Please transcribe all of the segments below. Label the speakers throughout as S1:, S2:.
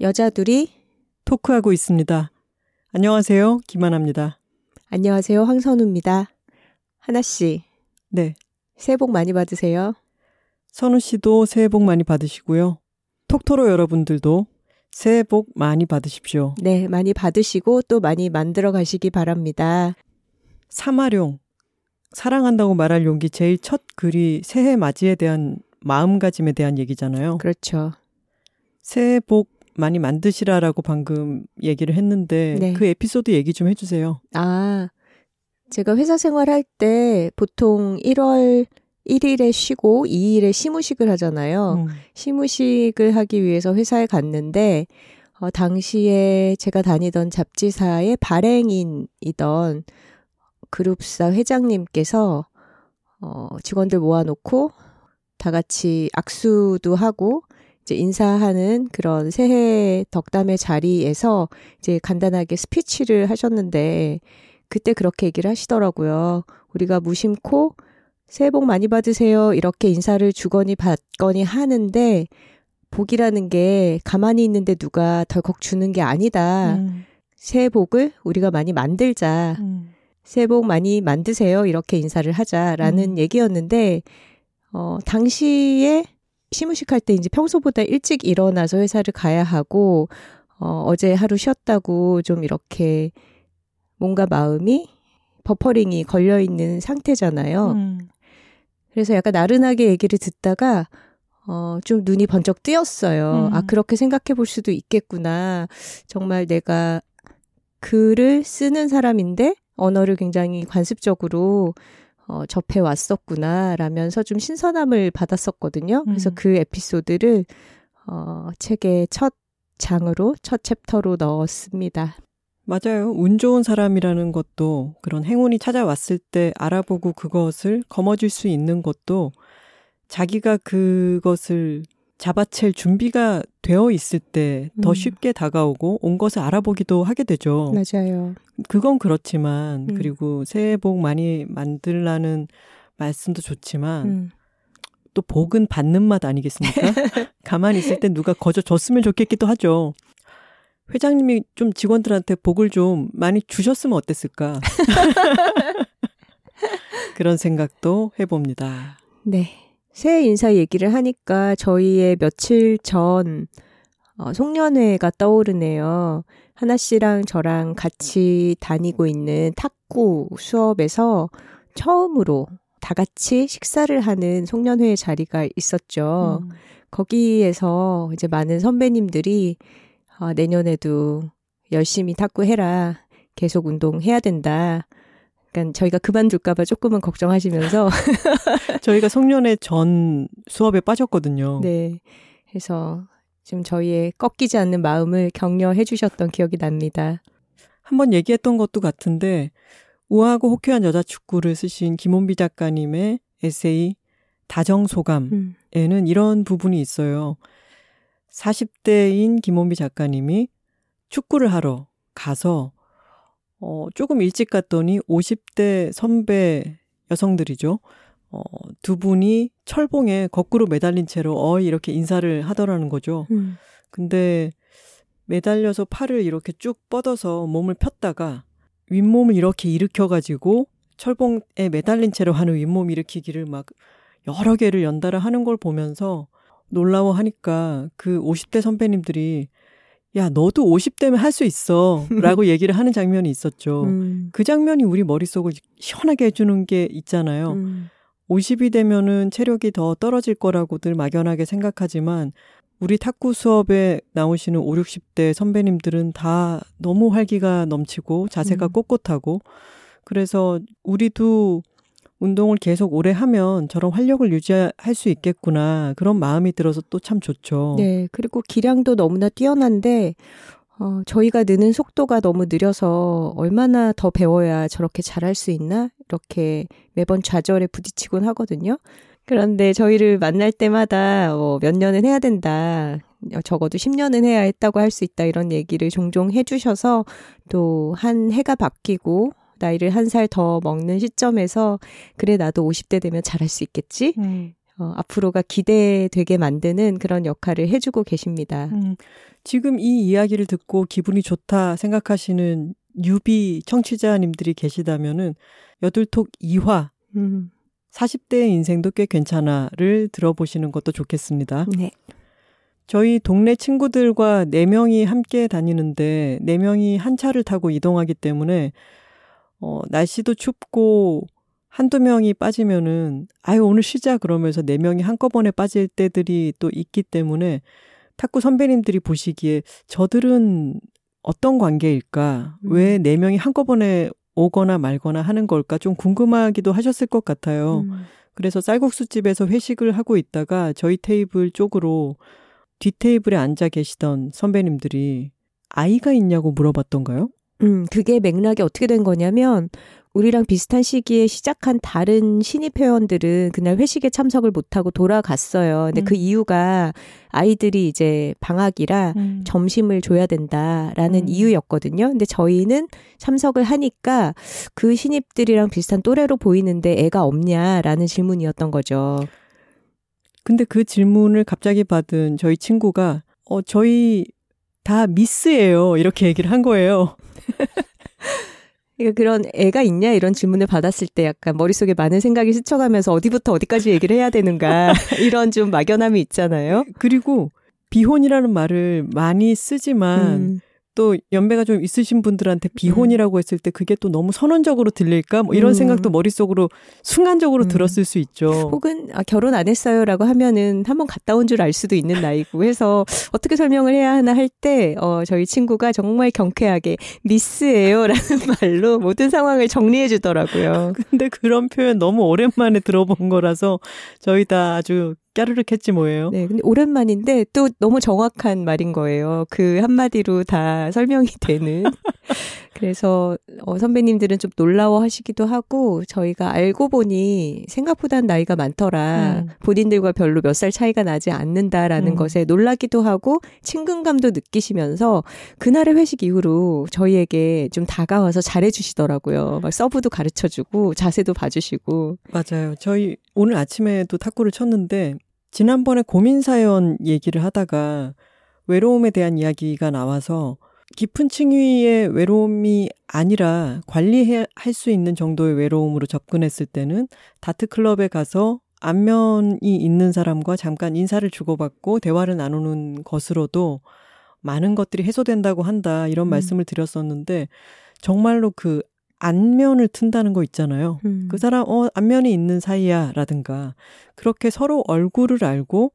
S1: 여자들이
S2: 토크하고 있습니다. 안녕하세요. 김하나입니다.
S1: 안녕하세요. 황선우입니다. 하나 씨.
S2: 네.
S1: 새해 복 많이 받으세요.
S2: 선우 씨도 새해 복 많이 받으시고요. 톡토로 여러분들도 새해 복 많이 받으십시오.
S1: 네, 많이 받으시고 또 많이 만들어 가시기 바랍니다.
S2: 사마룡. 사랑한다고 말할 용기 제일 첫 글이 새해 맞이에 대한 마음가짐에 대한 얘기잖아요.
S1: 그렇죠.
S2: 새해 복 많이 만드시라라고 방금 얘기를 했는데
S1: 네.
S2: 그 에피소드 얘기 좀 해주세요.
S1: 아, 제가 회사 생활할 때 보통 1월 1일에 쉬고 2일에 시무식을 하잖아요.
S2: 음.
S1: 시무식을 하기 위해서 회사에 갔는데 어, 당시에 제가 다니던 잡지사의 발행인이던 그룹사 회장님께서 어, 직원들 모아놓고 다 같이 악수도 하고 이제 인사하는 그런 새해 덕담의 자리에서 이제 간단하게 스피치를 하셨는데 그때 그렇게 얘기를 하시더라고요. 우리가 무심코 새해 복 많이 받으세요. 이렇게 인사를 주거니 받거니 하는데 복이라는 게 가만히 있는데 누가 덜컥 주는 게 아니다.
S2: 음.
S1: 새해 복을 우리가 많이 만들자.
S2: 음.
S1: 새해 복 많이 만드세요. 이렇게 인사를 하자라는
S2: 음.
S1: 얘기였는데, 어, 당시에 시무식 할 때 이제 평소보다 일찍 일어나서 회사를 가야 하고, 어, 어제 하루 쉬었다고 좀 이렇게 뭔가 마음이 버퍼링이 걸려 있는 상태잖아요.
S2: 음.
S1: 그래서 약간 나른하게 얘기를 듣다가 어, 좀 눈이 번쩍 뜨였어요.
S2: 음.
S1: 아, 그렇게 생각해 볼 수도 있겠구나. 정말 내가 글을 쓰는 사람인데 언어를 굉장히 관습적으로 어, 접해 왔었구나. 라면서 좀 신선함을 받았었거든요. 그래서
S2: 음.
S1: 그 에피소드를 어, 책의 첫 장으로, 첫 챕터로 넣었습니다.
S2: 맞아요. 운 좋은 사람이라는 것도 그런 행운이 찾아왔을 때 알아보고 그것을 거머쥘 수 있는 것도 자기가 그것을 잡아챌 준비가 되어 있을 때더
S1: 음.
S2: 쉽게 다가오고 온 것을 알아보기도 하게 되죠.
S1: 맞아요.
S2: 그건 그렇지만
S1: 음.
S2: 그리고 새해 복 많이 만들라는 말씀도 좋지만
S1: 음.
S2: 또 복은 받는 맛 아니겠습니까? 가만히 있을 때 누가 거저 줬으면 좋겠기도 하죠. 회장님이 좀 직원들한테 복을 좀 많이 주셨으면 어땠을까? 그런 생각도 해봅니다.
S1: 네. 새해 인사 얘기를 하니까 저희의 며칠 전 어, 송년회가 떠오르네요. 하나 씨랑 저랑 같이 다니고 있는 탁구 수업에서 처음으로 다 같이 식사를 하는 송년회 자리가 있었죠.
S2: 음.
S1: 거기에서 이제 많은 선배님들이 아, 내년에도 열심히 탁구해라. 계속 운동해야 된다. 그러니까 저희가 그만둘까봐 조금은 걱정하시면서
S2: 저희가 송년회 전 수업에 빠졌거든요.
S1: 네. 그래서 지금 저희의 꺾이지 않는 마음을 격려해 주셨던 기억이 납니다.
S2: 한번 얘기했던 것도 같은데 우아하고 호쾌한 여자 축구를 쓰신 김원비 작가님의 에세이 다정소감에는
S1: 음.
S2: 이런 부분이 있어요. 40대인 김원비 작가님이 축구를 하러 가서 어, 조금 일찍 갔더니 50대 선배 여성들이죠. 어, 두 분이 철봉에 거꾸로 매달린 채로 어 이렇게 인사를 하더라는 거죠.
S1: 음.
S2: 근데 매달려서 팔을 이렇게 쭉 뻗어서 몸을 폈다가 윗몸을 이렇게 일으켜가지고 철봉에 매달린 채로 하는 윗몸 일으키기를 막 여러 개를 연달아 하는 걸 보면서 놀라워하니까 그 50대 선배님들이 야, 너도 50대면 할 수 있어. 라고 얘기를 하는 장면이 있었죠.
S1: 음.
S2: 그 장면이 우리 머릿속을 시원하게 해주는 게 있잖아요.
S1: 음.
S2: 50이 되면은 체력이 더 떨어질 거라고들 막연하게 생각하지만 우리 탁구 수업에 나오시는 5, 60대 선배님들은 다 너무 활기가 넘치고 자세가
S1: 음.
S2: 꼿꼿하고 그래서 우리도 운동을 계속 오래 하면 저런 활력을 유지할 수 있겠구나 그런 마음이 들어서 또 참 좋죠.
S1: 네. 그리고 기량도 너무나 뛰어난데, 어, 저희가 느는 속도가 너무 느려서 얼마나 더 배워야 저렇게 잘할 수 있나? 이렇게 매번 좌절에 부딪히곤 하거든요. 그런데 저희를 만날 때마다 어, 몇 년은 해야 된다. 적어도 10년은 해야 했다고 할 수 있다 이런 얘기를 종종 해주셔서 또 한 해가 바뀌고 나이를 한 살 더 먹는 시점에서 그래 나도 50대 되면 잘할 수 있겠지. 음. 어, 앞으로가 기대되게 만드는 그런 역할을 해주고 계십니다. 음,
S2: 지금 이 이야기를 듣고 기분이 좋다 생각하시는 유비 청취자님들이 계시다면은 여둘톡 2화 음. 40대의 인생도 꽤 괜찮아를 들어보시는 것도 좋겠습니다. 네. 저희 동네 친구들과 4명이 함께 다니는데 4명이 한 차를 타고 이동하기 때문에 어, 날씨도 춥고 한두 명이 빠지면은 아유 오늘 쉬자 그러면서 네 명이 한꺼번에 빠질 때들이 또 있기 때문에 탁구 선배님들이 보시기에 저들은 어떤 관계일까? 음. 왜네 명이 한꺼번에 오거나 말거나 하는 걸까? 좀 궁금하기도 하셨을 것 같아요. 음. 그래서 쌀국수집에서 회식을 하고 있다가 저희 테이블 쪽으로 뒷 테이블에 앉아 계시던 선배님들이 아이가 있냐고 물어봤던가요?
S1: 음, 그게 맥락이 어떻게 된 거냐면 우리랑 비슷한 시기에 시작한 다른 신입 회원들은 그날 회식에 참석을 못하고 돌아갔어요. 근데 음. 그 이유가 아이들이 이제 방학이라 음. 점심을 줘야 된다라는 음. 이유였거든요. 근데 저희는 참석을 하니까 그 신입들이랑 비슷한 또래로 보이는데 애가 없냐라는 질문이었던 거죠.
S2: 근데 그 질문을 갑자기 받은 저희 친구가 어 저희 다 미스예요. 이렇게 얘기를 한 거예요.
S1: 그러니까 그런 애가 있냐 이런 질문을 받았을 때 약간 머릿속에 많은 생각이 스쳐가면서 어디부터 어디까지 얘기를 해야 되는가 이런 좀 막연함이 있잖아요.
S2: 그리고 비혼이라는 말을 많이 쓰지만 음. 또 연배가 좀 있으신 분들한테 비혼이라고 했을 때 그게 또 너무 선언적으로 들릴까? 뭐 이런 음. 생각도 머릿속으로 순간적으로 음. 들었을 수 있죠.
S1: 혹은 아, 결혼 안 했어요라고 하면은 한번 갔다 온 줄 알 수도 있는 나이고 해서 어떻게 설명을 해야 하나 할 때 어, 저희 친구가 정말 경쾌하게 미스예요라는 말로 모든 상황을 정리해 주더라고요.
S2: 근데 그런 표현 너무 오랜만에 들어본 거라서 저희 다 아주 까르륵 했지 뭐예요.
S1: 네, 근데 오랜만인데 또 너무 정확한 말인 거예요. 그 한마디로 다 설명이 되는. 그래서 어, 선배님들은 좀 놀라워하시기도 하고 저희가 알고 보니 생각보단 나이가 많더라. 음. 본인들과 별로 몇 살 차이가 나지 않는다라는 음. 것에 놀라기도 하고 친근감도 느끼시면서 그날의 회식 이후로 저희에게 좀 다가와서 잘해주시더라고요. 막 서브도 가르쳐주고 자세도 봐주시고.
S2: 맞아요. 저희 오늘 아침에도 탁구를 쳤는데 지난번에 고민 사연 얘기를 하다가 외로움에 대한 이야기가 나와서 깊은 층위의 외로움이 아니라 관리할 수 있는 정도의 외로움으로 접근했을 때는 다트클럽에 가서 안면이 있는 사람과 잠깐 인사를 주고받고 대화를 나누는 것으로도 많은 것들이 해소된다고 한다 이런 음. 말씀을 드렸었는데 정말로 그 안면을 튼다는 거 있잖아요. 음. 그 사람 어 안면이 있는 사이야라든가 그렇게 서로 얼굴을 알고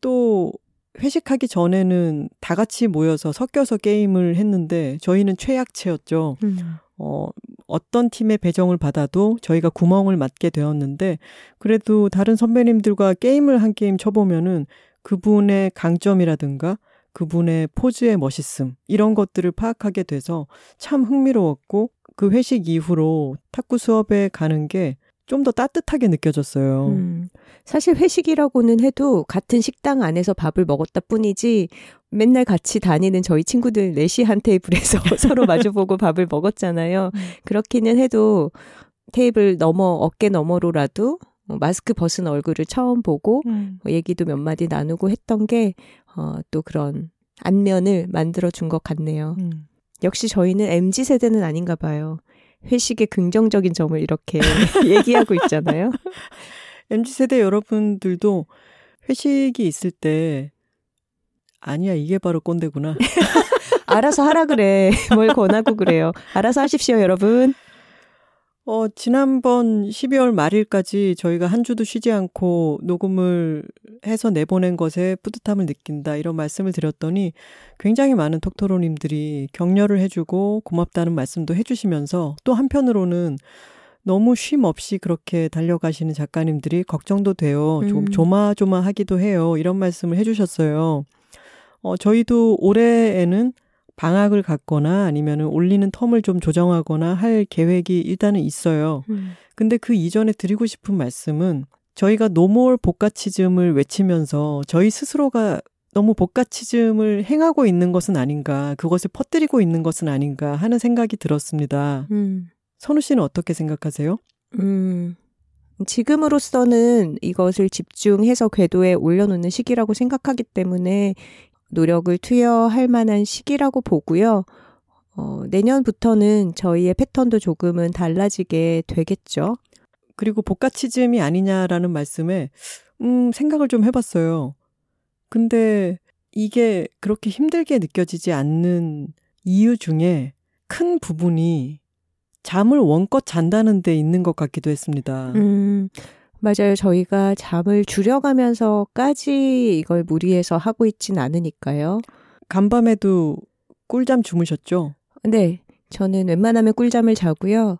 S2: 또 회식하기 전에는 다 같이 모여서 섞여서 게임을 했는데 저희는 최약체였죠. 음. 어, 어떤 팀의 배정을 받아도 저희가 구멍을 맞게 되었는데 그래도 다른 선배님들과 게임을 한 게임 쳐보면은 그분의 강점이라든가 그분의 포즈의 멋있음 이런 것들을 파악하게 돼서 참 흥미로웠고 그 회식 이후로 탁구 수업에 가는 게 좀 더 따뜻하게 느껴졌어요. 음,
S1: 사실 회식이라고는 해도 같은 식당 안에서 밥을 먹었다 뿐이지 맨날 같이 다니는 저희 친구들 넷이 한 테이블에서 서로 마주보고 밥을 먹었잖아요. 음. 그렇기는 해도 테이블 넘어 어깨 너머로라도 뭐 마스크 벗은 얼굴을 처음 보고 음. 뭐 얘기도 몇 마디 나누고 했던 게 어, 또 그런 안면을 만들어 준 것 같네요. 음. 역시 저희는 MZ 세대는 아닌가 봐요. 회식의 긍정적인 점을 이렇게 얘기하고 있잖아요.
S2: MZ 세대 여러분들도 회식이 있을 때 아니야 이게 바로 꼰대구나.
S1: 알아서 하라 그래. 뭘 권하고 그래요. 알아서 하십시오, 여러분.
S2: 어, 지난번 12월 말일까지 저희가 한 주도 쉬지 않고 녹음을 해서 내보낸 것에 뿌듯함을 느낀다. 이런 말씀을 드렸더니 굉장히 많은 톡토로님들이 격려를 해주고 고맙다는 말씀도 해주시면서 또 한편으로는 너무 쉼 없이 그렇게 달려가시는 작가님들이 걱정도 돼요. 좀 음. 조마조마하기도 해요. 이런 말씀을 해주셨어요. 어, 저희도 올해에는 방학을 갖거나 아니면은 올리는 텀을 좀 조정하거나 할 계획이 일단은 있어요. 음. 근데 그 이전에 드리고 싶은 말씀은 저희가 노몰 복가치즘을 외치면서 저희 스스로가 너무 복가치즘을 행하고 있는 것은 아닌가, 그것을 퍼뜨리고 있는 것은 아닌가 하는 생각이 들었습니다.
S1: 음.
S2: 선우 씨는 어떻게 생각하세요?
S1: 음. 지금으로서는 이것을 집중해서 궤도에 올려놓는 시기라고 생각하기 때문에 노력을 투여할 만한 시기라고 보고요. 어, 내년부터는 저희의 패턴도 조금은 달라지게 되겠죠.
S2: 그리고 복가치즘이 아니냐라는 말씀에, 음, 생각을 좀 해봤어요. 근데 이게 그렇게 힘들게 느껴지지 않는 이유 중에 큰 부분이 잠을 원껏 잔다는 데 있는 것 같기도 했습니다.
S1: 음, 맞아요. 저희가 잠을 줄여가면서까지 이걸 무리해서 하고 있진 않으니까요.
S2: 간밤에도 꿀잠 주무셨죠?
S1: 네. 저는 웬만하면 꿀잠을 자고요.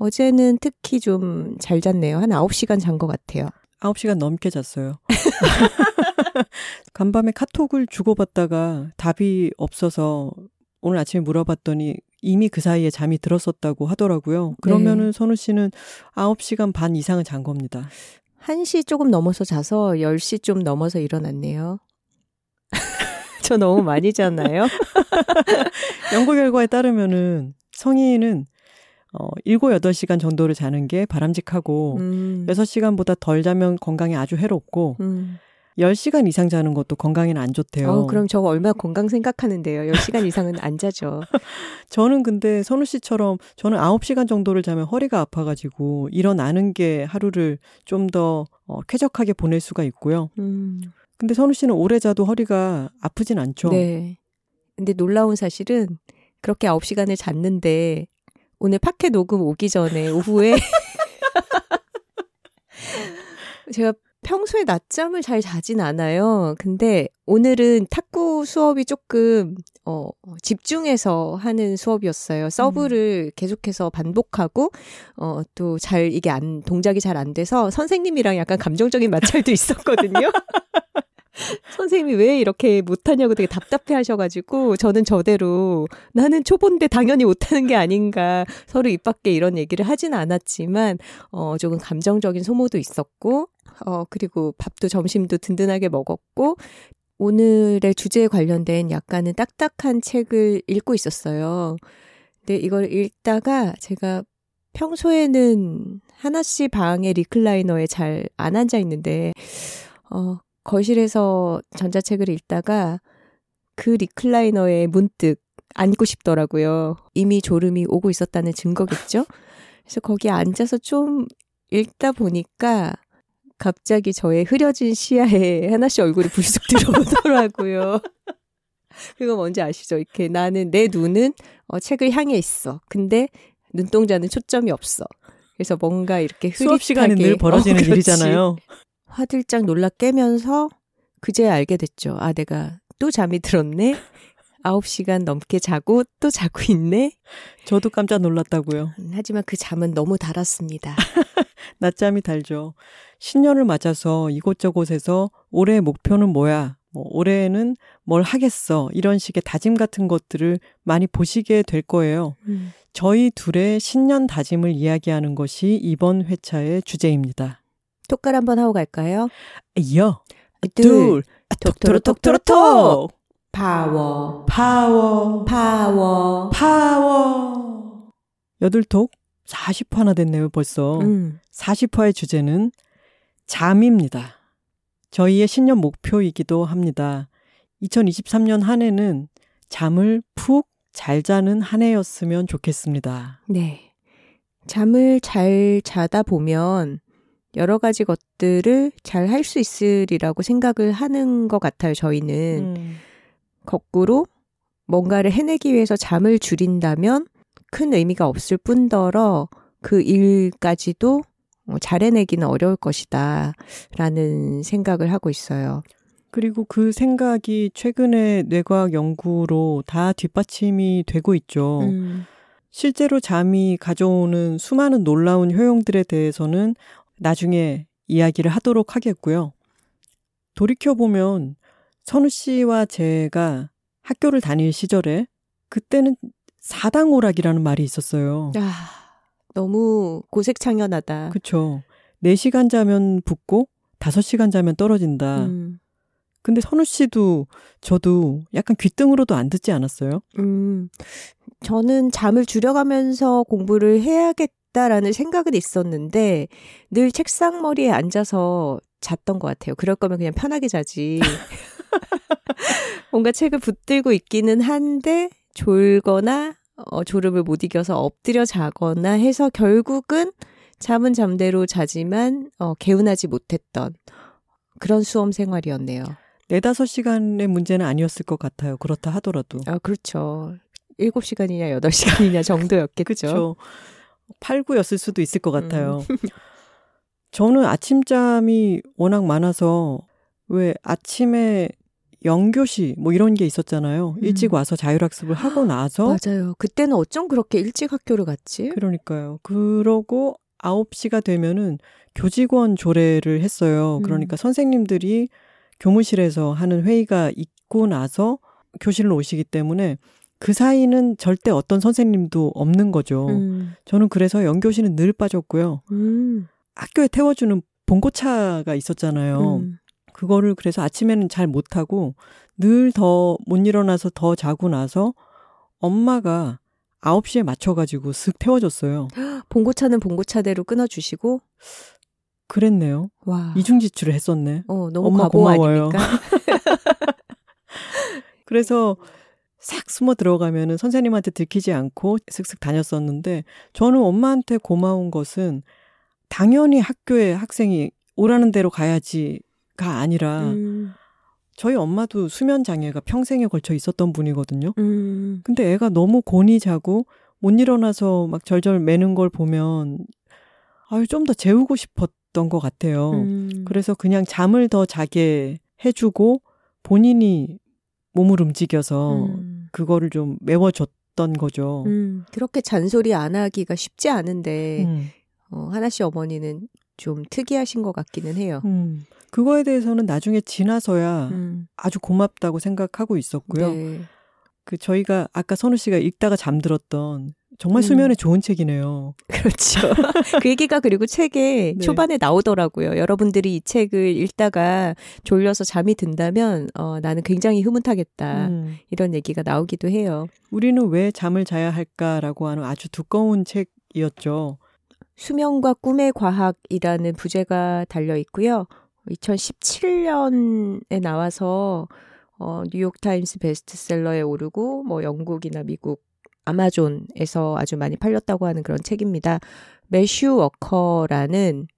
S1: 어제는 특히 좀 잘 잤네요. 한 9시간 잔 것 같아요.
S2: 9시간 넘게 잤어요. 간밤에 카톡을 주고받다가 답이 없어서 오늘 아침에 물어봤더니 이미 그 사이에 잠이 들었었다고 하더라고요. 그러면은
S1: 네.
S2: 선우 씨는 9시간 반 이상은 잔 겁니다.
S1: 1시 조금 넘어서 자서 10시 좀 넘어서 일어났네요. 저 너무 많이 잤나요?
S2: 연구 결과에 따르면은 성인은 어, 7, 8시간 정도를 자는 게 바람직하고
S1: 음,
S2: 6시간보다 덜 자면 건강에 아주 해롭고
S1: 음.
S2: 10시간 이상 자는 것도 건강에는 안 좋대요.
S1: 어, 그럼 저 얼마나 건강 생각하는데요. 10시간 이상은 안 자죠.
S2: 저는 근데 선우 씨처럼 저는 9시간 정도를 자면 허리가 아파가지고 일어나는 게 하루를 좀더 어, 쾌적하게 보낼 수가 있고요.
S1: 음,
S2: 근데 선우 씨는 오래 자도 허리가 아프진 않죠?
S1: 네. 근데 놀라운 사실은 그렇게 9시간을 잤는데 오늘 팟캐 녹음 오기 전에 오후에 제가 평소에 낮잠을 잘 자진 않아요. 근데 오늘은 탁구 수업이 조금 어 집중해서 하는 수업이었어요. 서브를 계속해서 반복하고 어또 잘 이게 안 동작이 잘 안 돼서 선생님이랑 약간 감정적인 마찰도 있었거든요. 선생님이 왜 이렇게 못하냐고 되게 답답해 하셔가지고, 저는 저대로, 나는 초보인데 당연히 못하는 게 아닌가, 서로 입 밖에 이런 얘기를 하진 않았지만, 어, 조금 감정적인 소모도 있었고, 어, 그리고 밥도 점심도 든든하게 먹었고, 오늘의 주제에 관련된 약간은 딱딱한 책을 읽고 있었어요. 근데 이걸 읽다가 제가 평소에는 하나씨 방에 recliner에 잘 안 앉아 있는데, 어, 거실에서 전자책을 읽다가 그 recliner에 문득 앉고 싶더라고요. 이미 졸음이 오고 있었다는 증거겠죠? 그래서 거기에 앉아서 좀 읽다 보니까 갑자기 저의 흐려진 시야에 하나씨 얼굴이 불쑥 들어오더라고요. 그거 뭔지 아시죠? 이렇게 나는 내 눈은 어, 책을 향해 있어. 근데 눈동자는 초점이 없어. 그래서 뭔가 이렇게 흐릿하게
S2: 수업 시간에 늘 벌어지는
S1: 어.
S2: 일이잖아요.
S1: 화들짝 놀라 깨면서 그제 알게 됐죠. 아, 내가 또 잠이 들었네. 9시간 넘게 자고 또 자고 있네.
S2: 저도 깜짝 놀랐다고요.
S1: 음, 하지만 그 잠은 너무 달았습니다.
S2: 낮잠이 달죠. 신년을 맞아서 이곳저곳에서 올해의 목표는 뭐야? 뭐 올해에는 뭘 하겠어? 이런 식의 다짐 같은 것들을 많이 보시게 될 거예요.
S1: 음.
S2: 저희 둘의 신년 다짐을 이야기하는 것이 이번 회차의 주제입니다.
S1: 톡깔 한번 하고 갈까요?
S2: 여,
S1: 둘,
S2: 둘,
S1: 톡톡톡톡톡. 파워,
S2: 파워,
S1: 파워.
S2: 파워. 여둘톡 40화나 됐네요, 벌써.
S1: 음.
S2: 40화의 주제는 잠입니다. 저희의 신년 목표이기도 합니다. 2023년 한 해는 잠을 푹 잘 자는 한 해였으면 좋겠습니다.
S1: 네. 잠을 잘 자다 보면 여러 가지 것들을 잘 할 수 있으리라고 생각을 하는 것 같아요, 저희는.
S2: 음,
S1: 거꾸로 뭔가를 해내기 위해서 잠을 줄인다면 큰 의미가 없을 뿐더러 그 일까지도 어, 잘 해내기는 어려울 것이다. 라는 생각을 하고 있어요.
S2: 그리고 그 생각이 최근에 뇌과학 연구로 다 뒷받침이 되고 있죠.
S1: 음,
S2: 실제로 잠이 가져오는 수많은 놀라운 효용들에 대해서는 나중에 이야기를 하도록 하겠고요. 돌이켜보면 선우 씨와 제가 학교를 다닐 시절에 그때는 사당 오락이라는 말이 있었어요.
S1: 아, 너무 고색창연하다.
S2: 그쵸. 4시간 자면 붓고 5시간 자면 떨어진다.
S1: 음,
S2: 근데 선우 씨도 저도 약간 귀등으로도 안 듣지 않았어요?
S1: 음, 저는 잠을 줄여가면서 공부를 해야겠다라는 생각은 있었는데 늘 책상 머리에 앉아서 잤던 것 같아요. 그럴 거면 그냥 편하게 자지. 뭔가 책을 붙들고 있기는 한데 졸거나 어, 졸음을 못 이겨서 엎드려 자거나 해서 결국은 잠은 잠대로 자지만 어, 개운하지 못했던 그런 수험 생활이었네요.
S2: 네다섯 시간의 문제는 아니었을 것 같아요. 그렇다 하더라도.
S1: 아, 그렇죠. 7시간이냐 8시간이냐 정도였겠죠.
S2: 그렇죠. 8, 9였을 수도 있을 것 같아요. 음. 저는 아침잠이 워낙 많아서 왜 아침에 영교시 뭐 이런 게 있었잖아요. 음. 일찍 와서 자율학습을 하고 나서
S1: 맞아요. 그때는 어쩜 그렇게 일찍 학교를 갔지?
S2: 그러니까요. 그러고 9시가 되면은 교직원 조례를 했어요. 음. 그러니까 음. 선생님들이 교무실에서 하는 회의가 있고 나서 교실로 오시기 때문에 그 사이는 절대 어떤 선생님도 없는 거죠. 음. 저는 그래서 연교시는 늘 빠졌고요. 음. 학교에 태워주는 봉고차가 있었잖아요. 음. 그거를 그래서 아침에는 잘 못하고 늘 더 못 일어나서 더 자고 나서 엄마가 9시에 맞춰가지고 슥 태워줬어요.
S1: 봉고차는 봉고차대로 끊어주시고?
S2: 그랬네요. 와. 이중지출을 했었네.
S1: 어, 너무 엄마 고마워요.
S2: 그래서 싹 숨어 들어가면은 선생님한테 들키지 않고 슥슥 다녔었는데 저는 엄마한테 고마운 것은 당연히 학교에 학생이 오라는 대로 가야지가 아니라 음. 저희 엄마도 수면 장애가 평생에 걸쳐 있었던 분이거든요. 음. 근데 애가 너무 곤히 자고 못 일어나서 막 절절 매는 걸 보면 아유 좀 더 재우고 싶었던 것 같아요. 음. 그래서 그냥 잠을 더 자게 해주고 본인이 몸을 움직여서 음. 그거를 좀 메워줬던 거죠.
S1: 음. 그렇게 잔소리 안 하기가 쉽지 않은데 음. 어, 하나 씨 어머니는 좀 특이하신 것 같기는 해요. 음.
S2: 그거에 대해서는 나중에 지나서야 음. 아주 고맙다고 생각하고 있었고요. 네. 그 저희가 아까 선우 씨가 읽다가 잠들었던 정말 음. 수면에 좋은 책이네요.
S1: 그렇죠. 그 얘기가 그리고 책에 네. 초반에 나오더라고요. 여러분들이 이 책을 읽다가 졸려서 잠이 든다면 어, 나는 굉장히 흐뭇하겠다. 음. 이런 얘기가 나오기도 해요.
S2: 우리는 왜 잠을 자야 할까라고 하는 아주 두꺼운 책이었죠.
S1: 수면과 꿈의 과학이라는 부제가 달려 있고요. 2017년에 나와서 어, 뉴욕타임스 베스트셀러에 오르고 뭐 영국이나 미국 아마존에서 아주 많이 팔렸다고 하는 그런 책입니다. 매슈 워커라는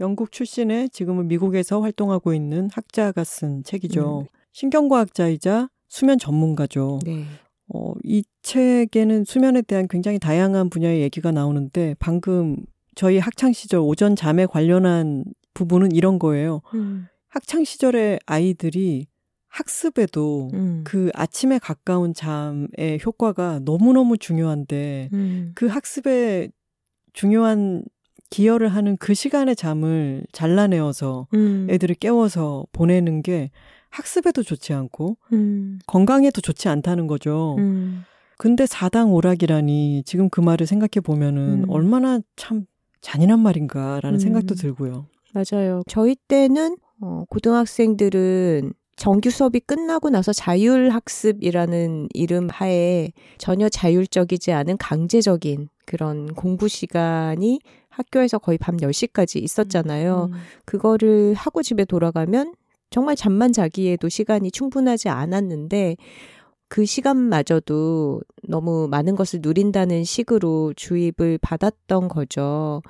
S2: 영국 출신의 지금은 미국에서 활동하고 있는 학자가 쓴 책이죠. 음. 신경과학자이자 수면 전문가죠. 네. 어, 이 책에는 수면에 대한 굉장히 다양한 분야의 얘기가 나오는데 방금 저희 학창 시절 오전 잠에 관련한 부분은 이런 거예요. 음. 학창 시절의 아이들이 학습에도 음. 그 아침에 가까운 잠의 효과가 너무너무 중요한데 음. 그 학습에 중요한 기여를 하는 그 시간의 잠을 잘라내어서 음. 애들을 깨워서 보내는 게 학습에도 좋지 않고 음. 건강에도 좋지 않다는 거죠. 음. 근데 사당 오락이라니 지금 그 말을 생각해 보면은 음. 얼마나 참 잔인한 말인가라는 음. 생각도 들고요.
S1: 맞아요. 저희 때는 어, 고등학생들은 정규 수업이 끝나고 나서 자율학습이라는 이름 하에 전혀 자율적이지 않은 강제적인 그런 공부 시간이 학교에서 거의 밤 10시까지 있었잖아요. 음. 그거를 하고 집에 돌아가면 정말 잠만 자기에도 시간이 충분하지 않았는데 그 시간마저도 너무 많은 것을 누린다는 식으로 주입을 받았던 거죠.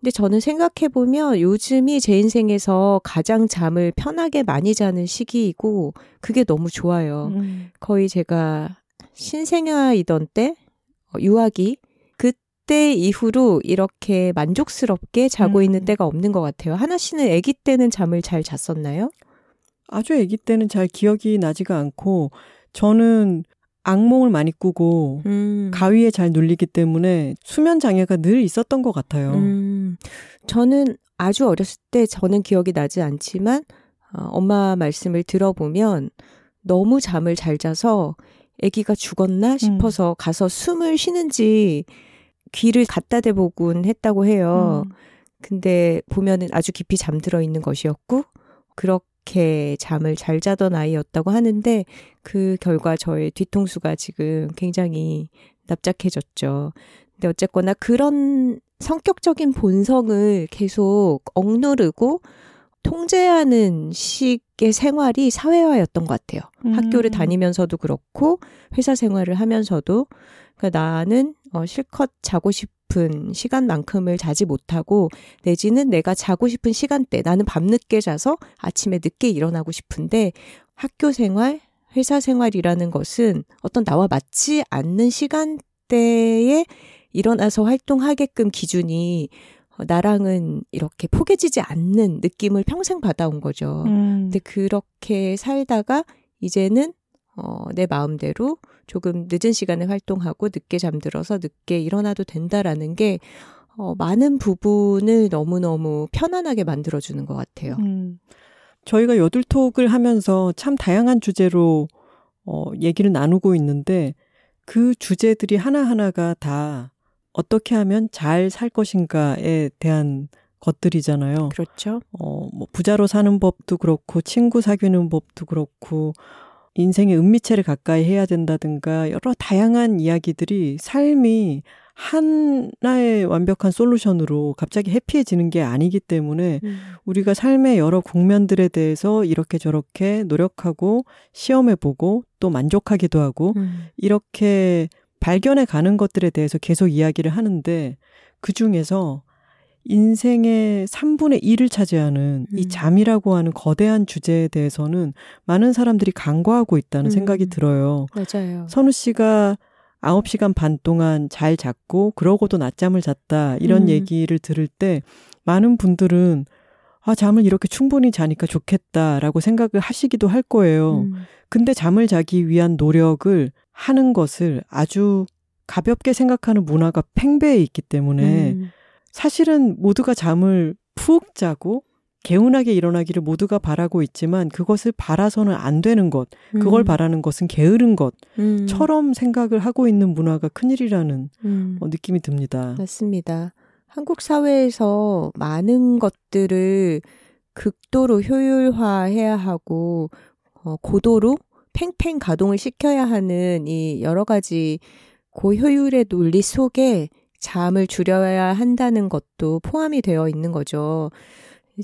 S1: 근데 저는 생각해보면 요즘이 제 인생에서 가장 잠을 편하게 많이 자는 시기이고 그게 너무 좋아요. 음. 거의 제가 신생아이던 때, 어, 유아기, 그때 이후로 이렇게 만족스럽게 자고 음. 있는 때가 없는 것 같아요. 하나 씨는 아기 때는 잠을 잘 잤었나요?
S2: 아주 아기 때는 잘 기억이 나지가 않고 저는 악몽을 많이 꾸고 음. 가위에 잘 눌리기 때문에 수면 장애가 늘 있었던 것 같아요. 음.
S1: 저는 아주 어렸을 때 저는 기억이 나지 않지만 어, 엄마 말씀을 들어보면 너무 잠을 잘 자서 아기가 죽었나 싶어서 음. 가서 숨을 쉬는지 귀를 갖다 대보곤 했다고 해요. 음. 근데 보면은 아주 깊이 잠들어 있는 것이었고 그렇게 그렇게 잠을 잘 자던 아이였다고 하는데 그 결과 저의 뒤통수가 지금 굉장히 납작해졌죠. 근데 어쨌거나 그런 성격적인 본성을 계속 억누르고 통제하는 식의 생활이 사회화였던 것 같아요.
S2: 음.
S1: 학교를 다니면서도 그렇고 회사 생활을 하면서도 그러니까 나는 어, 실컷 자고 싶 은 시간만큼을 자지 못하고 내지는 내가 자고 싶은 시간대 나는 밤늦게 자서 아침에 늦게 일어나고 싶은데 학교 생활, 회사 생활이라는 것은 어떤 나와 맞지 않는 시간대에 일어나서 활동하게끔 기준이 어, 나랑은 이렇게 포개지지 않는 느낌을 평생 받아온 거죠.
S2: 음.
S1: 근데 그렇게 살다가 이제는 어, 내 마음대로 조금 늦은 시간에 활동하고 늦게 잠들어서 늦게 일어나도 된다라는 게 어, 많은 부분을 너무너무 편안하게 만들어주는 것 같아요.
S2: 음. 저희가 여둘톡을 하면서 참 다양한 주제로 어, 얘기를 나누고 있는데 그 주제들이 하나하나가 다 어떻게 하면 잘 살 것인가에 대한 것들이잖아요.
S1: 그렇죠.
S2: 어, 뭐 부자로 사는 법도 그렇고 친구 사귀는 법도 그렇고 인생의 은미체를 가까이 해야 된다든가 여러 다양한 이야기들이 삶이 하나의 완벽한 솔루션으로 갑자기 해피해지는 게 아니기 때문에
S1: 음.
S2: 우리가 삶의 여러 국면들에 대해서 이렇게 저렇게 노력하고 시험해보고 또 만족하기도 하고
S1: 음.
S2: 이렇게 발견해 가는 것들에 대해서 계속 이야기를 하는데 그 중에서 인생의 3분의 1을 차지하는 이
S1: 음.
S2: 잠이라고 하는 거대한 주제에 대해서는 많은 사람들이 간과하고 있다는
S1: 음.
S2: 생각이 들어요.
S1: 맞아요.
S2: 선우 씨가 9시간 반 동안 잘 잤고 그러고도 낮잠을 잤다 이런
S1: 음.
S2: 얘기를 들을 때 많은 분들은 아 잠을 이렇게 충분히 자니까 좋겠다라고 생각을 하시기도 할 거예요.
S1: 음.
S2: 근데 잠을 자기 위한 노력을 하는 것을 아주 가볍게 생각하는 문화가 팽배해 있기 때문에
S1: 음.
S2: 사실은 모두가 잠을 푹 자고 개운하게 일어나기를 모두가 바라고 있지만 그것을 바라서는 안 되는 것, 그걸
S1: 음.
S2: 바라는 것은 게으른
S1: 음.
S2: 것처럼 생각을 하고 있는 문화가 큰일이라는
S1: 음.
S2: 어, 느낌이 듭니다.
S1: 맞습니다. 한국 사회에서 많은 것들을 극도로 효율화해야 하고 어, 고도로 팽팽 가동을 시켜야 하는 이 여러 가지 고효율의 논리 속에 잠을 줄여야 한다는 것도 포함이 되어 있는 거죠.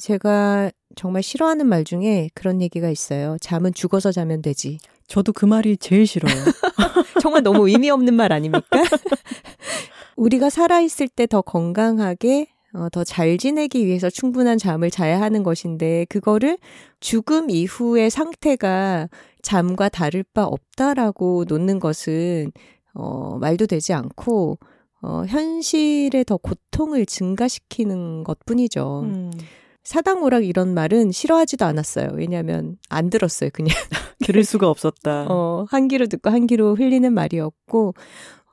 S1: 제가 정말 싫어하는 말 중에 그런 얘기가 있어요. 잠은 죽어서 자면 되지.
S2: 저도 그 말이 제일 싫어요.
S1: 정말 너무 의미 없는 말 아닙니까? 우리가 살아있을 때 더 건강하게 어, 더 잘 지내기 위해서 충분한 잠을 자야 하는 것인데 그거를 죽음 이후의 상태가 잠과 다를 바 없다라고 놓는 것은 어, 말도 되지 않고 어, 현실의 더 고통을 증가시키는 것 뿐이죠.
S2: 음,
S1: 사당오락 이런 말은 싫어하지도 않았어요. 왜냐하면 안 들었어요. 그냥
S2: 들을 수가 없었다.
S1: 어, 한 귀로 듣고 한 귀로 흘리는 말이었고,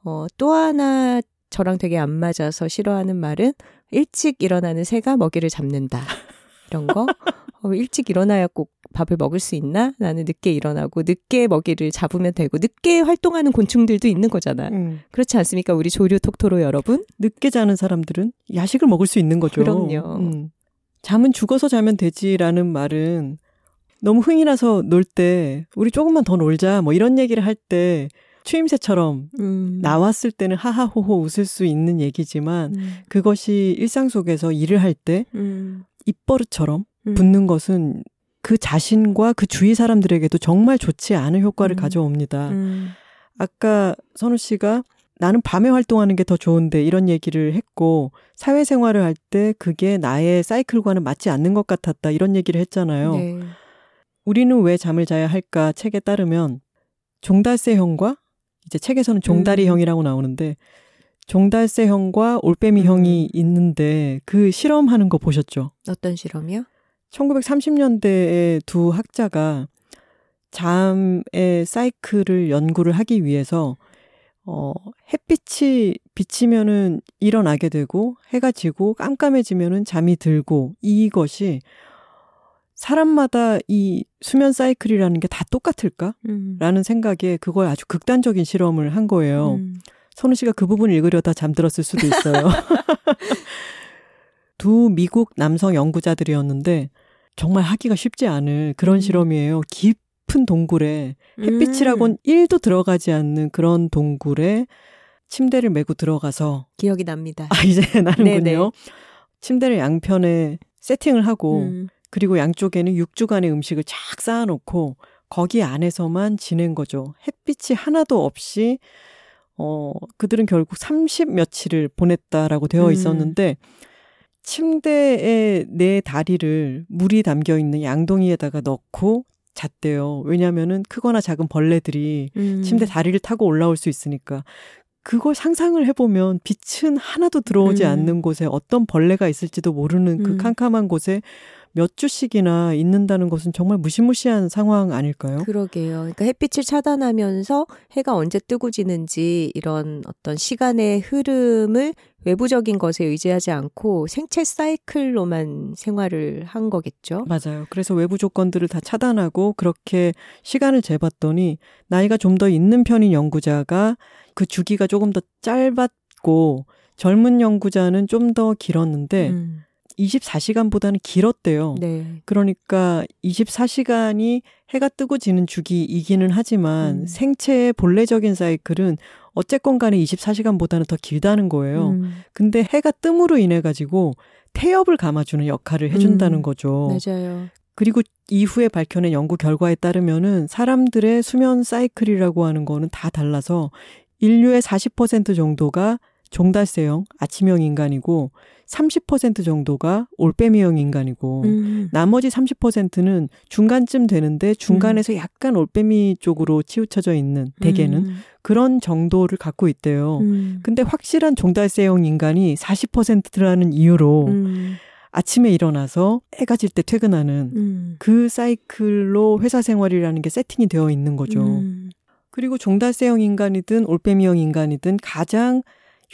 S1: 어, 또 하나 저랑 되게 안 맞아서 싫어하는 말은 일찍 일어나는 새가 먹이를 잡는다. 이런 거. 어, 일찍 일어나야 꼭 밥을 먹을 수 있나? 나는 늦게 일어나고 늦게 먹이를 잡으면 되고 늦게 활동하는 곤충들도 있는 거잖아.
S2: 음,
S1: 그렇지 않습니까? 우리 조류 톡토로 여러분?
S2: 늦게 자는 사람들은 야식을 먹을 수 있는 거죠.
S1: 그럼요.
S2: 음. 잠은 죽어서 자면 되지라는 말은 너무 흥이 나서 놀 때 우리 조금만 더 놀자 뭐 이런 얘기를 할 때 추임새처럼
S1: 음.
S2: 나왔을 때는 하하호호 웃을 수 있는 얘기지만
S1: 음.
S2: 그것이 일상 속에서 일을 할때
S1: 음.
S2: 입버릇처럼
S1: 음.
S2: 붙는 것은 그 자신과 그 주위 사람들에게도 정말 좋지 않은 효과를
S1: 음.
S2: 가져옵니다.
S1: 음.
S2: 아까 선우 씨가 나는 밤에 활동하는 게 더 좋은데 이런 얘기를 했고 사회생활을 할 때 그게 나의 사이클과는 맞지 않는 것 같았다 이런 얘기를 했잖아요.
S1: 네.
S2: 우리는 왜 잠을 자야 할까 책에 따르면 종달새형과 이제 책에서는 종다리형이라고 나오는데 종달새형과 올빼미형이
S1: 음.
S2: 있는데 그 실험하는 거 보셨죠?
S1: 어떤 실험이요?
S2: 1930년대에 두 학자가 잠의 사이클을 연구를 하기 위해서 어, 햇빛이 비치면은 일어나게 되고 해가 지고 깜깜해지면은 잠이 들고 이것이 사람마다 이 수면 사이클이라는 게 다 똑같을까?
S1: 음.
S2: 라는 생각에 그걸 아주 극단적인 실험을 한 거예요.
S1: 음.
S2: 선우 씨가 그 부분 읽으려다 잠들었을 수도 있어요. 두 미국 남성 연구자들이었는데 정말 하기가 쉽지 않은 그런
S1: 음.
S2: 실험이에요. 깊은 동굴에 햇빛이라고는
S1: 음,
S2: 1도 들어가지 않는 그런 동굴에 침대를 메고 들어가서
S1: 기억이 납니다.
S2: 아 이제 나는군요.
S1: 네네.
S2: 침대를 양편에 세팅을 하고
S1: 음,
S2: 그리고 양쪽에는 6주간의 음식을 쫙 쌓아놓고 거기 안에서만 지낸 거죠. 햇빛이 하나도 없이 어 그들은 결국 30 며칠을 보냈다라고 되어
S1: 음.
S2: 있었는데 침대에 내 다리를 물이 담겨 있는 양동이에다가 넣고 잤대요. 왜냐면은 크거나 작은 벌레들이
S1: 음.
S2: 침대 다리를 타고 올라올 수 있으니까. 그걸 상상을 해보면 빛은 하나도 들어오지
S1: 음.
S2: 않는 곳에 어떤 벌레가 있을지도 모르는 그
S1: 음.
S2: 캄캄한 곳에 몇 주씩이나 있는다는 것은 정말 무시무시한 상황 아닐까요?
S1: 그러게요. 그러니까 햇빛을 차단하면서 해가 언제 뜨고 지는지 이런 어떤 시간의 흐름을 외부적인 것에 의지하지 않고 생체 사이클로만 생활을 한 거겠죠.
S2: 맞아요. 그래서 외부 조건들을 다 차단하고 그렇게 시간을 재봤더니 나이가 좀 더 있는 편인 연구자가 그 주기가 조금 더 짧았고 젊은 연구자는 좀 더 길었는데
S1: 음,
S2: 24시간보다는 길었대요.
S1: 네.
S2: 그러니까 24시간이 해가 뜨고 지는 주기이기는 하지만
S1: 음.
S2: 생체의 본래적인 사이클은 어쨌건 간에 24시간보다는 더 길다는 거예요.
S1: 음,
S2: 근데 해가 뜸으로 인해 가지고 태엽을 감아주는 역할을 해준다는
S1: 음.
S2: 거죠.
S1: 맞아요.
S2: 그리고 이후에 밝혀낸 연구 결과에 따르면은 사람들의 수면 사이클이라고 하는 거는 다 달라서 인류의 40% 정도가 종달새형 아침형 인간이고 30% 정도가 올빼미형 인간이고
S1: 음,
S2: 나머지 30%는 중간쯤 되는데 중간에서 약간 올빼미 쪽으로 치우쳐져 있는 대개는
S1: 음,
S2: 그런 정도를 갖고 있대요.
S1: 음,
S2: 근데 확실한 종달새형 인간이 40%라는 이유로
S1: 음,
S2: 아침에 일어나서 해가 질 때 퇴근하는
S1: 음,
S2: 그 사이클로 회사 생활이라는 게 세팅이 되어 있는 거죠.
S1: 음,
S2: 그리고 종달새형 인간이든 올빼미형 인간이든 가장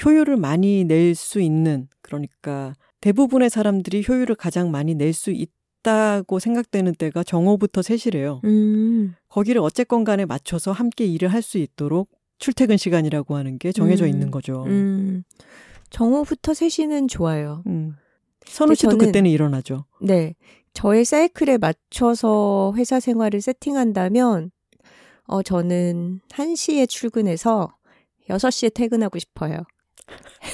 S2: 효율을 많이 낼 수 있는 그러니까 대부분의 사람들이 효율을 가장 많이 낼 수 있다고 생각되는 때가 정오부터 3시래요.
S1: 음,
S2: 거기를 어쨌건 간에 맞춰서 함께 일을 할 수 있도록 출퇴근 시간이라고 하는 게 정해져
S1: 음,
S2: 있는 거죠.
S1: 음. 정오부터 3시는 좋아요.
S2: 음. 선우 씨도
S1: 저는-
S2: 그때는 일어나죠.
S1: 네. 저의 사이클에 맞춰서 회사 생활을 세팅한다면, 어, 저는 1시에 출근해서 6시에 퇴근하고 싶어요.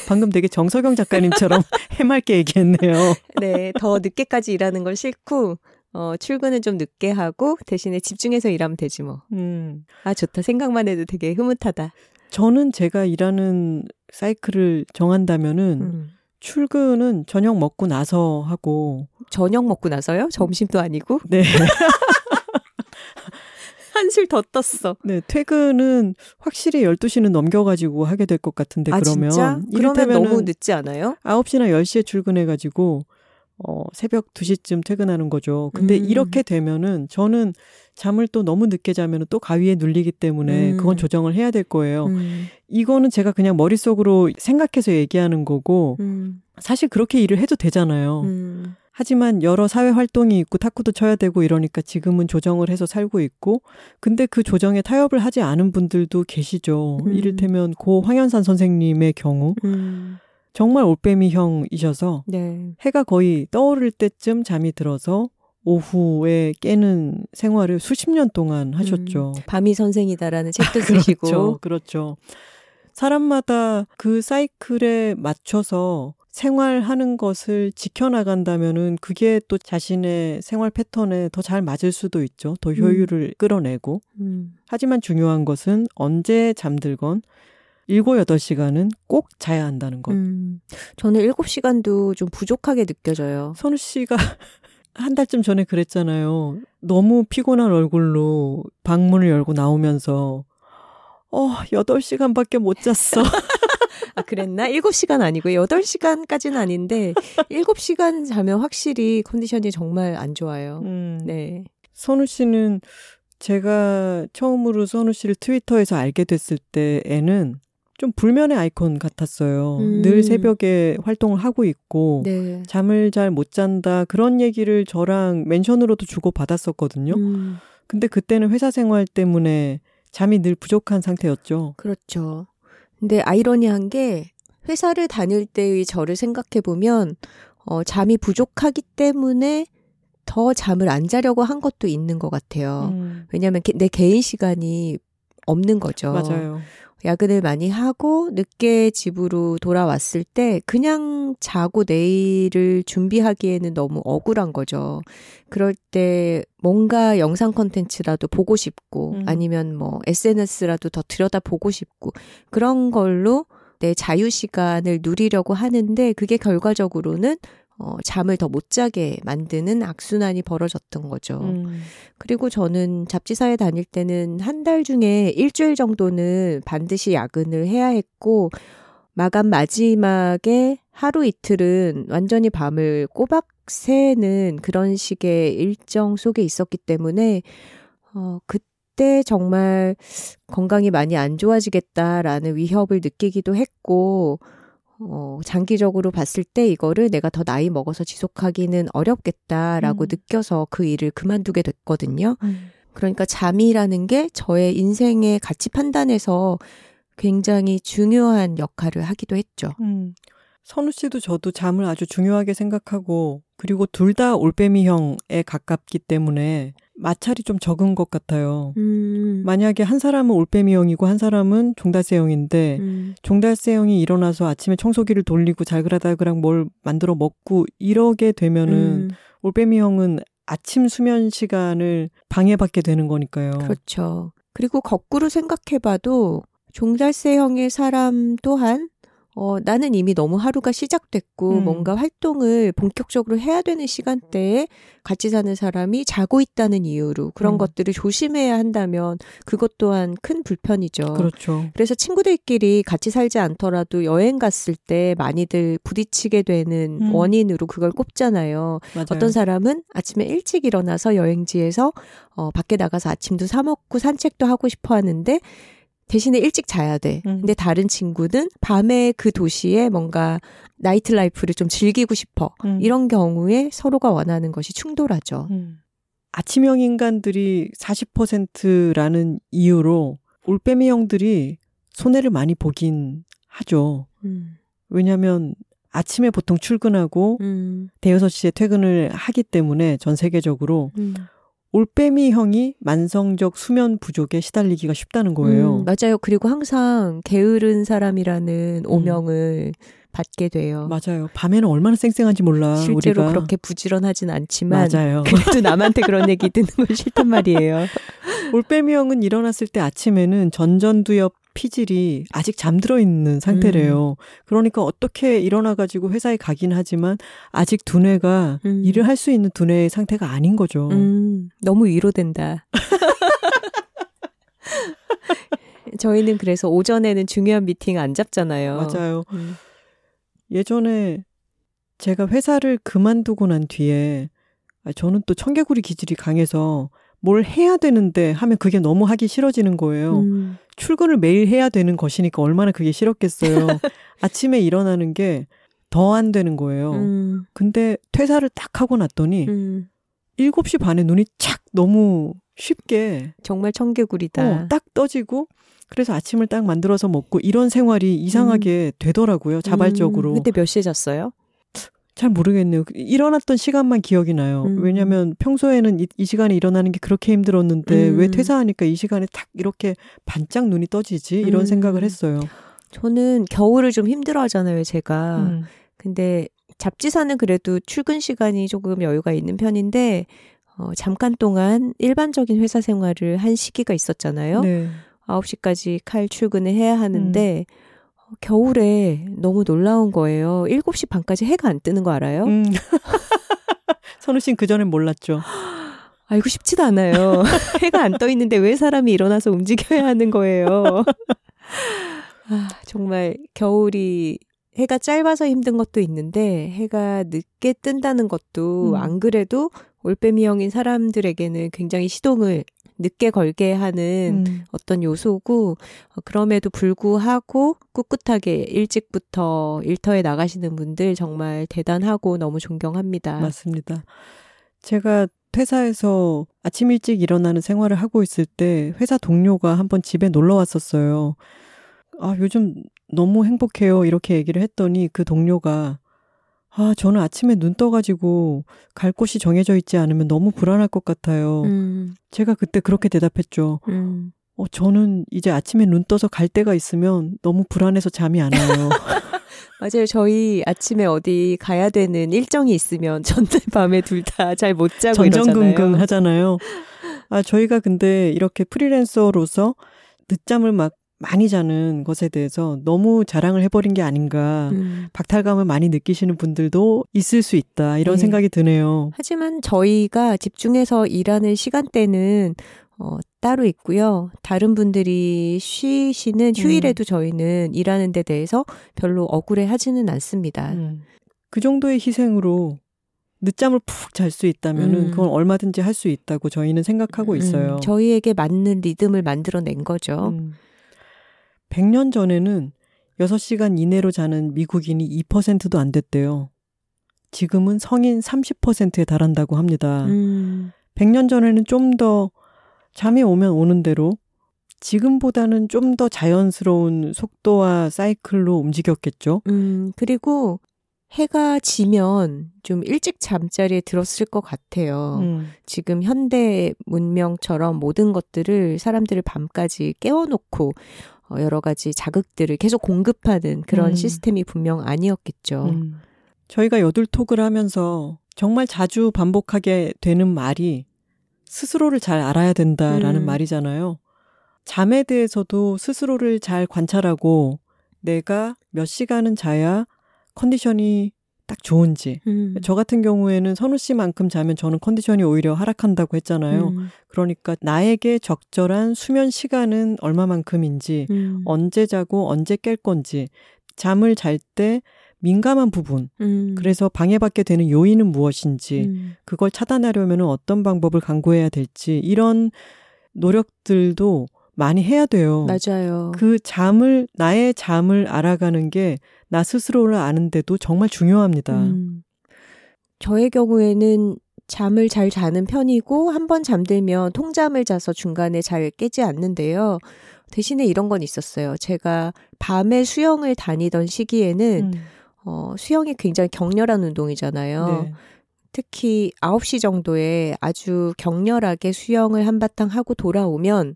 S2: 방금 되게 정석영 작가님처럼 해맑게 얘기했네요.
S1: 네. 더 늦게까지 일하는 걸 싫고, 어, 출근은 좀 늦게 하고, 대신에 집중해서 일하면 되지 뭐.
S2: 음.
S1: 아, 좋다. 생각만 해도 되게 흐뭇하다.
S2: 저는 제가 일하는 사이클을 정한다면은
S1: 음.
S2: 출근은 저녁 먹고 나서 하고
S1: 저녁 먹고 나서요? 점심도 아니고?
S2: 네.
S1: 한술 더 떴어.
S2: 네, 퇴근은 확실히 12시는 넘겨 가지고 하게 될 것 같은데
S1: 아,
S2: 그러면
S1: 진짜? 그러면 너무 늦지 않아요?
S2: 9시나 10시에 출근해 가지고 어, 새벽 2시쯤 퇴근하는 거죠. 근데
S1: 음.
S2: 이렇게 되면은 저는 잠을 또 너무 늦게 자면은 또 가위에 눌리기 때문에
S1: 음.
S2: 그건 조정을 해야 될 거예요.
S1: 음,
S2: 이거는 제가 그냥 머릿속으로 생각해서 얘기하는 거고
S1: 음,
S2: 사실 그렇게 일을 해도 되잖아요.
S1: 음,
S2: 하지만 여러 사회 활동이 있고 탁구도 쳐야 되고 이러니까 지금은 조정을 해서 살고 있고 근데 그 조정에 타협을 하지 않은 분들도 계시죠.
S1: 음.
S2: 이를테면 고 황현산 선생님의 경우
S1: 음.
S2: 정말 올빼미 형이셔서
S1: 네.
S2: 해가 거의 떠오를 때쯤 잠이 들어서 오후에 깨는 생활을 수십 년 동안 하셨죠.
S1: 밤이 선생이다라는 책도
S2: 그렇죠.
S1: 쓰시고.
S2: 그렇죠. 사람마다 그 사이클에 맞춰서 생활하는 것을 지켜나간다면은 그게 또 자신의 생활 패턴에 더 잘 맞을 수도 있죠. 더 효율을 끌어내고.
S1: 음.
S2: 하지만 중요한 것은 언제 잠들건 7, 8시간은 꼭 자야 한다는 것.
S1: 음. 저는 7시간도 좀 부족하게 느껴져요.
S2: 선우 씨가 한 달쯤 전에 그랬잖아요. 너무 피곤한 얼굴로 방문을 열고 나오면서 어, 8시간밖에 못 잤어.
S1: 아, 그랬나? 7시간 아니고요. 8시간까지는 아닌데 7시간 자면 확실히 컨디션이 정말 안 좋아요.
S2: 음.
S1: 네.
S2: 선우 씨는 제가 처음으로 선우 씨를 트위터에서 알게 됐을 때에는 좀 불면의 아이콘 같았어요.
S1: 음.
S2: 늘 새벽에 활동을 하고 있고
S1: 네.
S2: 잠을 잘 못 잔다 그런 얘기를 저랑 멘션으로도 주고 받았었거든요.
S1: 음,
S2: 근데 그때는 회사 생활 때문에 잠이 늘 부족한 상태였죠.
S1: 그렇죠. 근데 아이러니한 게 회사를 다닐 때의 저를 생각해 보면 어, 잠이 부족하기 때문에 더 잠을 안 자려고 한 것도 있는 것 같아요.
S2: 음.
S1: 왜냐하면 게- 내 개인 시간이 없는 거죠.
S2: 맞아요.
S1: 야근을 많이 하고 늦게 집으로 돌아왔을 때 그냥 자고 내일을 준비하기에는 너무 억울한 거죠. 그럴 때 뭔가 영상 컨텐츠라도 보고 싶고
S2: 음.
S1: 아니면 뭐 SNS라도 더 들여다 보고 싶고 그런 걸로 내 자유 시간을 누리려고 하는데 그게 결과적으로는 어, 잠을 더 못 자게 만드는 악순환이 벌어졌던 거죠.
S2: 음.
S1: 그리고 저는 잡지사에 다닐 때는 한 달 중에 일주일 정도는 반드시 야근을 해야 했고, 마감 마지막에 하루 이틀은 완전히 밤을 꼬박 새는 그런 식의 일정 속에 있었기 때문에, 어, 그때 정말 건강이 많이 안 좋아지겠다라는 위협을 느끼기도 했고, 어, 장기적으로 봤을 때 이거를 내가 더 나이 먹어서 지속하기는 어렵겠다라고
S2: 음.
S1: 느껴서 그 일을 그만두게 됐거든요.
S2: 음.
S1: 그러니까 잠이라는 게 저의 인생의 가치 판단에서 굉장히 중요한 역할을 하기도 했죠.
S2: 음. 선우 씨도 저도 잠을 아주 중요하게 생각하고 그리고 둘 다 올빼미형에 가깝기 때문에 마찰이 좀 적은 것 같아요.
S1: 음.
S2: 만약에 한 사람은 올빼미형이고 한 사람은 종달새형인데
S1: 음.
S2: 종달새형이 일어나서 아침에 청소기를 돌리고 잘그라달그락 뭘 만들어 먹고 이러게 되면은
S1: 음.
S2: 올빼미형은 아침 수면 시간을 방해받게 되는 거니까요.
S1: 그렇죠. 그리고 거꾸로 생각해봐도 종달새형의 사람 또한 어, 나는 이미 너무 하루가 시작됐고
S2: 음.
S1: 뭔가 활동을 본격적으로 해야 되는 시간대에 같이 사는 사람이 자고 있다는 이유로 그런
S2: 음.
S1: 것들을 조심해야 한다면 그것 또한 큰 불편이죠.
S2: 그렇죠.
S1: 그래서 친구들끼리 같이 살지 않더라도 여행 갔을 때 많이들 부딪히게 되는
S2: 음.
S1: 원인으로 그걸 꼽잖아요.
S2: 맞아요.
S1: 어떤 사람은 아침에 일찍 일어나서 여행지에서 어, 밖에 나가서 아침도 사 먹고 산책도 하고 싶어 하는데 대신에 일찍 자야 돼.
S2: 음.
S1: 근데 다른 친구는 밤에 그 도시에 뭔가 nightlife를 좀 즐기고 싶어.
S2: 음.
S1: 이런 경우에 서로가 원하는 것이 충돌하죠.
S2: 음. 아침형 인간들이 40%라는 이유로 올빼미형들이 손해를 많이 보긴 하죠.
S1: 음.
S2: 왜냐하면 아침에 보통 출근하고
S1: 음.
S2: 대여섯 시에 퇴근을 하기 때문에 전 세계적으로
S1: 음.
S2: 올빼미 형이 만성적 수면 부족에 시달리기가 쉽다는 거예요.
S1: 음, 맞아요. 그리고 항상 게으른 사람이라는 오명을 받게 돼요.
S2: 맞아요. 밤에는 얼마나 쌩쌩한지 몰라.
S1: 실제로
S2: 우리가.
S1: 그렇게 부지런하진 않지만
S2: 맞아요.
S1: 그래도 남한테 그런 얘기 듣는 건 싫단 말이에요.
S2: 올빼미 형은 일어났을 때 아침에는 전전두엽 피질이 아직 잠들어 있는
S1: 음.
S2: 상태래요. 그러니까 어떻게 일어나가지고 회사에 가긴 하지만 아직 두뇌가
S1: 음.
S2: 일을 할 수 있는 두뇌의 상태가 아닌 거죠.
S1: 음, 너무 위로된다. 저희는 그래서 오전에는 중요한 미팅 안 잡잖아요.
S2: 맞아요.
S1: 음.
S2: 예전에 제가 회사를 그만두고 난 뒤에 아, 저는 또 청개구리 기질이 강해서 뭘 해야 되는데 하면 그게 너무 하기 싫어지는 거예요.
S1: 음.
S2: 출근을 매일 해야 되는 것이니까 얼마나 그게 싫었겠어요. 아침에 일어나는 게 더 안 되는 거예요.
S1: 음.
S2: 근데 퇴사를 딱 하고 났더니
S1: 음.
S2: 7시 반에 눈이 착 너무 쉽게
S1: 정말 청개구리다.
S2: 어, 딱 떠지고 그래서 아침을 딱 만들어서 먹고 이런 생활이 이상하게 되더라고요. 자발적으로.
S1: 음. 그때 몇 시에 잤어요?
S2: 잘 모르겠네요. 일어났던 시간만 기억이 나요.
S1: 음.
S2: 왜냐하면 평소에는 이, 이 시간에 일어나는 게 그렇게 힘들었는데
S1: 음.
S2: 왜 퇴사하니까 이 시간에 딱 이렇게 반짝 눈이 떠지지 이런
S1: 음.
S2: 생각을 했어요.
S1: 저는 겨울을 좀 힘들어 하잖아요, 제가.
S2: 음.
S1: 근데 잡지사는 그래도 출근 시간이 조금 여유가 있는 편인데, 어, 잠깐 동안 일반적인 회사 생활을 한 시기가 있었잖아요.
S2: 네.
S1: 9시까지 칼 출근을 해야 하는데,
S2: 음.
S1: 어, 겨울에 너무 놀라운 거예요. 7시 반까지 해가 안 뜨는 거 알아요?
S2: 음. 선우 씨는 그전엔 몰랐죠.
S1: 알고 싶지도 않아요. 해가 안 떠 있는데 왜 사람이 일어나서 움직여야 하는 거예요. 아, 정말 겨울이 해가 짧아서 힘든 것도 있는데 해가 늦게 뜬다는 것도
S2: 음.
S1: 안 그래도 올빼미형인 사람들에게는 굉장히 시동을 늦게 걸게 하는
S2: 음.
S1: 어떤 요소고 어, 그럼에도 불구하고 꿋꿋하게 일찍부터 일터에 나가시는 분들 정말 대단하고 너무 존경합니다.
S2: 맞습니다. 제가 퇴사해서 아침 일찍 일어나는 생활을 하고 있을 때 회사 동료가 한번 집에 놀러 왔었어요. 아, 요즘 너무 행복해요. 이렇게 얘기를 했더니 그 동료가 아, 저는 아침에 눈 떠가지고 갈 곳이 정해져 있지 않으면 너무 불안할 것 같아요.
S1: 음,
S2: 제가 그때 그렇게 대답했죠.
S1: 음.
S2: 어, 저는 이제 아침에 눈 떠서 갈 데가 있으면 너무 불안해서 잠이 안 와요.
S1: 맞아요. 저희 아침에 어디 가야 되는 일정이 있으면 전날 밤에 둘 다 잘 못 자고
S2: 전전긍긍. 하잖아요. 아, 저희가 근데 이렇게 프리랜서로서 늦잠을 막 많이 자는 것에 대해서 너무 자랑을 해버린 게 아닌가.
S1: 음.
S2: 박탈감을 많이 느끼시는 분들도 있을 수 있다. 이런
S1: 네.
S2: 생각이 드네요.
S1: 하지만 저희가 집중해서 일하는 시간대는 어, 따로 있고요. 다른 분들이 쉬시는 휴일에도 저희는 일하는 데 대해서 별로 억울해 하지는 않습니다.
S2: 음. 그 정도의 희생으로 늦잠을 푹 잘 수 있다면은
S1: 음.
S2: 그건 얼마든지 할 수 있다고 저희는 생각하고 있어요.
S1: 음, 저희에게 맞는 리듬을 만들어낸 거죠.
S2: 음. 100년 전에는 6시간 이내로 자는 미국인이 2%도 안 됐대요. 지금은 성인 30%에 달한다고 합니다.
S1: 음,
S2: 100년 전에는 좀 더 잠이 오면 오는 대로 지금보다는 좀 더 자연스러운 속도와 사이클로 움직였겠죠.
S1: 음, 그리고 해가 지면 좀 일찍 잠자리에 들었을 것 같아요.
S2: 음.
S1: 지금 현대 문명처럼 모든 것들을 사람들을 밤까지 깨워놓고 어, 여러 가지 자극들을 계속 공급하는 그런
S2: 음.
S1: 시스템이 분명 아니었겠죠.
S2: 음. 저희가 여둘톡을 하면서 정말 자주 반복하게 되는 말이 스스로를 잘 알아야 된다라는
S1: 음.
S2: 말이잖아요. 잠에 대해서도 스스로를 잘 관찰하고 내가 몇 시간은 자야 컨디션이 딱 좋은지.
S1: 음.
S2: 저 같은 경우에는 선우 씨만큼 자면 저는 컨디션이 오히려 하락한다고 했잖아요.
S1: 음.
S2: 그러니까 나에게 적절한 수면 시간은 얼마만큼인지,
S1: 음.
S2: 언제 자고 언제 깰 건지, 잠을 잘 때 민감한 부분,
S1: 음.
S2: 그래서 방해받게 되는 요인은 무엇인지,
S1: 음.
S2: 그걸 차단하려면 어떤 방법을 강구해야 될지, 이런 노력들도 많이 해야 돼요.
S1: 맞아요.
S2: 그 잠을, 나의 잠을 알아가는 게 나 스스로를 아는데도 정말 중요합니다.
S1: 음. 저의 경우에는 잠을 잘 자는 편이고 한 번 잠들면 통잠을 자서 중간에 잘 깨지 않는데요. 대신에 이런 건 있었어요. 제가 밤에 수영을 다니던 시기에는
S2: 음.
S1: 어, 수영이 굉장히 격렬한 운동이잖아요.
S2: 네.
S1: 특히 9시 정도에 아주 격렬하게 수영을 한바탕 하고 돌아오면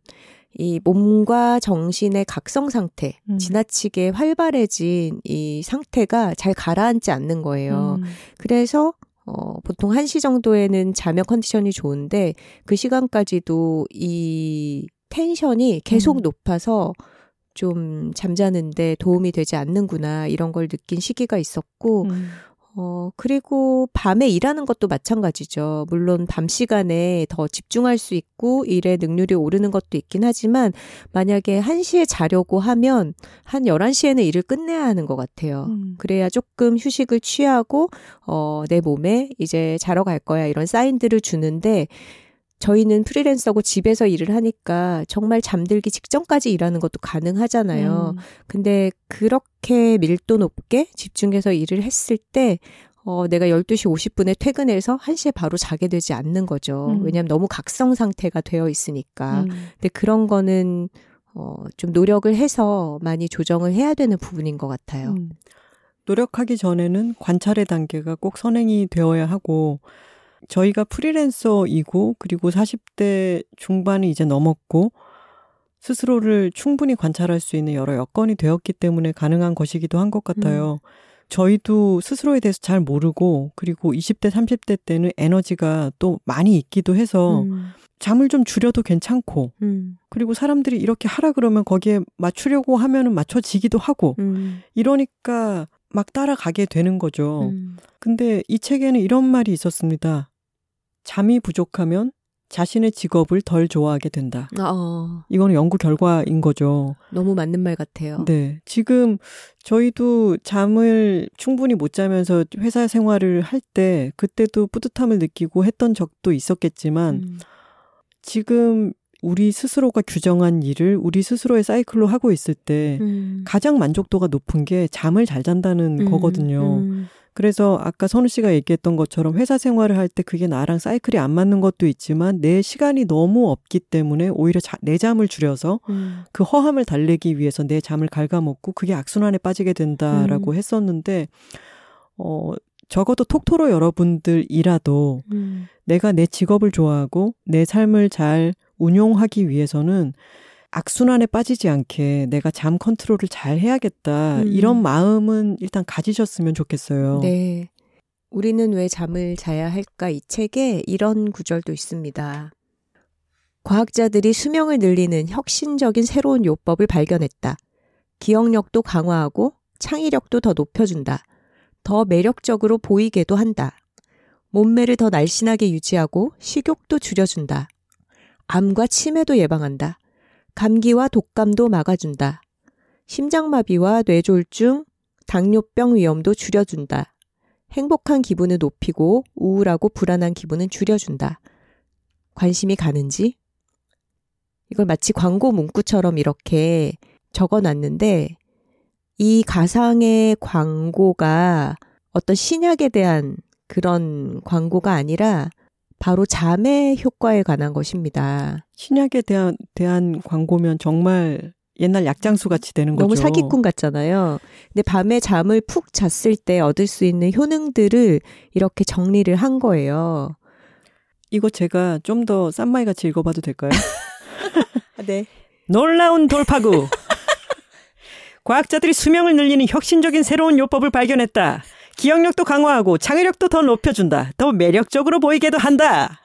S1: 이 몸과 정신의 각성 상태,
S2: 음.
S1: 지나치게 활발해진 이 상태가 잘 가라앉지 않는 거예요.
S2: 음.
S1: 그래서 어, 보통 1시 정도에는 자면 컨디션이 좋은데 그 시간까지도 이 텐션이 계속
S2: 음.
S1: 높아서 좀 잠자는데 도움이 되지 않는구나 이런 걸 느낀 시기가 있었고
S2: 음.
S1: 어, 그리고 밤에 일하는 것도 마찬가지죠. 물론 밤 시간에 더 집중할 수 있고 일의 능률이 오르는 것도 있긴 하지만 만약에 1시에 자려고 하면 한 11시에는 일을 끝내야 하는 것 같아요.
S2: 음.
S1: 그래야 조금 휴식을 취하고 어, 내 몸에 이제 자러 갈 거야 이런 사인들을 주는데 저희는 프리랜서고 집에서 일을 하니까 정말 잠들기 직전까지 일하는 것도 가능하잖아요.
S2: 음.
S1: 근데 그렇게 밀도 높게 집중해서 일을 했을 때 어, 내가 12시 50분에 퇴근해서 1시에 바로 자게 되지 않는 거죠.
S2: 음.
S1: 왜냐하면 너무 각성 상태가 되어 있으니까.
S2: 음.
S1: 근데 그런 거는 어, 좀 노력을 해서 많이 조정을 해야 되는 부분인 것 같아요.
S2: 음. 노력하기 전에는 관찰의 단계가 꼭 선행이 되어야 하고 저희가 프리랜서이고 그리고 40대 중반이 이제 넘었고 스스로를 충분히 관찰할 수 있는 여러 여건이 되었기 때문에 가능한 것이기도 한 것 같아요. 저희도 스스로에 대해서 잘 모르고 그리고 20대 30대 때는 에너지가 또 많이 있기도 해서
S1: 음,
S2: 잠을 좀 줄여도 괜찮고
S1: 음,
S2: 그리고 사람들이 이렇게 하라 그러면 거기에 맞추려고 하면은 맞춰지기도 하고
S1: 음,
S2: 이러니까 막 따라가게 되는 거죠.
S1: 음.
S2: 근데 이 책에는 이런 말이 있었습니다. 잠이 부족하면 자신의 직업을 덜 좋아하게 된다.
S1: 어,
S2: 이거는 연구 결과인 거죠.
S1: 너무 맞는 말 같아요.
S2: 네. 지금 저희도 잠을 충분히 못 자면서 회사 생활을 할 때 그때도 뿌듯함을 느끼고 했던 적도 있었겠지만
S1: 음,
S2: 지금 우리 스스로가 규정한 일을 우리 스스로의 사이클로 하고 있을 때
S1: 음,
S2: 가장 만족도가 높은 게 잠을 잘 잔다는
S1: 음,
S2: 거거든요.
S1: 음,
S2: 그래서 아까 선우 씨가 얘기했던 것처럼 회사 생활을 할 때 그게 나랑 사이클이 안 맞는 것도 있지만 내 시간이 너무 없기 때문에 오히려 자, 내 잠을 줄여서
S1: 음,
S2: 그 허함을 달래기 위해서 내 잠을 갉아먹고 그게 악순환에 빠지게 된다라고
S1: 음.
S2: 했었는데 어 적어도 톡토로 여러분들이라도
S1: 음.
S2: 내가 내 직업을 좋아하고 내 삶을 잘 운용하기 위해서는 악순환에 빠지지 않게 내가 잠 컨트롤을 잘 해야겠다.
S1: 음.
S2: 이런 마음은 일단 가지셨으면 좋겠어요.
S1: 네. 우리는 왜 잠을 자야 할까? 이 책에 이런 구절도 있습니다. 과학자들이 수명을 늘리는 혁신적인 새로운 요법을 발견했다. 기억력도 강화하고 창의력도 더 높여준다. 더 매력적으로 보이게도 한다. 몸매를 더 날씬하게 유지하고 식욕도 줄여준다. 암과 치매도 예방한다. 감기와 독감도 막아준다. 심장마비와 뇌졸중, 당뇨병 위험도 줄여준다. 행복한 기분을 높이고 우울하고 불안한 기분은 줄여준다. 관심이 가는지? 이걸 마치 광고 문구처럼 이렇게 적어 놨는데 이 가상의 광고가 어떤 신약에 대한 그런 광고가 아니라 바로 잠의 효과에 관한 것입니다.
S2: 신약에 대한 대한 광고면 정말 옛날 약장수 같이 되는 거죠.
S1: 너무 사기꾼 같잖아요. 근데 밤에 잠을 푹 잤을 때 얻을 수 있는 효능들을 이렇게 정리를 한 거예요.
S2: 이거 제가 좀 더 쌈마이 같이 읽어봐도 될까요?
S1: 네.
S2: 놀라운 돌파구. 과학자들이 수명을 늘리는 혁신적인 새로운 요법을 발견했다. 기억력도 강화하고 창의력도 더 높여준다. 더 매력적으로 보이게도 한다.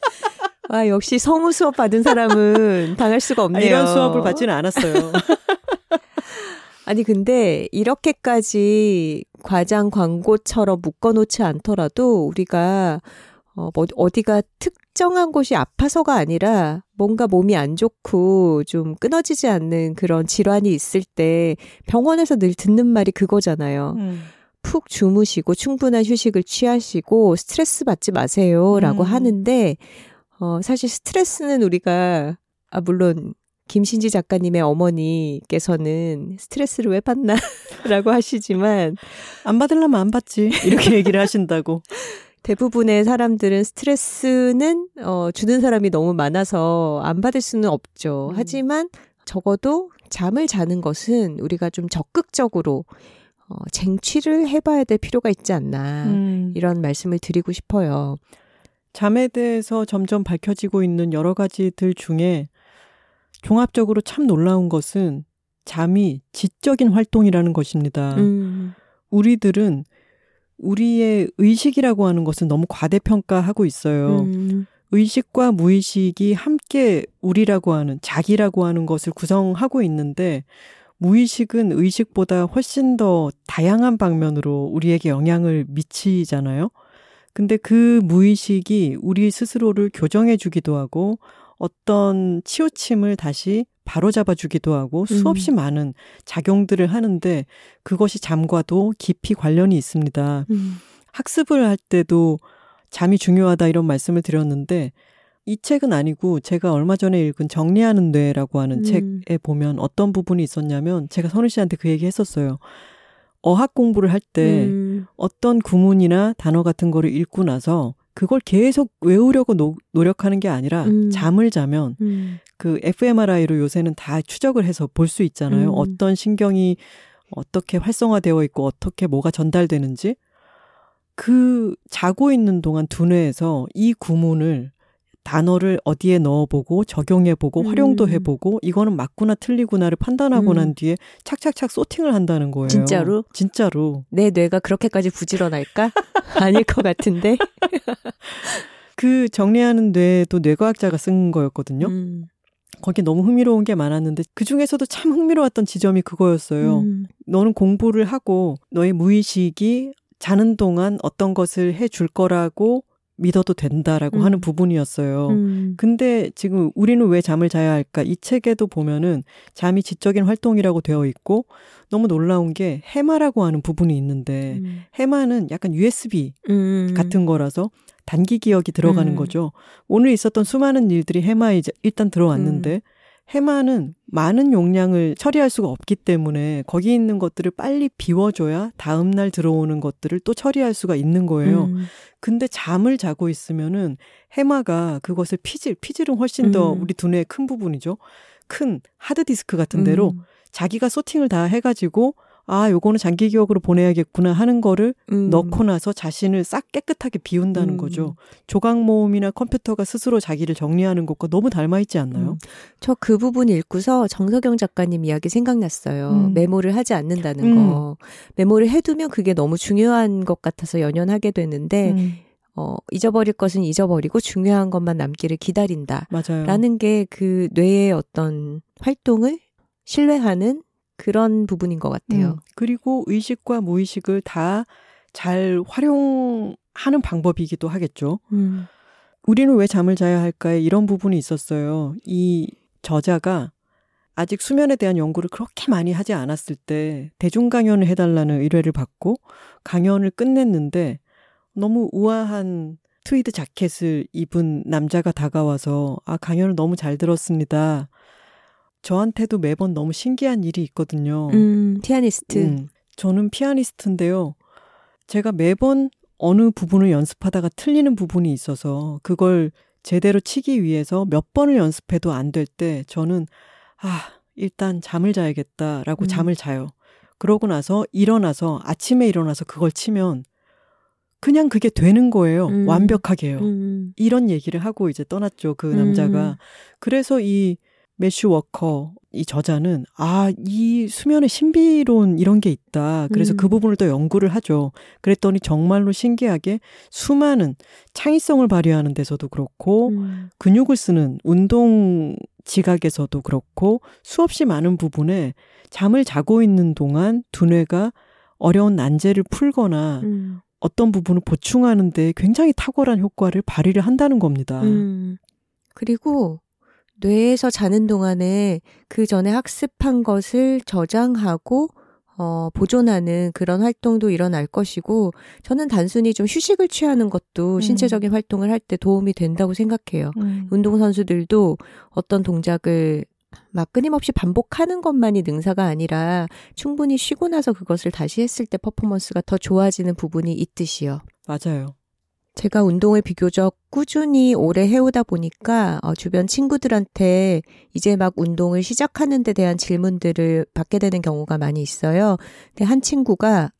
S1: 아, 역시 성우 수업 받은 사람은 당할 수가 없네요.
S2: 아, 이런 수업을 받지는 않았어요.
S1: 아니, 근데 이렇게까지 과장 광고처럼 묶어놓지 않더라도 우리가 어, 뭐 어디가 특정한 곳이 아파서가 아니라 뭔가 몸이 안 좋고 좀 끊어지지 않는 그런 질환이 있을 때 병원에서 늘 듣는 말이 그거잖아요.
S2: 음.
S1: 푹 주무시고 충분한 휴식을 취하시고 스트레스 받지 마세요라고
S2: 음.
S1: 하는데 어 사실 스트레스는 우리가 아 물론 김신지 작가님의 어머니께서는 스트레스를 왜 받나라고 하시지만
S2: 안 받으려면 안 받지. 이렇게 얘기를 하신다고.
S1: 대부분의 사람들은 스트레스는 어 주는 사람이 너무 많아서 안 받을 수는 없죠.
S2: 음.
S1: 하지만 적어도 잠을 자는 것은 우리가 좀 적극적으로 어 쟁취를 해봐야 될 필요가 있지 않나
S2: 음.
S1: 이런 말씀을 드리고 싶어요.
S2: 잠에 대해서 점점 밝혀지고 있는 여러 가지들 중에 종합적으로 참 놀라운 것은 잠이 지적인 활동이라는 것입니다.
S1: 음.
S2: 우리들은 우리의 의식이라고 하는 것은 너무 과대평가하고 있어요.
S1: 음.
S2: 의식과 무의식이 함께 우리라고 하는 자기라고 하는 것을 구성하고 있는데 무의식은 의식보다 훨씬 더 다양한 방면으로 우리에게 영향을 미치잖아요. 근데 그 무의식이 우리 스스로를 교정해 주기도 하고 어떤 치우침을 다시 바로잡아 주기도 하고 수없이
S1: 음.
S2: 많은 작용들을 하는데 그것이 잠과도 깊이 관련이 있습니다.
S1: 음.
S2: 학습을 할 때도 잠이 중요하다 이런 말씀을 드렸는데 이 책은 아니고 제가 얼마 전에 읽은 정리하는 뇌라고 하는
S1: 음.
S2: 책에 보면 어떤 부분이 있었냐면 제가 선우 씨한테 그 얘기 했었어요. 어학 공부를 할때
S1: 음.
S2: 어떤 구문이나 단어 같은 거를 읽고 나서 그걸 계속 외우려고 노, 노력하는 게 아니라
S1: 음.
S2: 잠을 자면
S1: 음.
S2: 그 fMRI로 요새는 다 추적을 해서 볼 수 있잖아요.
S1: 음.
S2: 어떤 신경이 어떻게 활성화되어 있고 어떻게 뭐가 전달되는지 그 자고 있는 동안 두뇌에서 이 구문을 단어를 어디에 넣어보고 적용해보고
S1: 음.
S2: 활용도 해보고 이거는 맞구나 틀리구나를 판단하고
S1: 음.
S2: 난 뒤에 착착착 소팅을 한다는 거예요.
S1: 진짜로?
S2: 진짜로.
S1: 내 뇌가 그렇게까지 부지런할까? 아닐 것 같은데.
S2: 그 정리하는 뇌도 뇌과학자가 쓴 거였거든요.
S1: 음.
S2: 거기 너무 흥미로운 게 많았는데 그 중에서도 참 흥미로웠던 지점이 그거였어요.
S1: 음.
S2: 너는 공부를 하고 너의 무의식이 자는 동안 어떤 것을 해줄 거라고 믿어도 된다라고
S1: 음.
S2: 하는 부분이었어요.
S1: 음.
S2: 근데 지금 우리는 왜 잠을 자야 할까? 이 책에도 보면은 잠이 지적인 활동이라고 되어 있고 너무 놀라운 게 해마라고 하는 부분이 있는데
S1: 음.
S2: 해마는 약간 USB
S1: 음.
S2: 같은 거라서 단기 기억이 들어가는
S1: 음.
S2: 거죠. 오늘 있었던 수많은 일들이 해마에 일단 들어왔는데
S1: 음.
S2: 해마는 많은 용량을 처리할 수가 없기 때문에 거기 있는 것들을 빨리 비워줘야 다음 날 들어오는 것들을 또 처리할 수가 있는 거예요.
S1: 음.
S2: 근데 잠을 자고 있으면은 해마가 그것을 피질, 피질은 훨씬 더
S1: 음.
S2: 우리 두뇌의 큰 부분이죠. 큰 하드디스크 같은 데로
S1: 음.
S2: 자기가 소팅을 다 해가지고 아, 요거는 장기 기억으로 보내야겠구나 하는 거를
S1: 음.
S2: 넣고 나서 자신을 싹 깨끗하게 비운다는
S1: 음.
S2: 거죠. 조각 모음이나 컴퓨터가 스스로 자기를 정리하는 것과 너무 닮아 있지 않나요?
S1: 음. 저그 부분 읽고서 정석영 작가님 이야기 생각났어요.
S2: 음.
S1: 메모를 하지 않는다는
S2: 음.
S1: 거. 메모를 해두면 그게 너무 중요한 것 같아서 연연하게 되는데,
S2: 음,
S1: 어, 잊어버릴 것은 잊어버리고 중요한 것만 남기를 기다린다.
S2: 맞아요.
S1: 라는 게 그 뇌의 어떤 활동을 신뢰하는 그런 부분인 것 같아요.
S2: 음, 그리고 의식과 무의식을 다 잘 활용하는 방법이기도 하겠죠.
S1: 음.
S2: 우리는 왜 잠을 자야 할까에 이런 부분이 있었어요. 이 저자가 아직 수면에 대한 연구를 그렇게 많이 하지 않았을 때 대중 강연을 해달라는 의뢰를 받고 강연을 끝냈는데 너무 우아한 트위드 자켓을 입은 남자가 다가와서 아 강연을 너무 잘 들었습니다. 저한테도 매번 너무 신기한 일이 있거든요.
S1: 음, 피아니스트.
S2: 음, 저는 피아니스트인데요. 제가 매번 어느 부분을 연습하다가 틀리는 부분이 있어서 그걸 제대로 치기 위해서 몇 번을 연습해도 안 될 때 저는 아, 일단 잠을 자야겠다라고
S1: 음.
S2: 잠을 자요. 그러고 나서 일어나서 아침에 일어나서 그걸 치면 그냥 그게 되는 거예요.
S1: 음.
S2: 완벽하게요.
S1: 음.
S2: 이런 얘기를 하고 이제 떠났죠. 그
S1: 음.
S2: 남자가. 그래서 이 매슈 워커 이 저자는 아, 이 수면의 신비로운 이런 게 있다. 그래서
S1: 음.
S2: 그 부분을 또 연구를 하죠. 그랬더니 정말로 신기하게 수많은 창의성을 발휘하는 데서도 그렇고
S1: 음.
S2: 근육을 쓰는 운동 지각에서도 그렇고 수없이 많은 부분에 잠을 자고 있는 동안 두뇌가 어려운 난제를 풀거나
S1: 음.
S2: 어떤 부분을 보충하는데 굉장히 탁월한 효과를 발휘를 한다는 겁니다.
S1: 음. 그리고 뇌에서 자는 동안에 그 전에 학습한 것을 저장하고 어, 보존하는 그런 활동도 일어날 것이고, 저는 단순히 좀 휴식을 취하는 것도
S2: 음.
S1: 신체적인 활동을 할 때 도움이 된다고 생각해요.
S2: 음.
S1: 운동선수들도 어떤 동작을 막 끊임없이 반복하는 것만이 능사가 아니라 충분히 쉬고 나서 그것을 다시 했을 때 퍼포먼스가 더 좋아지는 부분이 있듯이요.
S2: 맞아요.
S1: 제가 운동을 비교적 꾸준히 오래 해오다 보니까 어, 주변 친구들한테 이제 막 운동을 시작하는 데 대한 질문들을 받게 되는 경우가 많이 있어요. 근데 한 친구가